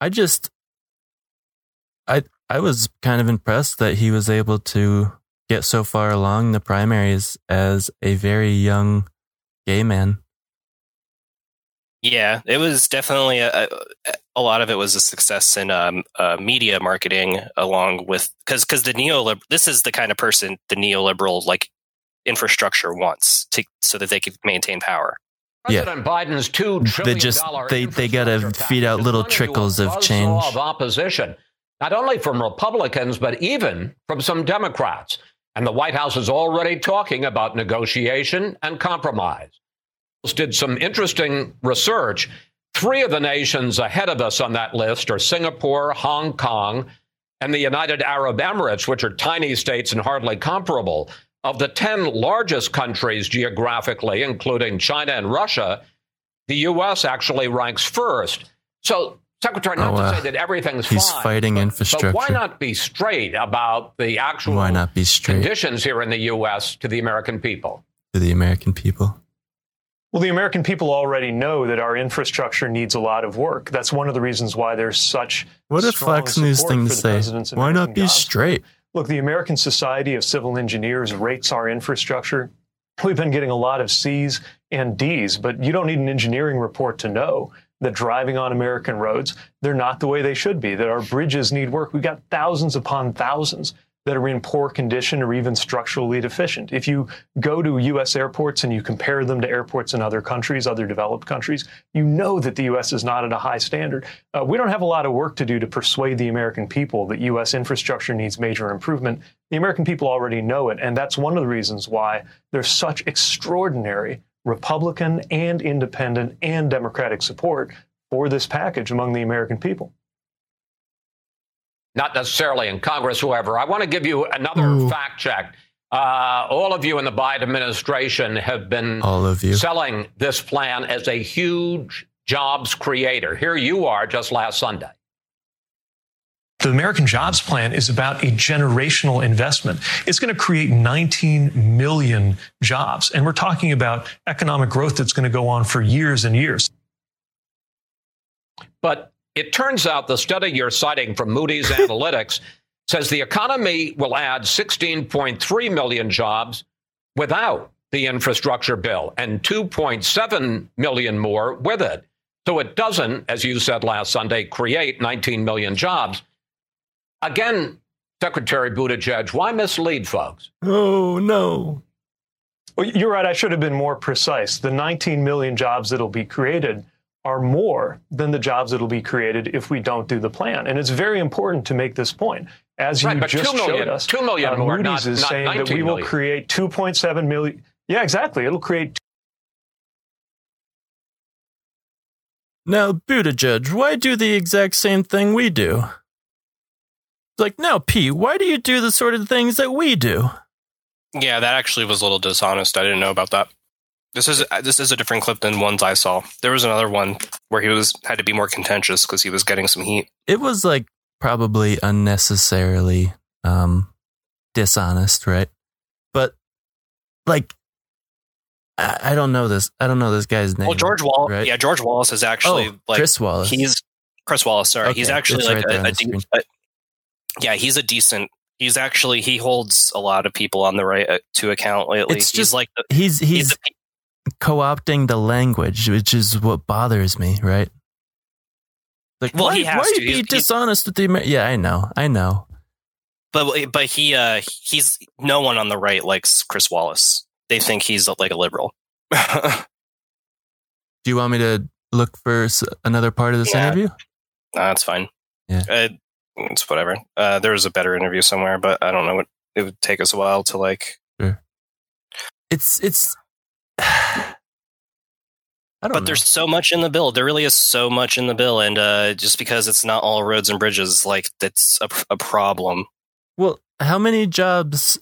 B: I just, I I was kind of impressed that he was able to get so far along the primaries as a very young gay man.
A: Yeah, it was definitely a, a, a lot of it was a success in um, uh, media marketing, along with because because the neoliberal. This is the kind of person the neoliberal like infrastructure wants to so that they could maintain power.
M: President Biden's two
B: They just
M: dollar
B: they they gotta feed out little trickles of change.
M: of opposition, not only from Republicans but even from some Democrats. And the White House is already talking about negotiation and compromise. Did some interesting research. Three of the nations ahead of us on that list are Singapore, Hong Kong, and the United Arab Emirates, which are tiny states and hardly comparable. Of the 10 largest countries geographically, including China and Russia, the U.S. actually ranks first. So Secretary, not
B: Oh,
M: to
B: uh,
M: say that everything's
B: he's
M: fine.
B: He's fighting
M: but
B: infrastructure.
M: why not be straight about the actual
B: Why not be straight
M: conditions here in the U.S. to the American people?
B: to the American people?
P: Well, the American people already know that our infrastructure needs a lot of work. That's one of the reasons why there's such.
B: What a Fox News thing to say. Why not be
P: jobs.
B: straight?
P: Look, the American Society of Civil Engineers rates our infrastructure. We've been getting a lot of C's and D's, but you don't need an engineering report to know that driving on American roads, they're not the way they should be, that our bridges need work. We've got thousands upon thousands that are in poor condition or even structurally deficient. If you go to U.S. airports and you compare them to airports in other countries, other developed countries, you know that the U.S. is not at a high standard. Uh, we don't have a lot of work to do to persuade the American people that U.S. infrastructure needs major improvement. The American people already know it, and that's one of the reasons why there's such extraordinary Republican and independent and Democratic support for this package among the American people.
M: Not necessarily in Congress, whoever. I want to give you another fact check. Uh, all of you in the Biden administration have been
B: All of you.
M: selling this plan as a huge jobs creator. Here you are just last Sunday.
P: The American Jobs Plan is about a generational investment. It's going to create 19 million jobs. And we're talking about economic growth that's going to go on for years and years.
M: But it turns out the study you're citing from Moody's <laughs> Analytics says the economy will add 16.3 million jobs without the infrastructure bill and 2.7 million more with it. So it doesn't, as you said last Sunday, create 19 million jobs. Again, Secretary Buttigieg, why mislead folks?
B: Oh, no.
P: Well, you're right. I should have been more precise. The 19 million jobs that'll be created are more than the jobs that'll be created if we don't do the plan. And it's very important to make this point. As you
M: Right, but
P: just
M: 2 million-
P: showed us,
M: 2 million
P: uh,
M: more,
P: Moody's
M: not-
P: is
M: not
P: saying that
M: 19
P: we will
M: million.
P: create 2.7 million. Yeah, exactly. It'll create
B: Now, Buttigieg, why do the exact same thing we do? Like, now, Pete, why do you do the sort of things that we do?
A: Yeah, that actually was a little dishonest. I didn't know about that. This is uh, this is a different clip than ones I saw. There was another one where he was had to be more contentious because he was getting some heat.
B: It was like probably unnecessarily um, dishonest, right? But like, I, I don't know this. I don't know this guy's name.
A: Well, George Wallace,
B: right?
A: yeah, George Wallace is actually
B: Oh,
A: like
B: Chris Wallace.
A: He's Chris Wallace. Sorry,
B: Okay,
A: he's actually like
B: right
A: a, a,
B: the
A: de- a- yeah, he's a decent. He's actually he holds a lot of people on the right uh, to account lately.
B: It's
A: he's
B: just
A: like the,
B: he's he's,
A: the-
B: co-opting the language, which is what bothers me, right? Like,
A: Well,
B: why,
A: he has
B: why
A: to.
B: you be
A: He's- he's-
B: dishonest with the Amer- Yeah, I know, I know.
A: but but he uh he's no one on the right likes Chris Wallace. They think he's like a liberal. <laughs>
B: Do you want me to look for another part of this
A: Yeah.
B: interview?
A: Nah, that's fine.
B: Yeah.
A: Uh, it's whatever. Uh, there was a better interview somewhere, but I don't know what it would take us a while to like.
B: It's it's. <sighs> I don't
A: but
B: know.
A: there's so much in the bill. There really is so much in the bill, and uh, just because it's not all roads and bridges, like that's a, a problem.
B: Well, how many jobs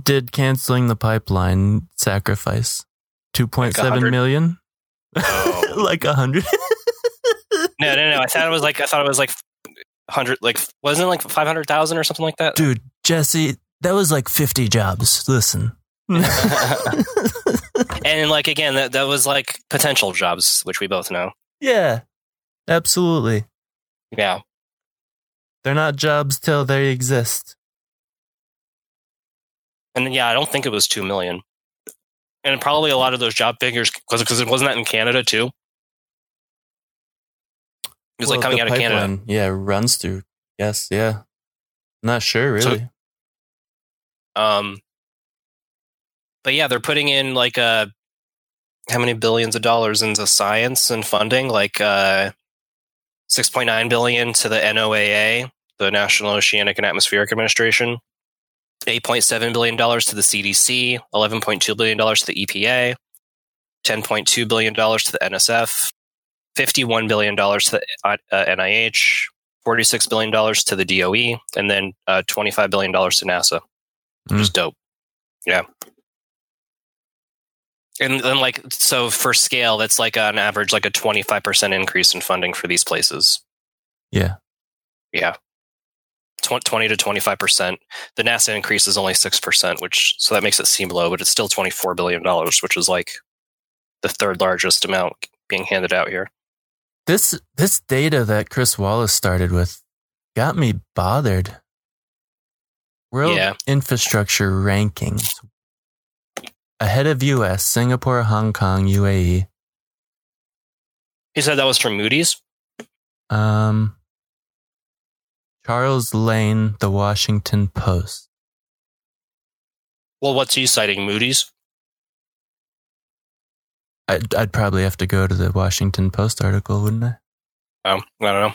B: did canceling the pipeline sacrifice? Two point seven
A: 100.
B: million.
A: Oh. <laughs>
B: like a hundred. <laughs>
A: No, no, no. I thought it was like I thought it was like hundred, like wasn't it like five hundred thousand or something like that?
B: Dude, Jesse, that was like fifty jobs. Listen. <laughs> <laughs>
A: and like again, that that was like potential jobs, which we both know.
B: yeah, absolutely.
A: Yeah.
B: They're not jobs till they exist.
A: And yeah, I don't think it was two million. And probably a lot of those job figures because because it wasn't that in Canada too. It was like coming out of Canada.
B: Yeah, runs through. Yes, yeah. Not sure,
A: So-
B: really.
A: Um, but yeah, they're putting in like uh, how many billions of dollars into science and funding? Like uh, six point nine billion to the NOAA, the National Oceanic and Atmospheric Administration. Eight point seven billion dollars to the CDC. Eleven point two billion dollars to the EPA. Ten point two billion dollars to the NSF. Fifty-one billion dollars to the uh, NIH. Forty-six billion dollars to the DOE, and then uh, twenty-five billion dollars to NASA which is dope. Yeah. And then, like, so for scale, that's like on average, like a 25% increase in funding for these places.
B: Yeah.
A: Yeah. 20 to 25%. The NASA increase is only 6%, which so that makes it seem low, but it's still $24 billion, which is like the third largest amount being handed out here.
B: This this data that Chris Wallace started with got me bothered. World
A: Yeah.
B: infrastructure rankings. Ahead of US, Singapore, Hong Kong. UAE.
A: He said that was from Moody's.
B: Um Charles Lane, The Washington Post.
A: Well, what's he citing? Moody's?
B: I'd, I'd probably have to go to the Washington Post article, wouldn't I?
A: Oh, I don't know.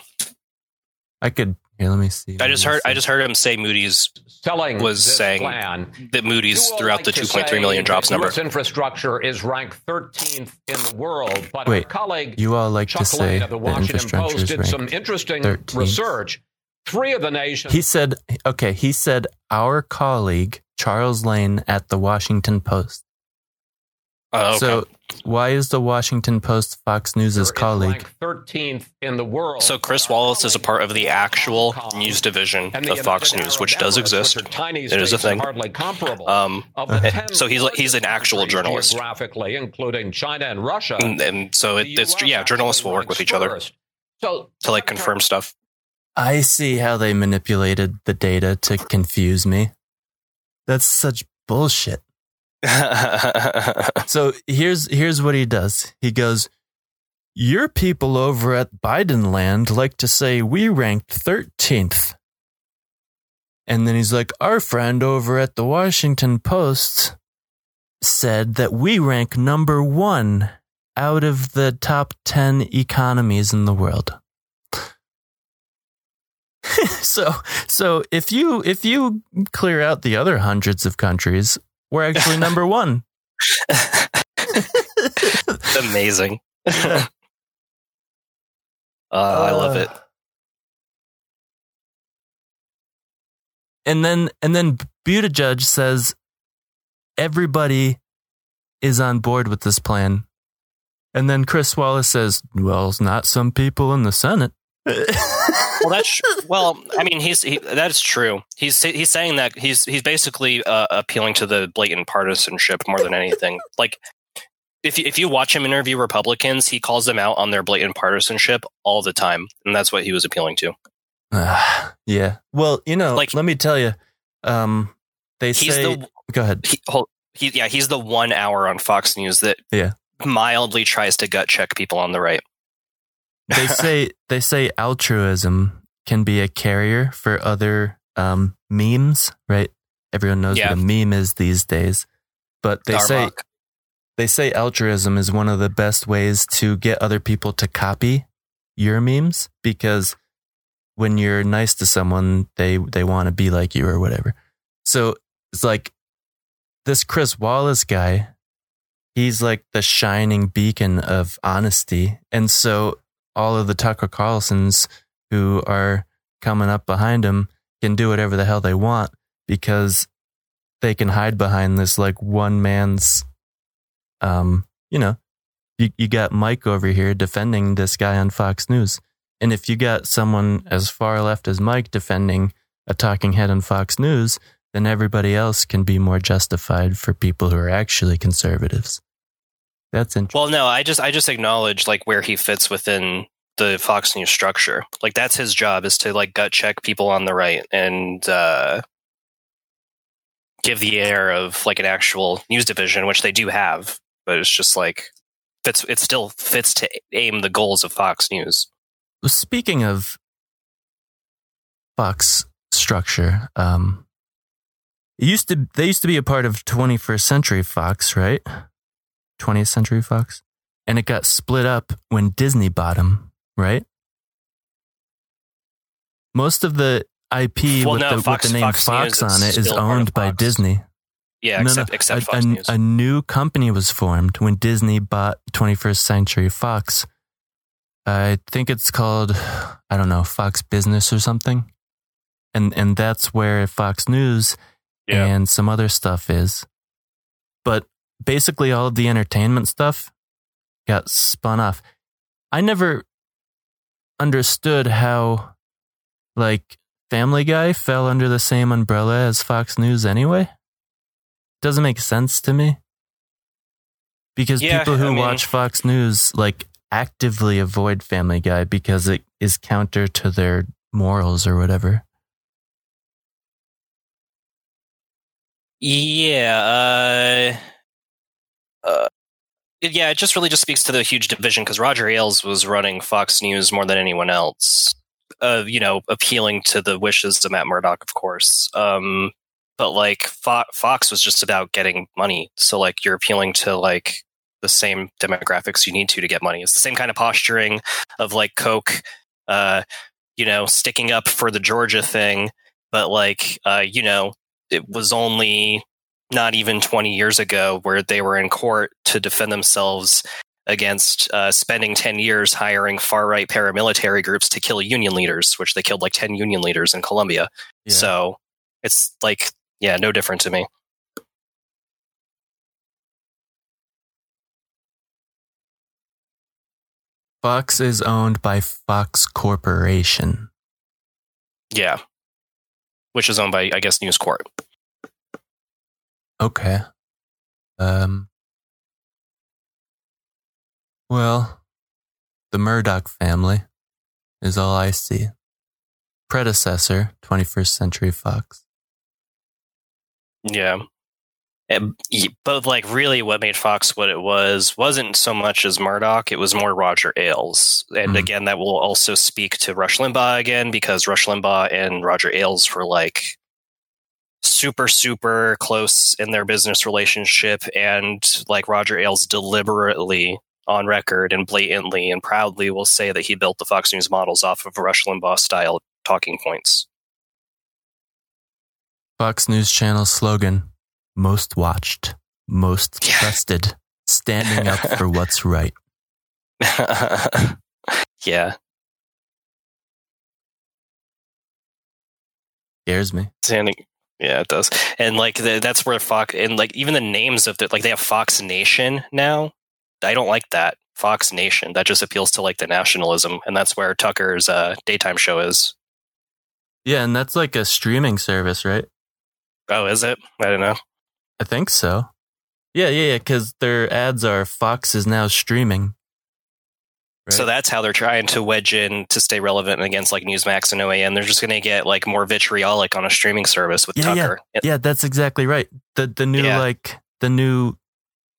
B: I could. Here, let me see.
A: I just heard I just heard him say Moody's
M: Selling
A: was saying
M: plan.
A: that Moody's throughout
M: like
A: the
M: to
A: 2.3 jobs number.
M: U.S. infrastructure is ranked 13th in the world, but
B: Wait,
M: our colleague
B: you all like
M: Chuck
B: to say
M: Lane of the Washington
B: infrastructure
M: Post did some interesting
B: 13th.
M: research. Three of the nations.
B: He said, okay, he said our colleague, Charles Lane at the Washington Post.
A: Oh, okay.
B: So, why is the Washington Post Fox News' colleague?
M: 13th in the world.
A: So Chris Wallace is a part of the actual news division of Fox News, which does exist.
M: which
A: It is a thing.
M: hardly comparable.
A: Um,
M: Of the 10
A: so he's he's an actual journalist,
M: geographically, including China and Russia.
A: and, and so it, it's yeah, journalists will work with each other
M: So
A: to like confirm stuff.
B: I see how they manipulated the data to confuse me. That's such bullshit. <laughs> so here's here's what he does. He goes, "Your people over at Biden land like to say we ranked 13th." And then he's like, "Our friend over at the Washington Post said that we rank number 1 out of the top 10 economies in the world." <laughs> so so if you if you clear out the other hundreds of countries, we're actually <laughs> number 1.
A: It's amazing. uh, <laughs> I love it.
B: And then and then Buttigieg says everybody is on board with this plan. And then Chris Wallace says, "Well, it's not some people in the Senate."
A: Well, that's well. I mean, he's he, that's true. He's he's saying that he's he's basically uh, appealing to the blatant partisanship more than anything. <laughs> like, if you, if you watch him interview Republicans, he calls them out on their blatant partisanship all the time, and that's what he was appealing to. <sighs>
B: yeah. Well, you know, like let me tell you, um, they
A: He's
B: say.
A: the-
B: go ahead.
A: He, hold- he yeah, he's the one hour on Fox News that
B: Yeah.
A: mildly tries to gut check people on the right.
B: They <laughs> say they say altruism can be a carrier for other um, memes, right? Everyone knows
A: Yeah.
B: what a meme is these days, but they say they say altruism is one of the best ways to get other people to copy your memes because when you're nice to someone, they they want to be like you or whatever. So it's like this Chris Wallace guy. He's like the shining beacon of honesty, and so all of the Tucker Carlsons who are coming up behind him can do whatever the hell they want because they can hide behind this like one man's um you know you, you got Mike over here defending this guy on Fox News. And if you got someone as far left as Mike defending a talking head on Fox News then everybody else can be more justified for people who are actually conservatives that's interesting
A: Well, no, I just I just acknowledge like where he fits within the Fox News structure. Like that's his job is to like gut check people on the right and uh, give the air of like an actual news division, which they do have, but it's just like fits. It still fits to aim the goals of Fox News.
B: Speaking of Fox structure, um, it used to they used to be a part of 21st Century Fox, right? 20th Century Fox, and it got split up when Disney bought them, right? Most of the IP
A: Well,
B: with,
A: no,
B: the,
A: Fox-
B: with the name
A: Fox
B: Fox, on it is
A: still part of
B: owned by Disney.
A: Yeah, except except
B: a,
A: Fox
B: a,
A: News.
B: a new company was formed when Disney bought 21st Century Fox. I think it's called, I don't know, Fox Business or something. And and that's where Fox News
A: Yeah.
B: and some other stuff is. But basically all of the entertainment stuff got spun off. I never understood how, like, Family Guy fell under the same umbrella as Fox News anyway. Doesn't make sense to me. Because
A: Yeah,
B: people who
A: I mean-
B: watch Fox News, like, actively avoid Family Guy because it is counter to their morals or whatever.
A: Yeah. Uh, uh, yeah, it just really just speaks to the huge division because Roger Ailes was running Fox News more than anyone else. Uh, you know, appealing to the wishes of Matt Murdock, of course. Um, but like Fo- Fox was just about getting money. So like you're appealing to like the same demographics you need to to get money. It's the same kind of posturing of like Coke, uh, you know, sticking up for the Georgia thing, but like uh, you know, it was only not even 20 years ago where they were in court to defend themselves against uh, spending 10 years hiring far right paramilitary groups to kill union leaders, which they killed like 10 union leaders in Colombia.
B: Yeah.
A: So it's like, yeah, no different to me.
B: Fox is owned by Fox Corporation.
A: Yeah. Which is owned by, I guess, News Corp.
B: Okay. Um. Well, the Murdoch family is all I see. Predecessor, 21st Century Fox.
A: Yeah. And, but like really what made Fox what it was wasn't so much as Murdoch, it was more Roger Ailes. And again, that will also speak to Rush Limbaugh again, because Rush Limbaugh and Roger Ailes were like super, super close in their business relationship. And like Roger Ailes deliberately on record and blatantly and proudly will say that he built the Fox News models off of Rush Limbaugh style talking points.
B: Fox News Channel slogan most watched, most trusted, standing up for <laughs> what's right. <laughs>
A: yeah.
B: Scares me.
A: Standing. Yeah, it does. And like the, that's where Fox and like even the names of the like they have Fox Nation now. I don't like that. Fox Nation. That just appeals to like the nationalism, and that's where Tucker's uh, daytime show is.
B: Yeah, and that's like a streaming service, right?
A: Oh, is it? I don't know.
B: I think so. Yeah, yeah, yeah, because their ads are Fox is now streaming.
A: So that's how they're trying to wedge in to stay relevant against like Newsmax and OAN. They're just going to get like more vitriolic on a streaming service with
B: Yeah, yeah,
A: Tucker.
B: yeah, that's exactly right. The the new
A: Yeah.
B: like the new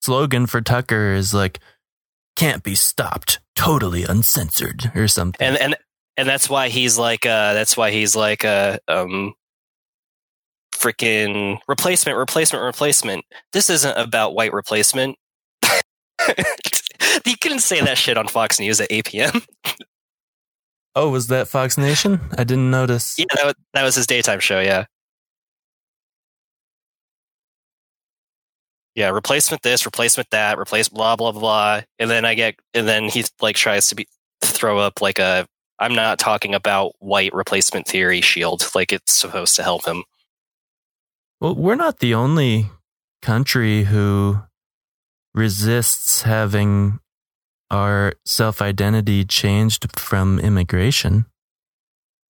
B: slogan for Tucker is like can't be stopped, totally uncensored or something.
A: and and and that's why he's like uh that's why he's like uh um freaking replacement replacement replacement this isn't about white replacement <laughs> <laughs> you couldn't say that shit on fox news at 8 p.m
B: oh, was that Fox Nation? I didn't notice.
A: yeah that was, that was his daytime show yeah yeah replacement this replacement that replace blah blah blah and then i get and then he like tries to be throw up like a i'm not talking about white replacement theory shield like it's supposed to help him
B: Well, we're not the only country who resists having our self identity changed from immigration.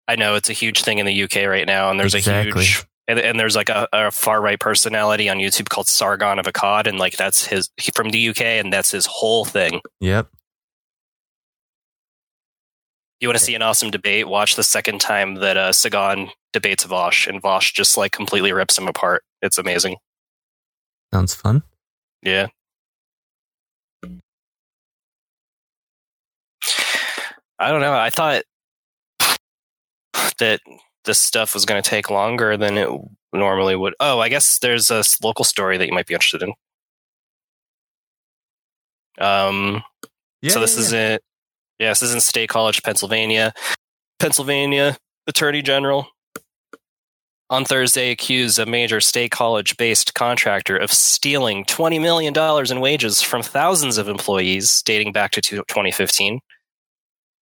A: I know it's a huge thing in the UK right now, and there's
B: Exactly.
A: a huge and, and there's like a, a far right personality on YouTube called Sargon of Akkad, and like that's his he, from the UK, and that's his whole thing.
B: Yep.
A: You want to see an awesome debate? Watch the second time that uh, Sargon debates Vaush, and Vaush just like completely rips him apart. It's amazing.
B: Sounds fun.
A: Yeah. I don't know. I thought that this stuff was going to take longer than it normally would. Oh, I guess there's a local story that you might be interested in. Um,
B: Yeah,
A: so this
B: yeah,
A: is it. Yeah, this is in State College, Pennsylvania. Pennsylvania Attorney General on Thursday accused a major state college based contractor of stealing $20 million in wages from thousands of employees dating back to 2015.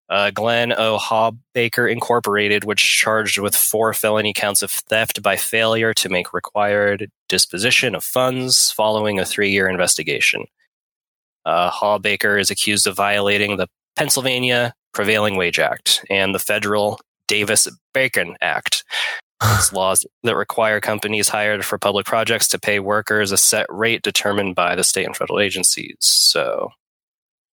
A: Uh, Glenn O. Hawbaker Incorporated, which charged with four felony counts of theft by failure to make required disposition of funds following a three year investigation. Uh, Hawbaker is accused of violating the Pennsylvania Prevailing Wage Act and the federal Davis Bacon Act. <sighs> Laws that require companies hired for public projects to pay workers a set rate determined by the state and federal agencies. So,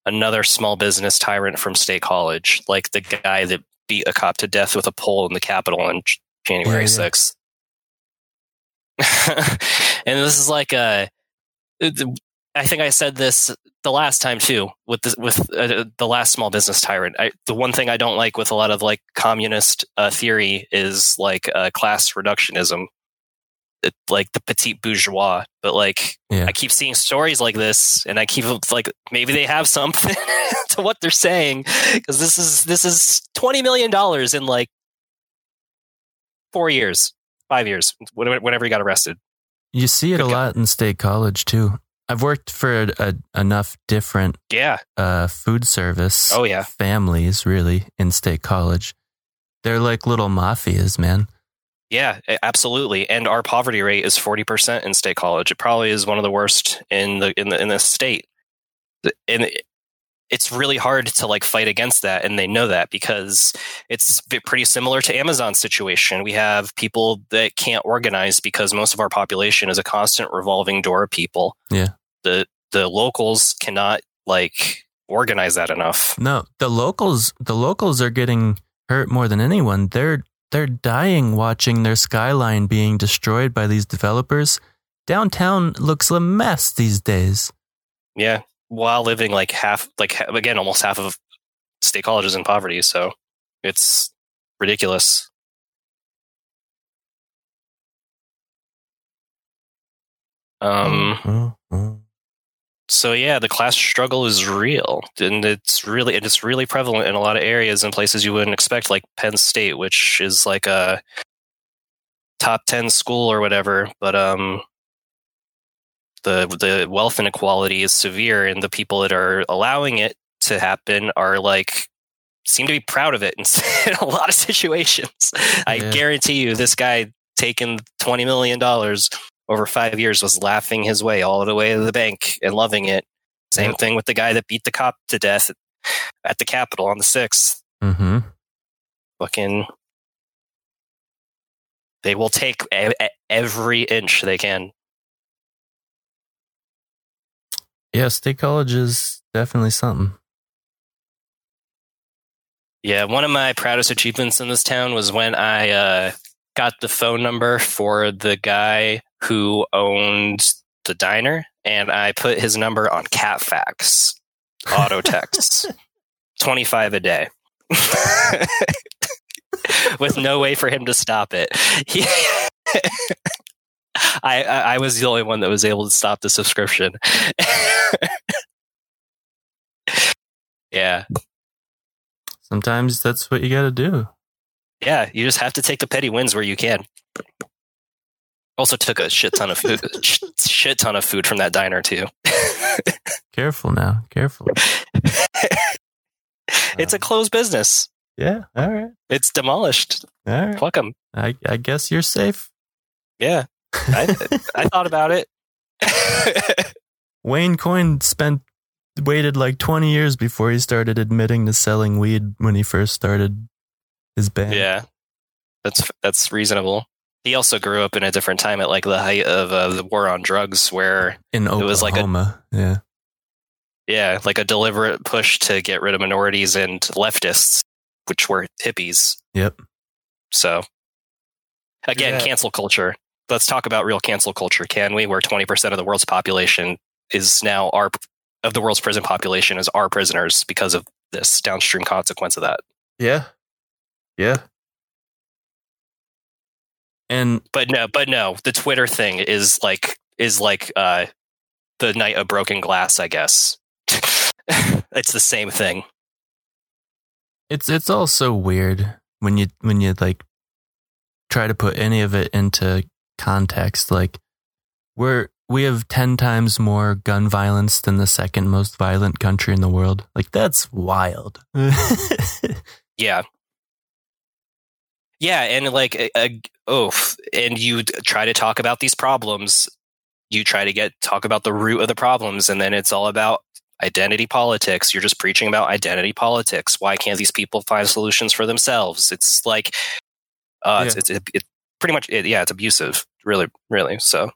A: another small business tyrant from State College, like the guy that beat a cop to death with a pole in the Capitol on January
B: Yeah, yeah.
A: 6th. <laughs> and this is like a. I think I said this the last time too with the, with uh, the last small business tyrant. I, the one thing I don't like with a lot of like communist uh, theory is like uh, class reductionism, like the petite bourgeois. But like
B: Yeah.
A: I keep seeing stories like this, and I keep like maybe they have something <laughs> to what they're saying because this is this is twenty million dollars in like four years, five years, whenever he got arrested.
B: You see it a lot in state college too. I've worked for a, a, enough different
A: Yeah.
B: uh, food service
A: Oh, yeah.
B: families really in state college. They're like little mafias, man.
A: Yeah, absolutely. And our poverty rate is forty percent in state college. It probably is one of the worst in the in the in the state. And it's really hard to like fight against that, and they know that because it's pretty similar to Amazon's situation. We have people that can't organize because most of our population is a constant revolving door of people.
B: Yeah.
A: The the locals cannot like organize that enough.
B: No, the locals the locals are getting hurt more than anyone. They're they're dying watching their skyline being destroyed by these developers. Downtown looks a mess these days.
A: Yeah, while living like half, like again, almost half of state colleges in poverty. So it's ridiculous. Um. Mm, mm, mm. So yeah, the class struggle is real, and it's really and it's really prevalent in a lot of areas and places you wouldn't expect, like Penn State, which is like a top ten school or whatever. But um, the the wealth inequality is severe, and the people that are allowing it to happen are like seem to be proud of it in, <laughs> in a lot of situations. I guarantee you, this guy taking twenty million dollars over five years was laughing his way all the way to the bank and loving it. Same thing with the guy that beat the cop to death at the Capitol on the sixth.
B: Mm-hmm.
A: Fucking, they will take every inch they can.
B: Yeah, state college is definitely something.
A: Yeah, one of my proudest achievements in this town was when I uh, got the phone number for the guy who owned the diner, and I put his number on Cat Facts auto texts, <laughs> twenty five a day, <laughs> with no way for him to stop it. He- <laughs> I, I I was the only one that was able to stop the subscription. yeah.
B: Sometimes that's what you got to do.
A: Yeah, you just have to take the petty wins where you can. Also took a shit ton of food, <laughs> shit ton of food from that diner too. <laughs>
B: Careful now. Careful. <laughs>
A: it's a um, closed business.
B: Yeah. All right.
A: It's demolished.
B: All right.
A: Fuck them.
B: I, I guess you're safe.
A: Yeah, I I thought about it.
B: Wayne Coyne spent waited like 20 years before he started admitting to selling weed when he first started his band.
A: Yeah, that's that's reasonable. He also grew up in a different time at like the height of uh, the war on drugs, where
B: In
A: it was like a
B: yeah.
A: yeah, like a deliberate push to get rid of minorities and leftists, which were hippies.
B: Yep.
A: So, again,
B: Yeah.
A: cancel culture. Let's talk about real cancel culture, can we? Where 20% of the world's population is now our, of the world's prison population is our prisoners because of this downstream consequence of that.
B: Yeah. Yeah. And
A: But no, but no, the Twitter thing is like, is like, uh, the night of broken glass, I guess. <laughs> it's the same thing.
B: it's it's all so weird when you when you like try to put any of it into context like we're we have 10 times more gun violence than the second most violent country in the world like that's wild <laughs>
A: Yeah. Yeah, and like a, a, oof, and you try to talk about these problems. You try to get talk about the root of the problems, and then it's all about identity politics. You're just preaching about identity politics. Why can't these people find solutions for themselves? It's like, uh, it's, it's, it, it pretty much, it, yeah, it's abusive. Really, really. So,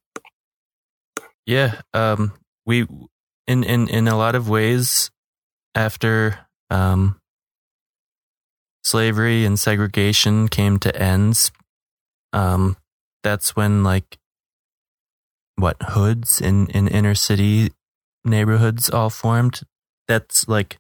B: Yeah, um, we in in in a lot of ways after um, slavery and segregation came to ends, um, that's when like what hoods in in inner city neighborhoods all formed. That's like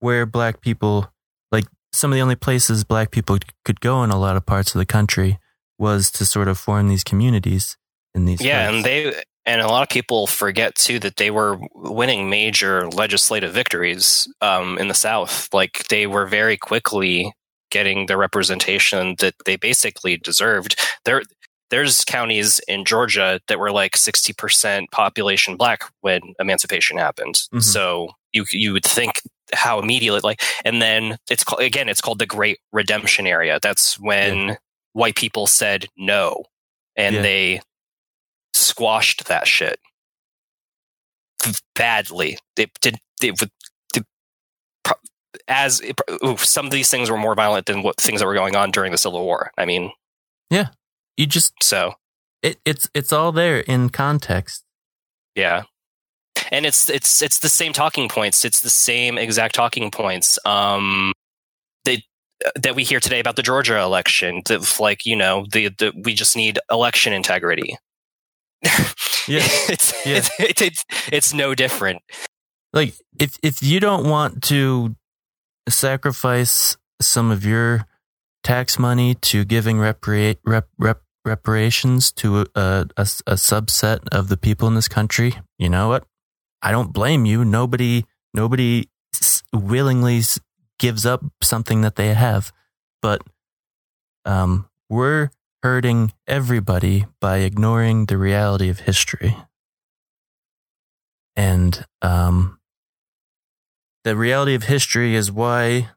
B: where black people like some of the only places black people could go in a lot of parts of the country was to sort of form these communities in these
A: yeah,
B: hoods.
A: and they and a lot of people forget too that they were winning major legislative victories um, in the South. Like they were very quickly getting the representation that they basically deserved. There, there's counties in Georgia that were like 60% population black when emancipation happened.
B: Mhm.
A: So you you would think how immediately like, and then it's called again it's called the Great Redemption Era. That's when white people said no, and
B: Yeah.
A: they squashed that shit badly. They did. They would. As it, ooh, some of these things were more violent than what things that were going on during the Civil War. I mean,
B: yeah, you just
A: so
B: it, it's it's all there in context.
A: Yeah. And it's it's it's the same talking points. It's the same exact talking points. Um they that we hear today about the Georgia election. That like, you know, the, the we just need election integrity.
B: Yeah. <laughs>
A: it's,
B: Yeah.
A: it's it's it's it's no different.
B: like if if you don't want to sacrifice some of your tax money to giving repara- rep, rep, reparations to a, a, a subset of the people in this country, you know what? I don't blame you. Nobody nobody s- willingly s- gives up something that they have, but um, we're hurting everybody by ignoring the reality of history. And um, the reality of history is why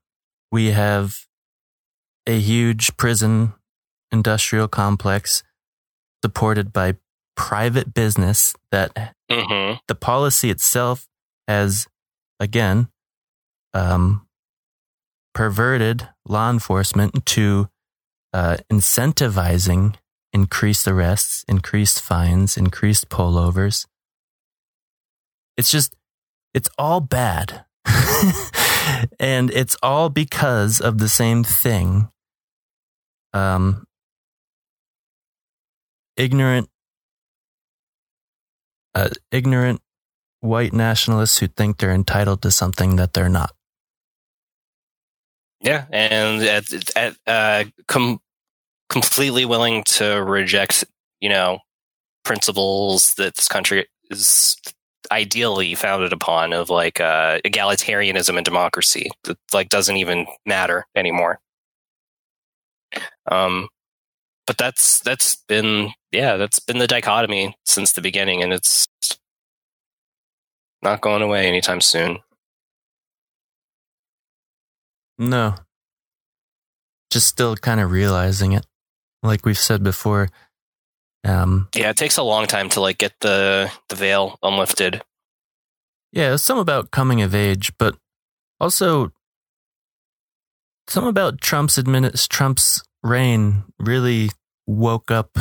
B: we have a huge prison industrial complex supported by private business that
A: Mhm.
B: the policy itself has again um, perverted law enforcement to uh, incentivizing increased arrests, increased fines, increased pullovers. It's just, it's all bad. <laughs> and it's all because of the same thing. Um, ignorant, uh, ignorant white nationalists who think they're entitled to something that they're not.
A: Yeah, and at, at, uh, com- completely willing to reject, you know, principles that this country is ideally founded upon of like uh, egalitarianism and democracy that like doesn't even matter anymore. Um, but that's that's been yeah that's been the dichotomy since the beginning, and it's not going away anytime soon.
B: No. Just still kind of realizing it. Like we've said before. Um,
A: Yeah, it takes a long time to like get the the veil unlifted.
B: yeah, some about coming of age, but also some about Trump's admin- Trump's reign really woke up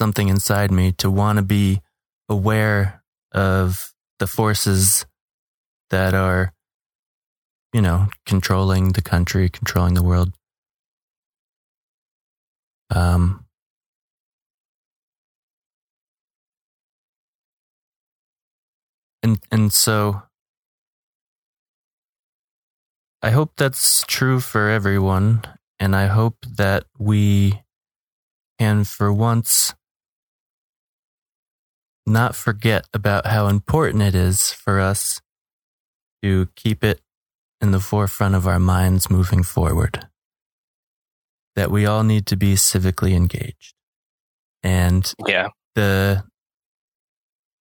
B: something inside me to want to be aware of the forces that are, you know, controlling the country, controlling the world. Um, and and so I hope that's true for everyone, and I hope that we can, for once, not forget about how important it is for us to keep it in the forefront of our minds moving forward. That we all need to be civically engaged. And
A: Yeah.
B: the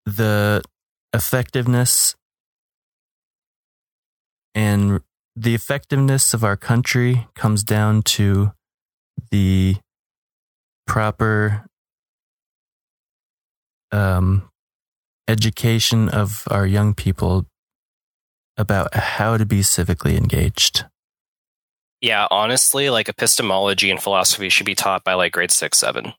B: the effectiveness and the effectiveness of our country comes down to the proper um, education of our young people about how to be civically engaged.
A: Yeah, honestly, like epistemology and philosophy should be taught by like grade six, seven.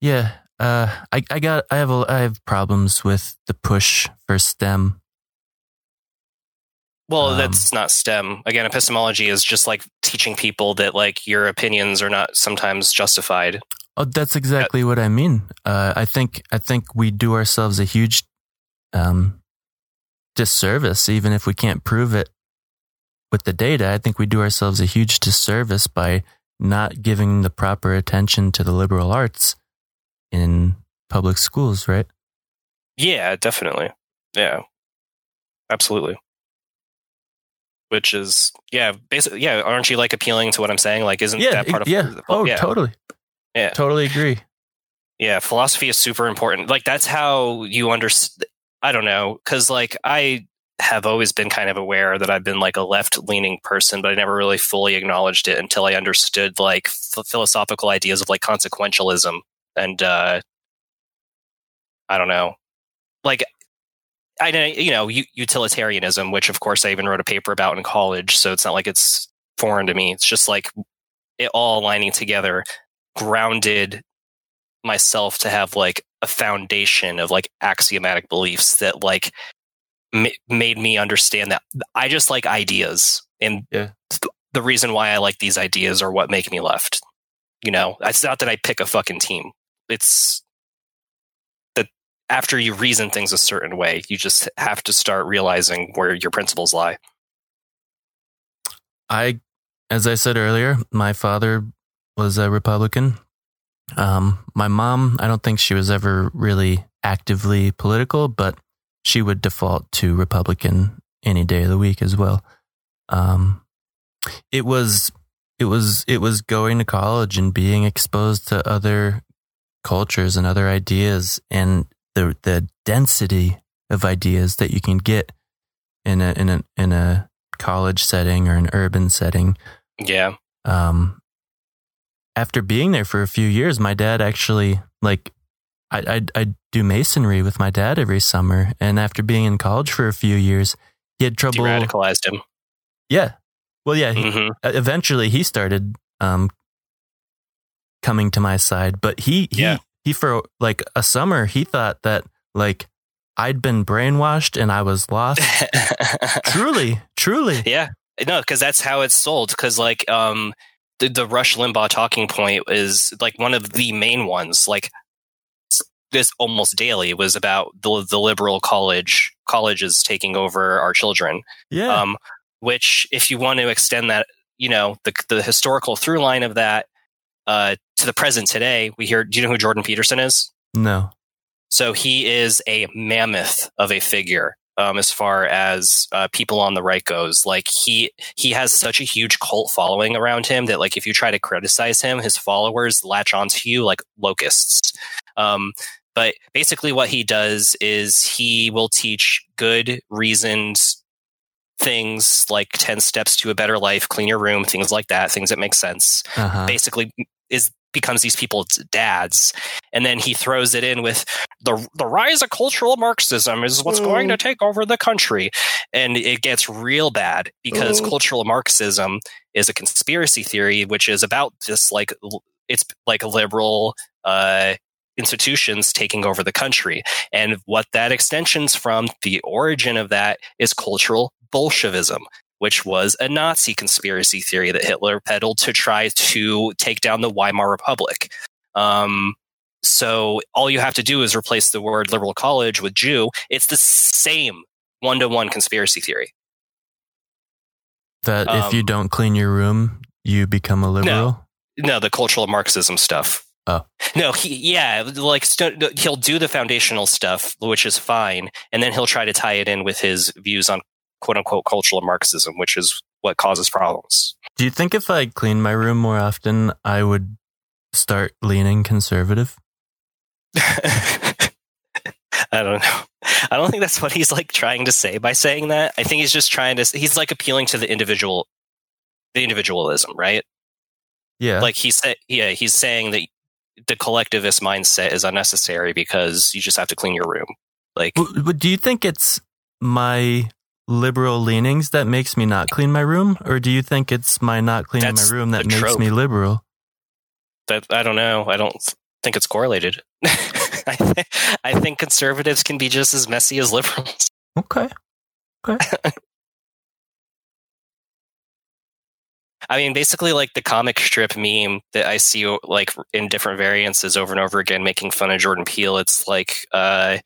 B: Yeah, uh, I, I got, I have, a, I have problems with the push for STEM.
A: Well,
B: Um,
A: that's not STEM. Again, epistemology is just like teaching people that like your opinions are not sometimes justified.
B: Oh, that's exactly what I mean. Uh, I think, I think we do ourselves a huge, um, disservice, even if we can't prove it with the data. I think we do ourselves a huge disservice by not giving the proper attention to the liberal arts in public schools, right?
A: Yeah, definitely. Yeah, absolutely. Which is yeah, basically yeah. Aren't you like appealing to what I'm saying? Like, isn't
B: Yeah,
A: that part of
B: yeah. Oh, totally.
A: Yeah,
B: Totally agree.
A: yeah. Philosophy is super important. Like that's how you understand. I don't know because like I have always been kind of aware that I've been like a left leaning person, but I never really fully acknowledged it until I understood like f- philosophical ideas of like consequentialism and uh I don't know, like I you know u- utilitarianism, which of course I even wrote a paper about in college, so it's not like it's foreign to me. It's just like it all aligning together, grounded myself to have like a foundation of like axiomatic beliefs that like ma- made me understand that I just like ideas and
B: Yeah.
A: th- the reason why I like these ideas are what make me left. You know, it's not that I pick a fucking team. It's that after you reason things a certain way, you just have to start realizing where your principles lie.
B: I, as I said earlier, my father was a Republican. Um, my mom, I don't think she was ever really actively political, but she would default to Republican any day of the week as well. Um, it was, it was, it was going to college and being exposed to other cultures and other ideas and the the density of ideas that you can get in a in a in a college setting or an urban setting.
A: Yeah.
B: Um, after being there for a few years, my dad actually like I I I do masonry with my dad every summer, and after being in college for a few years, he had trouble.
A: radicalized him.
B: Yeah. Well, yeah. He,
A: Mhm.
B: Eventually, he started um, coming to my side, but he he he for like a summer he thought that like I'd been brainwashed and I was lost. <laughs> truly, truly.
A: Yeah. No, because that's how it's sold. Because like um, the the Rush Limbaugh talking point is like one of the main ones. Like this almost daily was about the the liberal college colleges taking over our children.
B: Yeah.
A: Um, which, if you want to extend that, you know, the the historical through line of that uh, to the present today, we hear. Do you know who Jordan Peterson is?
B: No.
A: So he is a mammoth of a figure um, as far as uh, people on the right goes. Like he he has such a huge cult following around him that like if you try to criticize him, his followers latch onto you like locusts. Um, but basically, what he does is he will teach good, reasoned things like 10 steps to a better life clean your room things like that things that make sense
B: Uh-huh.
A: basically is becomes these people's dads and then he throws it in with the the rise of cultural marxism is what's going to take over the country and it gets real bad because
Q: Oh.
A: cultural marxism is a conspiracy theory which is about this like it's like a liberal uh institutions taking over the country and what that extensions from the origin of that is cultural bolshevism which was a Nazi conspiracy theory that Hitler peddled to try to take down the Weimar Republic. Um, so all you have to do is replace the word liberal college with Jew. It's the same one to one conspiracy theory.
B: That if you
A: Um,
B: don't clean your room, you become a liberal.
A: No, the cultural Marxism stuff.
B: Oh.
A: No, he, yeah, like st- he'll do the foundational stuff, which is fine, and then he'll try to tie it in with his views on quote unquote cultural Marxism, which is what causes problems.
B: Do you think if I cleaned my room more often, I would start leaning conservative? <laughs>
A: I don't know. I don't think that's what he's like trying to say by saying that. I think he's just trying to. He's like appealing to the individual, the individualism, right?
B: Yeah.
A: Like he's sa- yeah, he's saying that the collectivist mindset is unnecessary because you just have to clean your room. Like
B: But, do you think it's my liberal leanings that makes me not clean my room, or do you think it's my not cleaning my room that makes
A: trope.
B: me liberal?
A: That I don't know. I don't think it's correlated. <laughs> I, th- I think conservatives can be just as messy as liberals.
B: Okay. Okay. <laughs>
A: I mean, basically, like the comic strip meme that I see like in different variances over and over again, making fun of Jordan Peele. It's like, uh,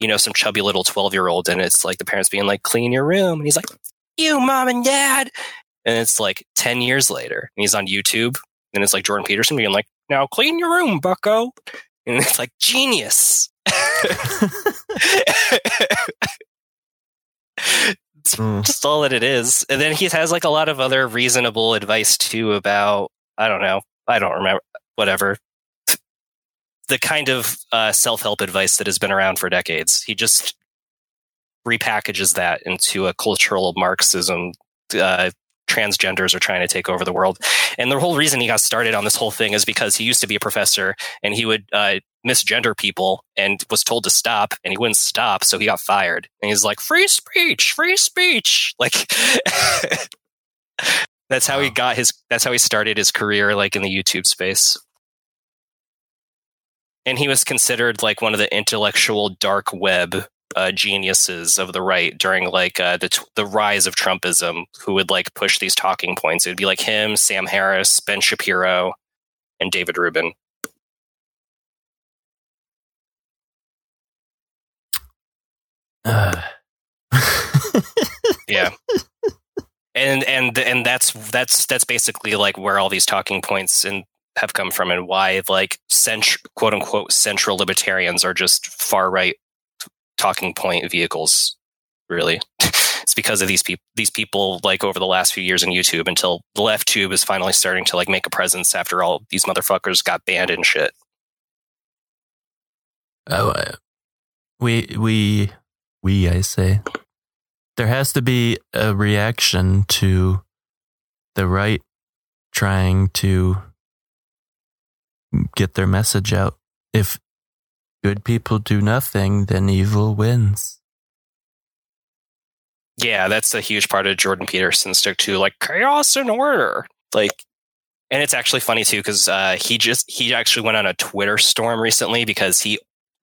A: you know, some chubby little twelve-year-old, and it's like the parents being like, "Clean your room," and he's like, "You, mom and dad," and it's like ten years later, and he's on YouTube, and it's like Jordan Peterson being like, "Now clean your room, Bucko," and it's like genius. <laughs> <laughs> <laughs> It's <laughs> just all that it is. And then he has like a lot of other reasonable advice too about I don't know. I don't remember whatever. The kind of uh, self-help advice that has been around for decades. He just repackages that into a cultural Marxism. Uh, transgenders are trying to take over the world, and the whole reason he got started on this whole thing is because he used to be a professor and he would uh, misgender people and was told to stop, and he wouldn't stop, so he got fired. And he's like, "Free speech, free speech!" <laughs> Like <laughs> that's how he got his. That's how he started his career, like in the YouTube space. And he was considered like one of the intellectual dark web uh, geniuses of the right during like uh, the t- the rise of Trumpism, who would like push these talking points. It would be like him, Sam Harris, Ben Shapiro, and David Rubin. <sighs> yeah. <laughs> And and and that's that's that's basically like where all these talking points and have come from and why like cent- quote unquote central libertarians are just far right talking point vehicles really. <laughs> It's because of these people these people like over the last few years on youtube until the left tube is finally starting to like make a presence after all these motherfuckers got banned and shit.
B: Oh, uh, we we we I say there has to be a reaction to the right trying to get their message out. If good people do nothing, then evil wins.
A: yeah that's a huge part of jordan peterson's stick to like chaos and order like and it's actually funny too because uh, he just he actually went on a twitter storm recently because he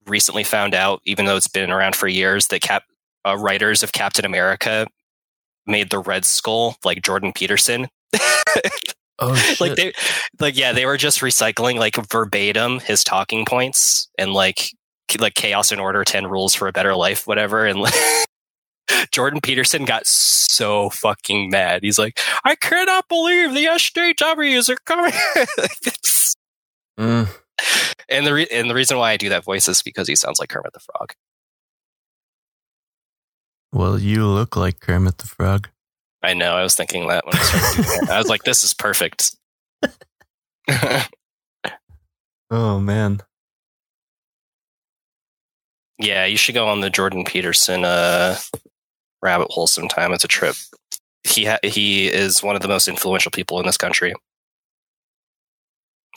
A: recently found out even though it's been around for years that cap uh, writers of captain america made the red skull like jordan peterson
B: oh <laughs>
A: like they like yeah they were just recycling like verbatim his talking points and like like chaos and order 10 rules for a better life whatever and like <laughs> Jordan Peterson got so fucking mad. He's like, I cannot believe the SJWs are coming. <laughs>
B: Mm.
A: And the re- and the reason why I do that voice is because he sounds like Kermit the Frog.
B: Well, you look like Kermit the Frog.
A: I know. I was thinking that when I started doing it. I was like, this is perfect. <laughs>
B: Oh man.
A: yeah, you should go on the Jordan Peterson uh, rabbit hole sometime. It's a trip. He ha- he is one of the most influential people in this country.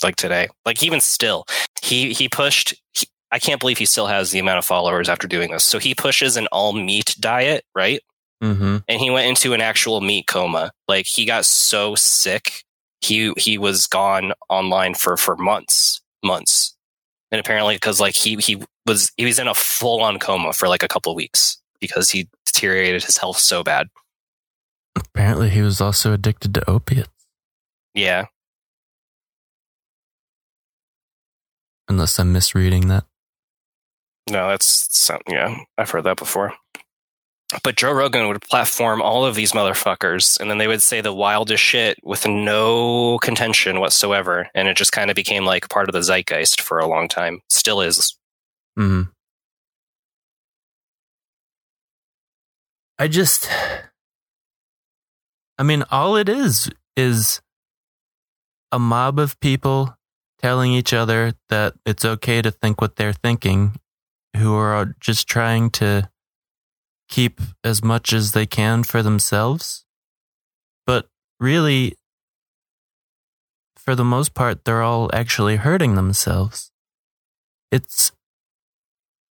A: Like today, like even still, he he pushed. He, I can't believe he still has the amount of followers after doing this. So he pushes an all meat diet, right?
B: Mm-hmm.
A: and he went into an actual meat coma. Like he got so sick, he he was gone online for for months, months, and apparently because like he he was he was in a full on coma for like a couple of weeks because he deteriorated his health so bad.
B: Apparently, he was also addicted to opiates.
A: Yeah,
B: Unless I'm misreading that.
A: no, that's some, yeah, I've heard that before. But Joe Rogan would platform all of these motherfuckers, and then they would say the wildest shit with no contention whatsoever, and it just kind of became like part of the zeitgeist for a long time. Still is.
B: hmm I just, I mean, all it is is a mob of people telling each other that it's okay to think what they're thinking, who are just trying to keep as much as they can for themselves. But really, for the most part, they're all actually hurting themselves. It's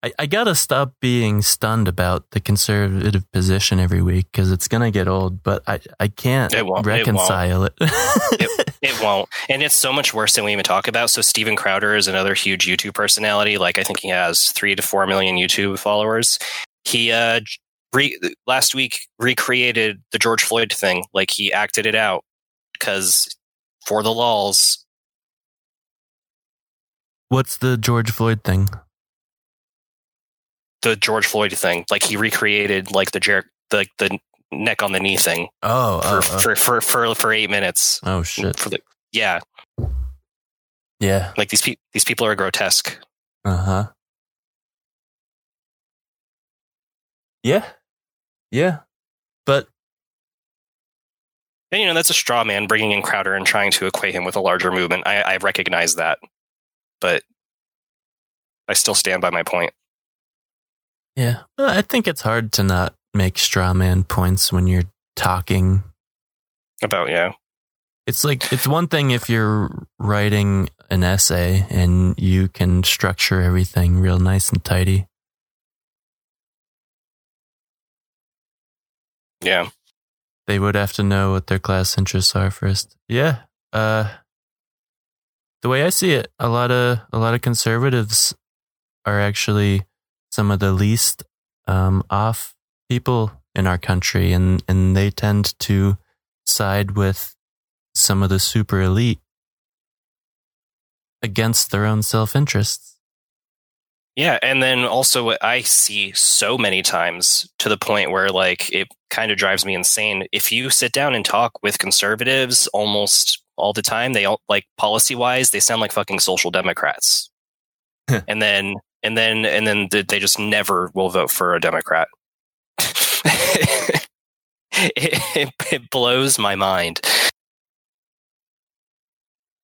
B: I, I gotta stop being stunned about the conservative position every week because it's gonna get old. But I, I can't
A: It won't- it won't.
B: reconcile it.
A: it, <laughs> it won't. And it's so much worse than we even talk about. So Steven Crowder is another huge YouTube personality. Like I think he has three to four million YouTube followers. He uh re- last week recreated the George Floyd thing. Like he acted it out because for the lols.
B: What's the George Floyd thing?
A: The George Floyd thing. Like he recreated like the Jer- the the neck on the knee thing.
B: Oh,
A: for,
B: oh, oh.
A: for for for for eight minutes.
B: Oh shit!
A: For the yeah,
B: Yeah.
A: like these people these people are grotesque.
B: Uh huh. Yeah. Yeah. But
A: And you know that's a straw man bringing in Crowder and trying to equate him with a larger movement. I, I recognize that, but I still stand by my point.
B: Yeah, Well, I think it's hard to not make straw man points when you're talking.
A: About yeah,
B: It's like it's one thing if you're writing an essay and you can structure everything real nice and tidy.
A: yeah.
B: They would have to know what their class interests are first. Yeah. Uh the way I see it, a lot of a lot of conservatives are actually some of the least um, off people in our country, and and they tend to side with some of the super elite against their own self interests.
A: Yeah, and then also what I see so many times to the point where like it kind of drives me insane. If you sit down and talk with conservatives almost all the time, they all like policy wise, they sound like fucking social democrats. and then and then and then they just never will vote for a democrat. it, <laughs> it, it blows my mind.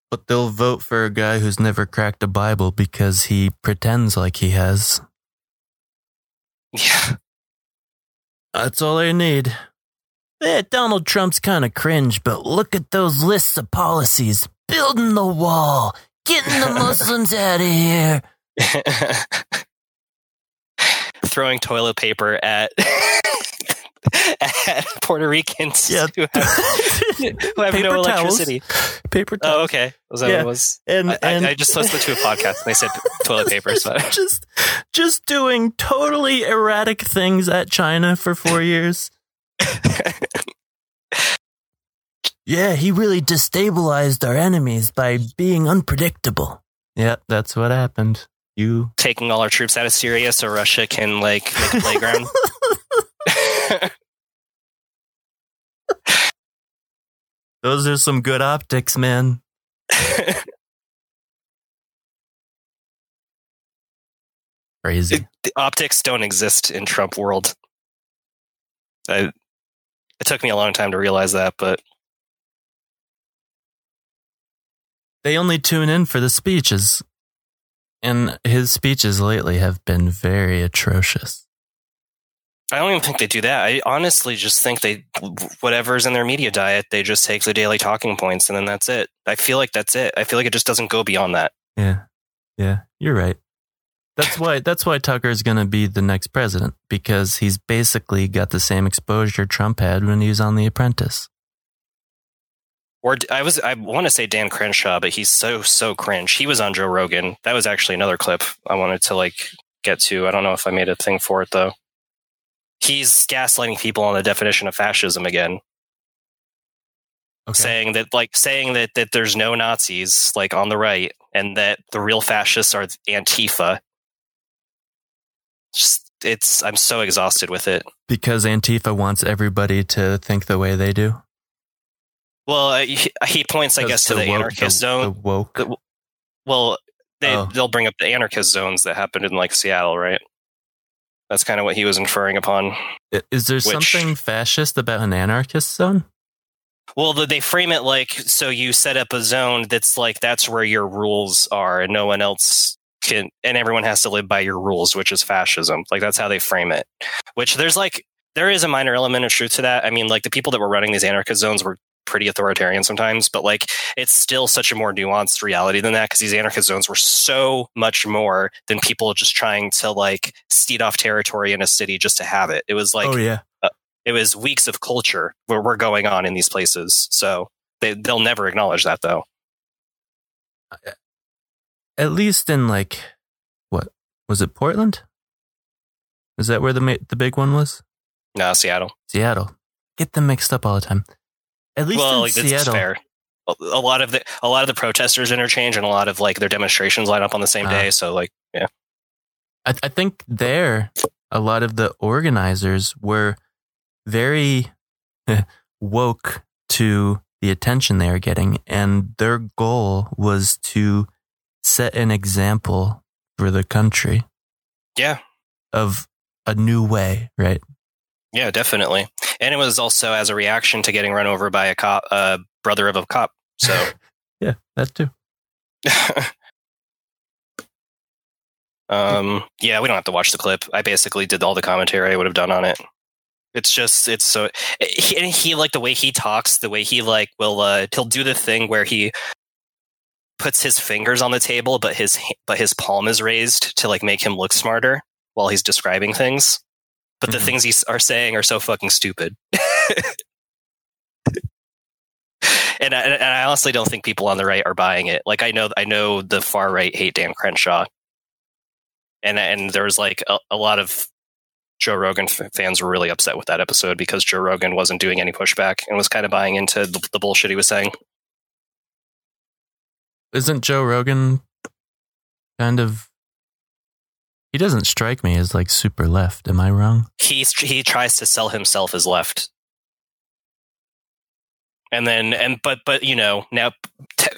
B: But they'll vote for a guy who's never cracked a Bible because he pretends like he has.
A: Yeah.
B: That's all they need. Yeah, Donald Trump's kind of cringe, but look at those lists of policies. Building the wall, getting the <laughs> Muslims out of here. <laughs>
A: Throwing toilet paper at <laughs> at Puerto Ricans
B: Yeah.
A: who have, <laughs> who have
B: Paper
A: no
B: towels.
A: electricity.
B: Paper
A: Oh, okay. Was that
B: Yeah.
A: what it was?
B: And-
A: I, I- I just listened to a podcast and they said toilet paper. So
B: just just doing totally erratic things at China for four years. yeah, he really destabilized our enemies by being unpredictable. Yeah, that's what happened. You
A: taking all our troops out of Syria so Russia can like make a playground. <laughs>
B: those are some good optics, man. <laughs> Crazy.
A: the optics don't exist in Trump world. I, it took me a long time to realize that, but
B: They only tune in for the speeches. And his speeches lately have been very atrocious.
A: I don't even think they do that. I honestly just think they, whatever's in their media diet, they just take the daily talking points and then that's it. I feel like that's it. I feel like it just doesn't go beyond that.
B: Yeah. Yeah, you're right. That's why that's why Tucker's going to be the next president because he's basically got the same exposure Trump had when he was on The Apprentice.
A: Or I was, I want to say Dan Crenshaw, but he's so, so cringe. He was on Joe Rogan. That was actually another clip I wanted to like get to. I don't know if I made a thing for it though. He's gaslighting people on the definition of fascism again. Saying that, like, saying that, that there's no Nazis, like, on the right, and that the real fascists are Antifa. Just, it's, I'm so exhausted with it.
B: Because Antifa wants everybody to think the way they do.
A: Well, uh, he, he points, I guess, to
B: the
A: the,
B: woke-
A: anarchist
B: the-
A: zone.
B: the woke.
A: The- well, they
B: Oh.
A: they'll bring up the anarchist zones that happened in like Seattle, right? That's kind of what he was inferring upon.
B: Is there
A: Which-
B: something fascist about an anarchist zone?
A: Well, they frame it like so you set up a zone that's like that's where your rules are, and no one else can, and everyone has to live by your rules, which is fascism. Like that's how they frame it. Which there's like there is a minor element of truth to that. I mean, like the people that were running these anarchist zones were pretty authoritarian sometimes, but like it's still such a more nuanced reality than that because these anarchist zones were so much more than people just trying to like steed off territory in a city just to have it. It was like,
B: oh yeah,
A: uh, it was weeks of culture where we're going on in these places. So they they'll never acknowledge that though.
B: At least in like what was it Portland? Is that where the ma- the big one was?
A: No, Seattle.
B: Seattle. Get them mixed up all the time. At least
A: well,
B: in
A: like, this is
B: Seattle.
A: fair. A lot of the a lot of the protesters interchange, and a lot of like their demonstrations line up on the same
B: Ah.
A: day. So like, yeah,
B: I, I think there, a lot of the organizers were very <laughs> woke to the attention they are getting, and their goal was to set an example for the country
A: yeah,
B: of a new way, right?
A: Yeah, definitely. And it was also as a reaction to getting run over by a cop, uh, brother of a cop. So <laughs>
B: Yeah, that too. <laughs>
A: Um, yeah, we don't have to watch the clip. I basically did all the commentary I would have done on it. It's just, it's so, he, and he like the way he talks, the way he like will, uh, he'll do the thing where he puts his fingers on the table, but his, but his palm is raised to like make him look smarter while he's describing things. But the mm-hmm. things he s- are saying are so fucking stupid. <laughs> and, I, and I honestly don't think people on the right are buying it. Like I know, I know the far right hate Dan Crenshaw, and and there was like a, a lot of Joe Rogan fans were really upset with that episode because Joe Rogan wasn't doing any pushback and was kind of buying into the, the bullshit he was saying.
B: Isn't Joe Rogan kind of? He doesn't strike me as like super left. Am I wrong?
A: He's he tries to sell himself as left, and then and but but you know now te-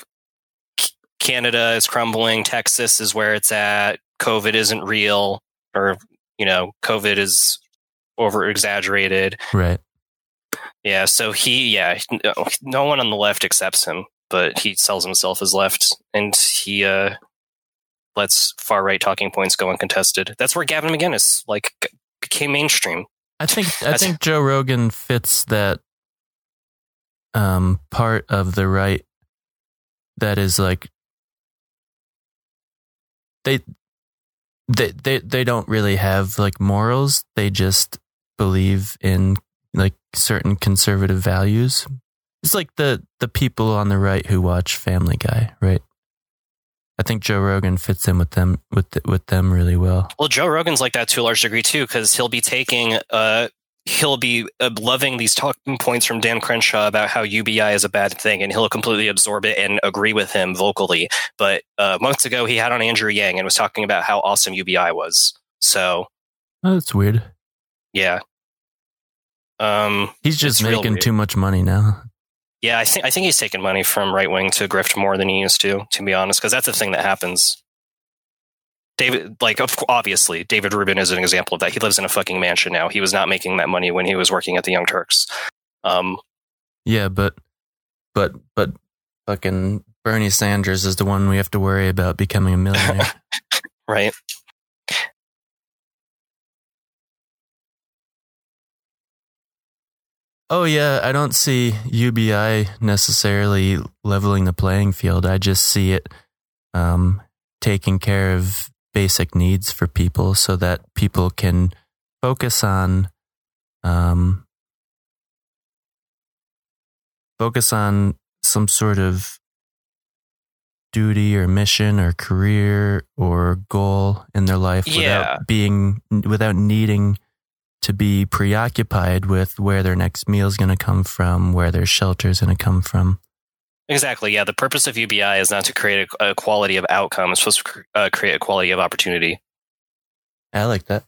A: Canada is crumbling. Texas is where it's at. COVID isn't real, or you know, COVID is over exaggerated.
B: Right.
A: Yeah, so he, yeah, no, no one on the left accepts him, but he sells himself as left, and he uh, lets far right talking points go uncontested. That's where Gavin McInnes like became mainstream.
B: I think I think Joe Rogan fits that um part of the right that is like they they they they don't really have like morals. They just believe in like certain conservative values. It's like the the people on the right who watch Family Guy, right? I think Joe Rogan fits in with them with with them really well.
A: Well, Joe Rogan's like that to a large degree too, because he'll be taking, uh, he'll be uh, loving these talking points from Dan Crenshaw about how UBI is a bad thing, and he'll completely absorb it and agree with him vocally. But uh, months ago, he had on Andrew Yang and was talking about how awesome UBI was. So
B: Oh, that's weird.
A: yeah, um,
B: He's just making too much money now.
A: Yeah, I think I think he's taken money from right wing to grift more than he used to, to be honest, because that's the thing that happens. David, like, obviously, David Rubin is an example of that. He lives in a fucking mansion now. He was not making that money when he was working at the Young Turks. Um,
B: Yeah, but but but fucking Bernie Sanders is the one we have to worry about becoming a <laughs> millionaire.
A: right?
B: Oh yeah, I don't see UBI necessarily leveling the playing field. I just see it um, taking care of basic needs for people so that people can focus on um, focus on some sort of duty or mission or career or goal in their life
A: Yeah.
B: without being without needing to be preoccupied with where their next meal is going to come from, where their shelter is going to come from.
A: Exactly. Yeah. The purpose of UBI is not to create a, a quality of outcome. It's supposed to cr- uh, create a quality of opportunity.
B: I like that.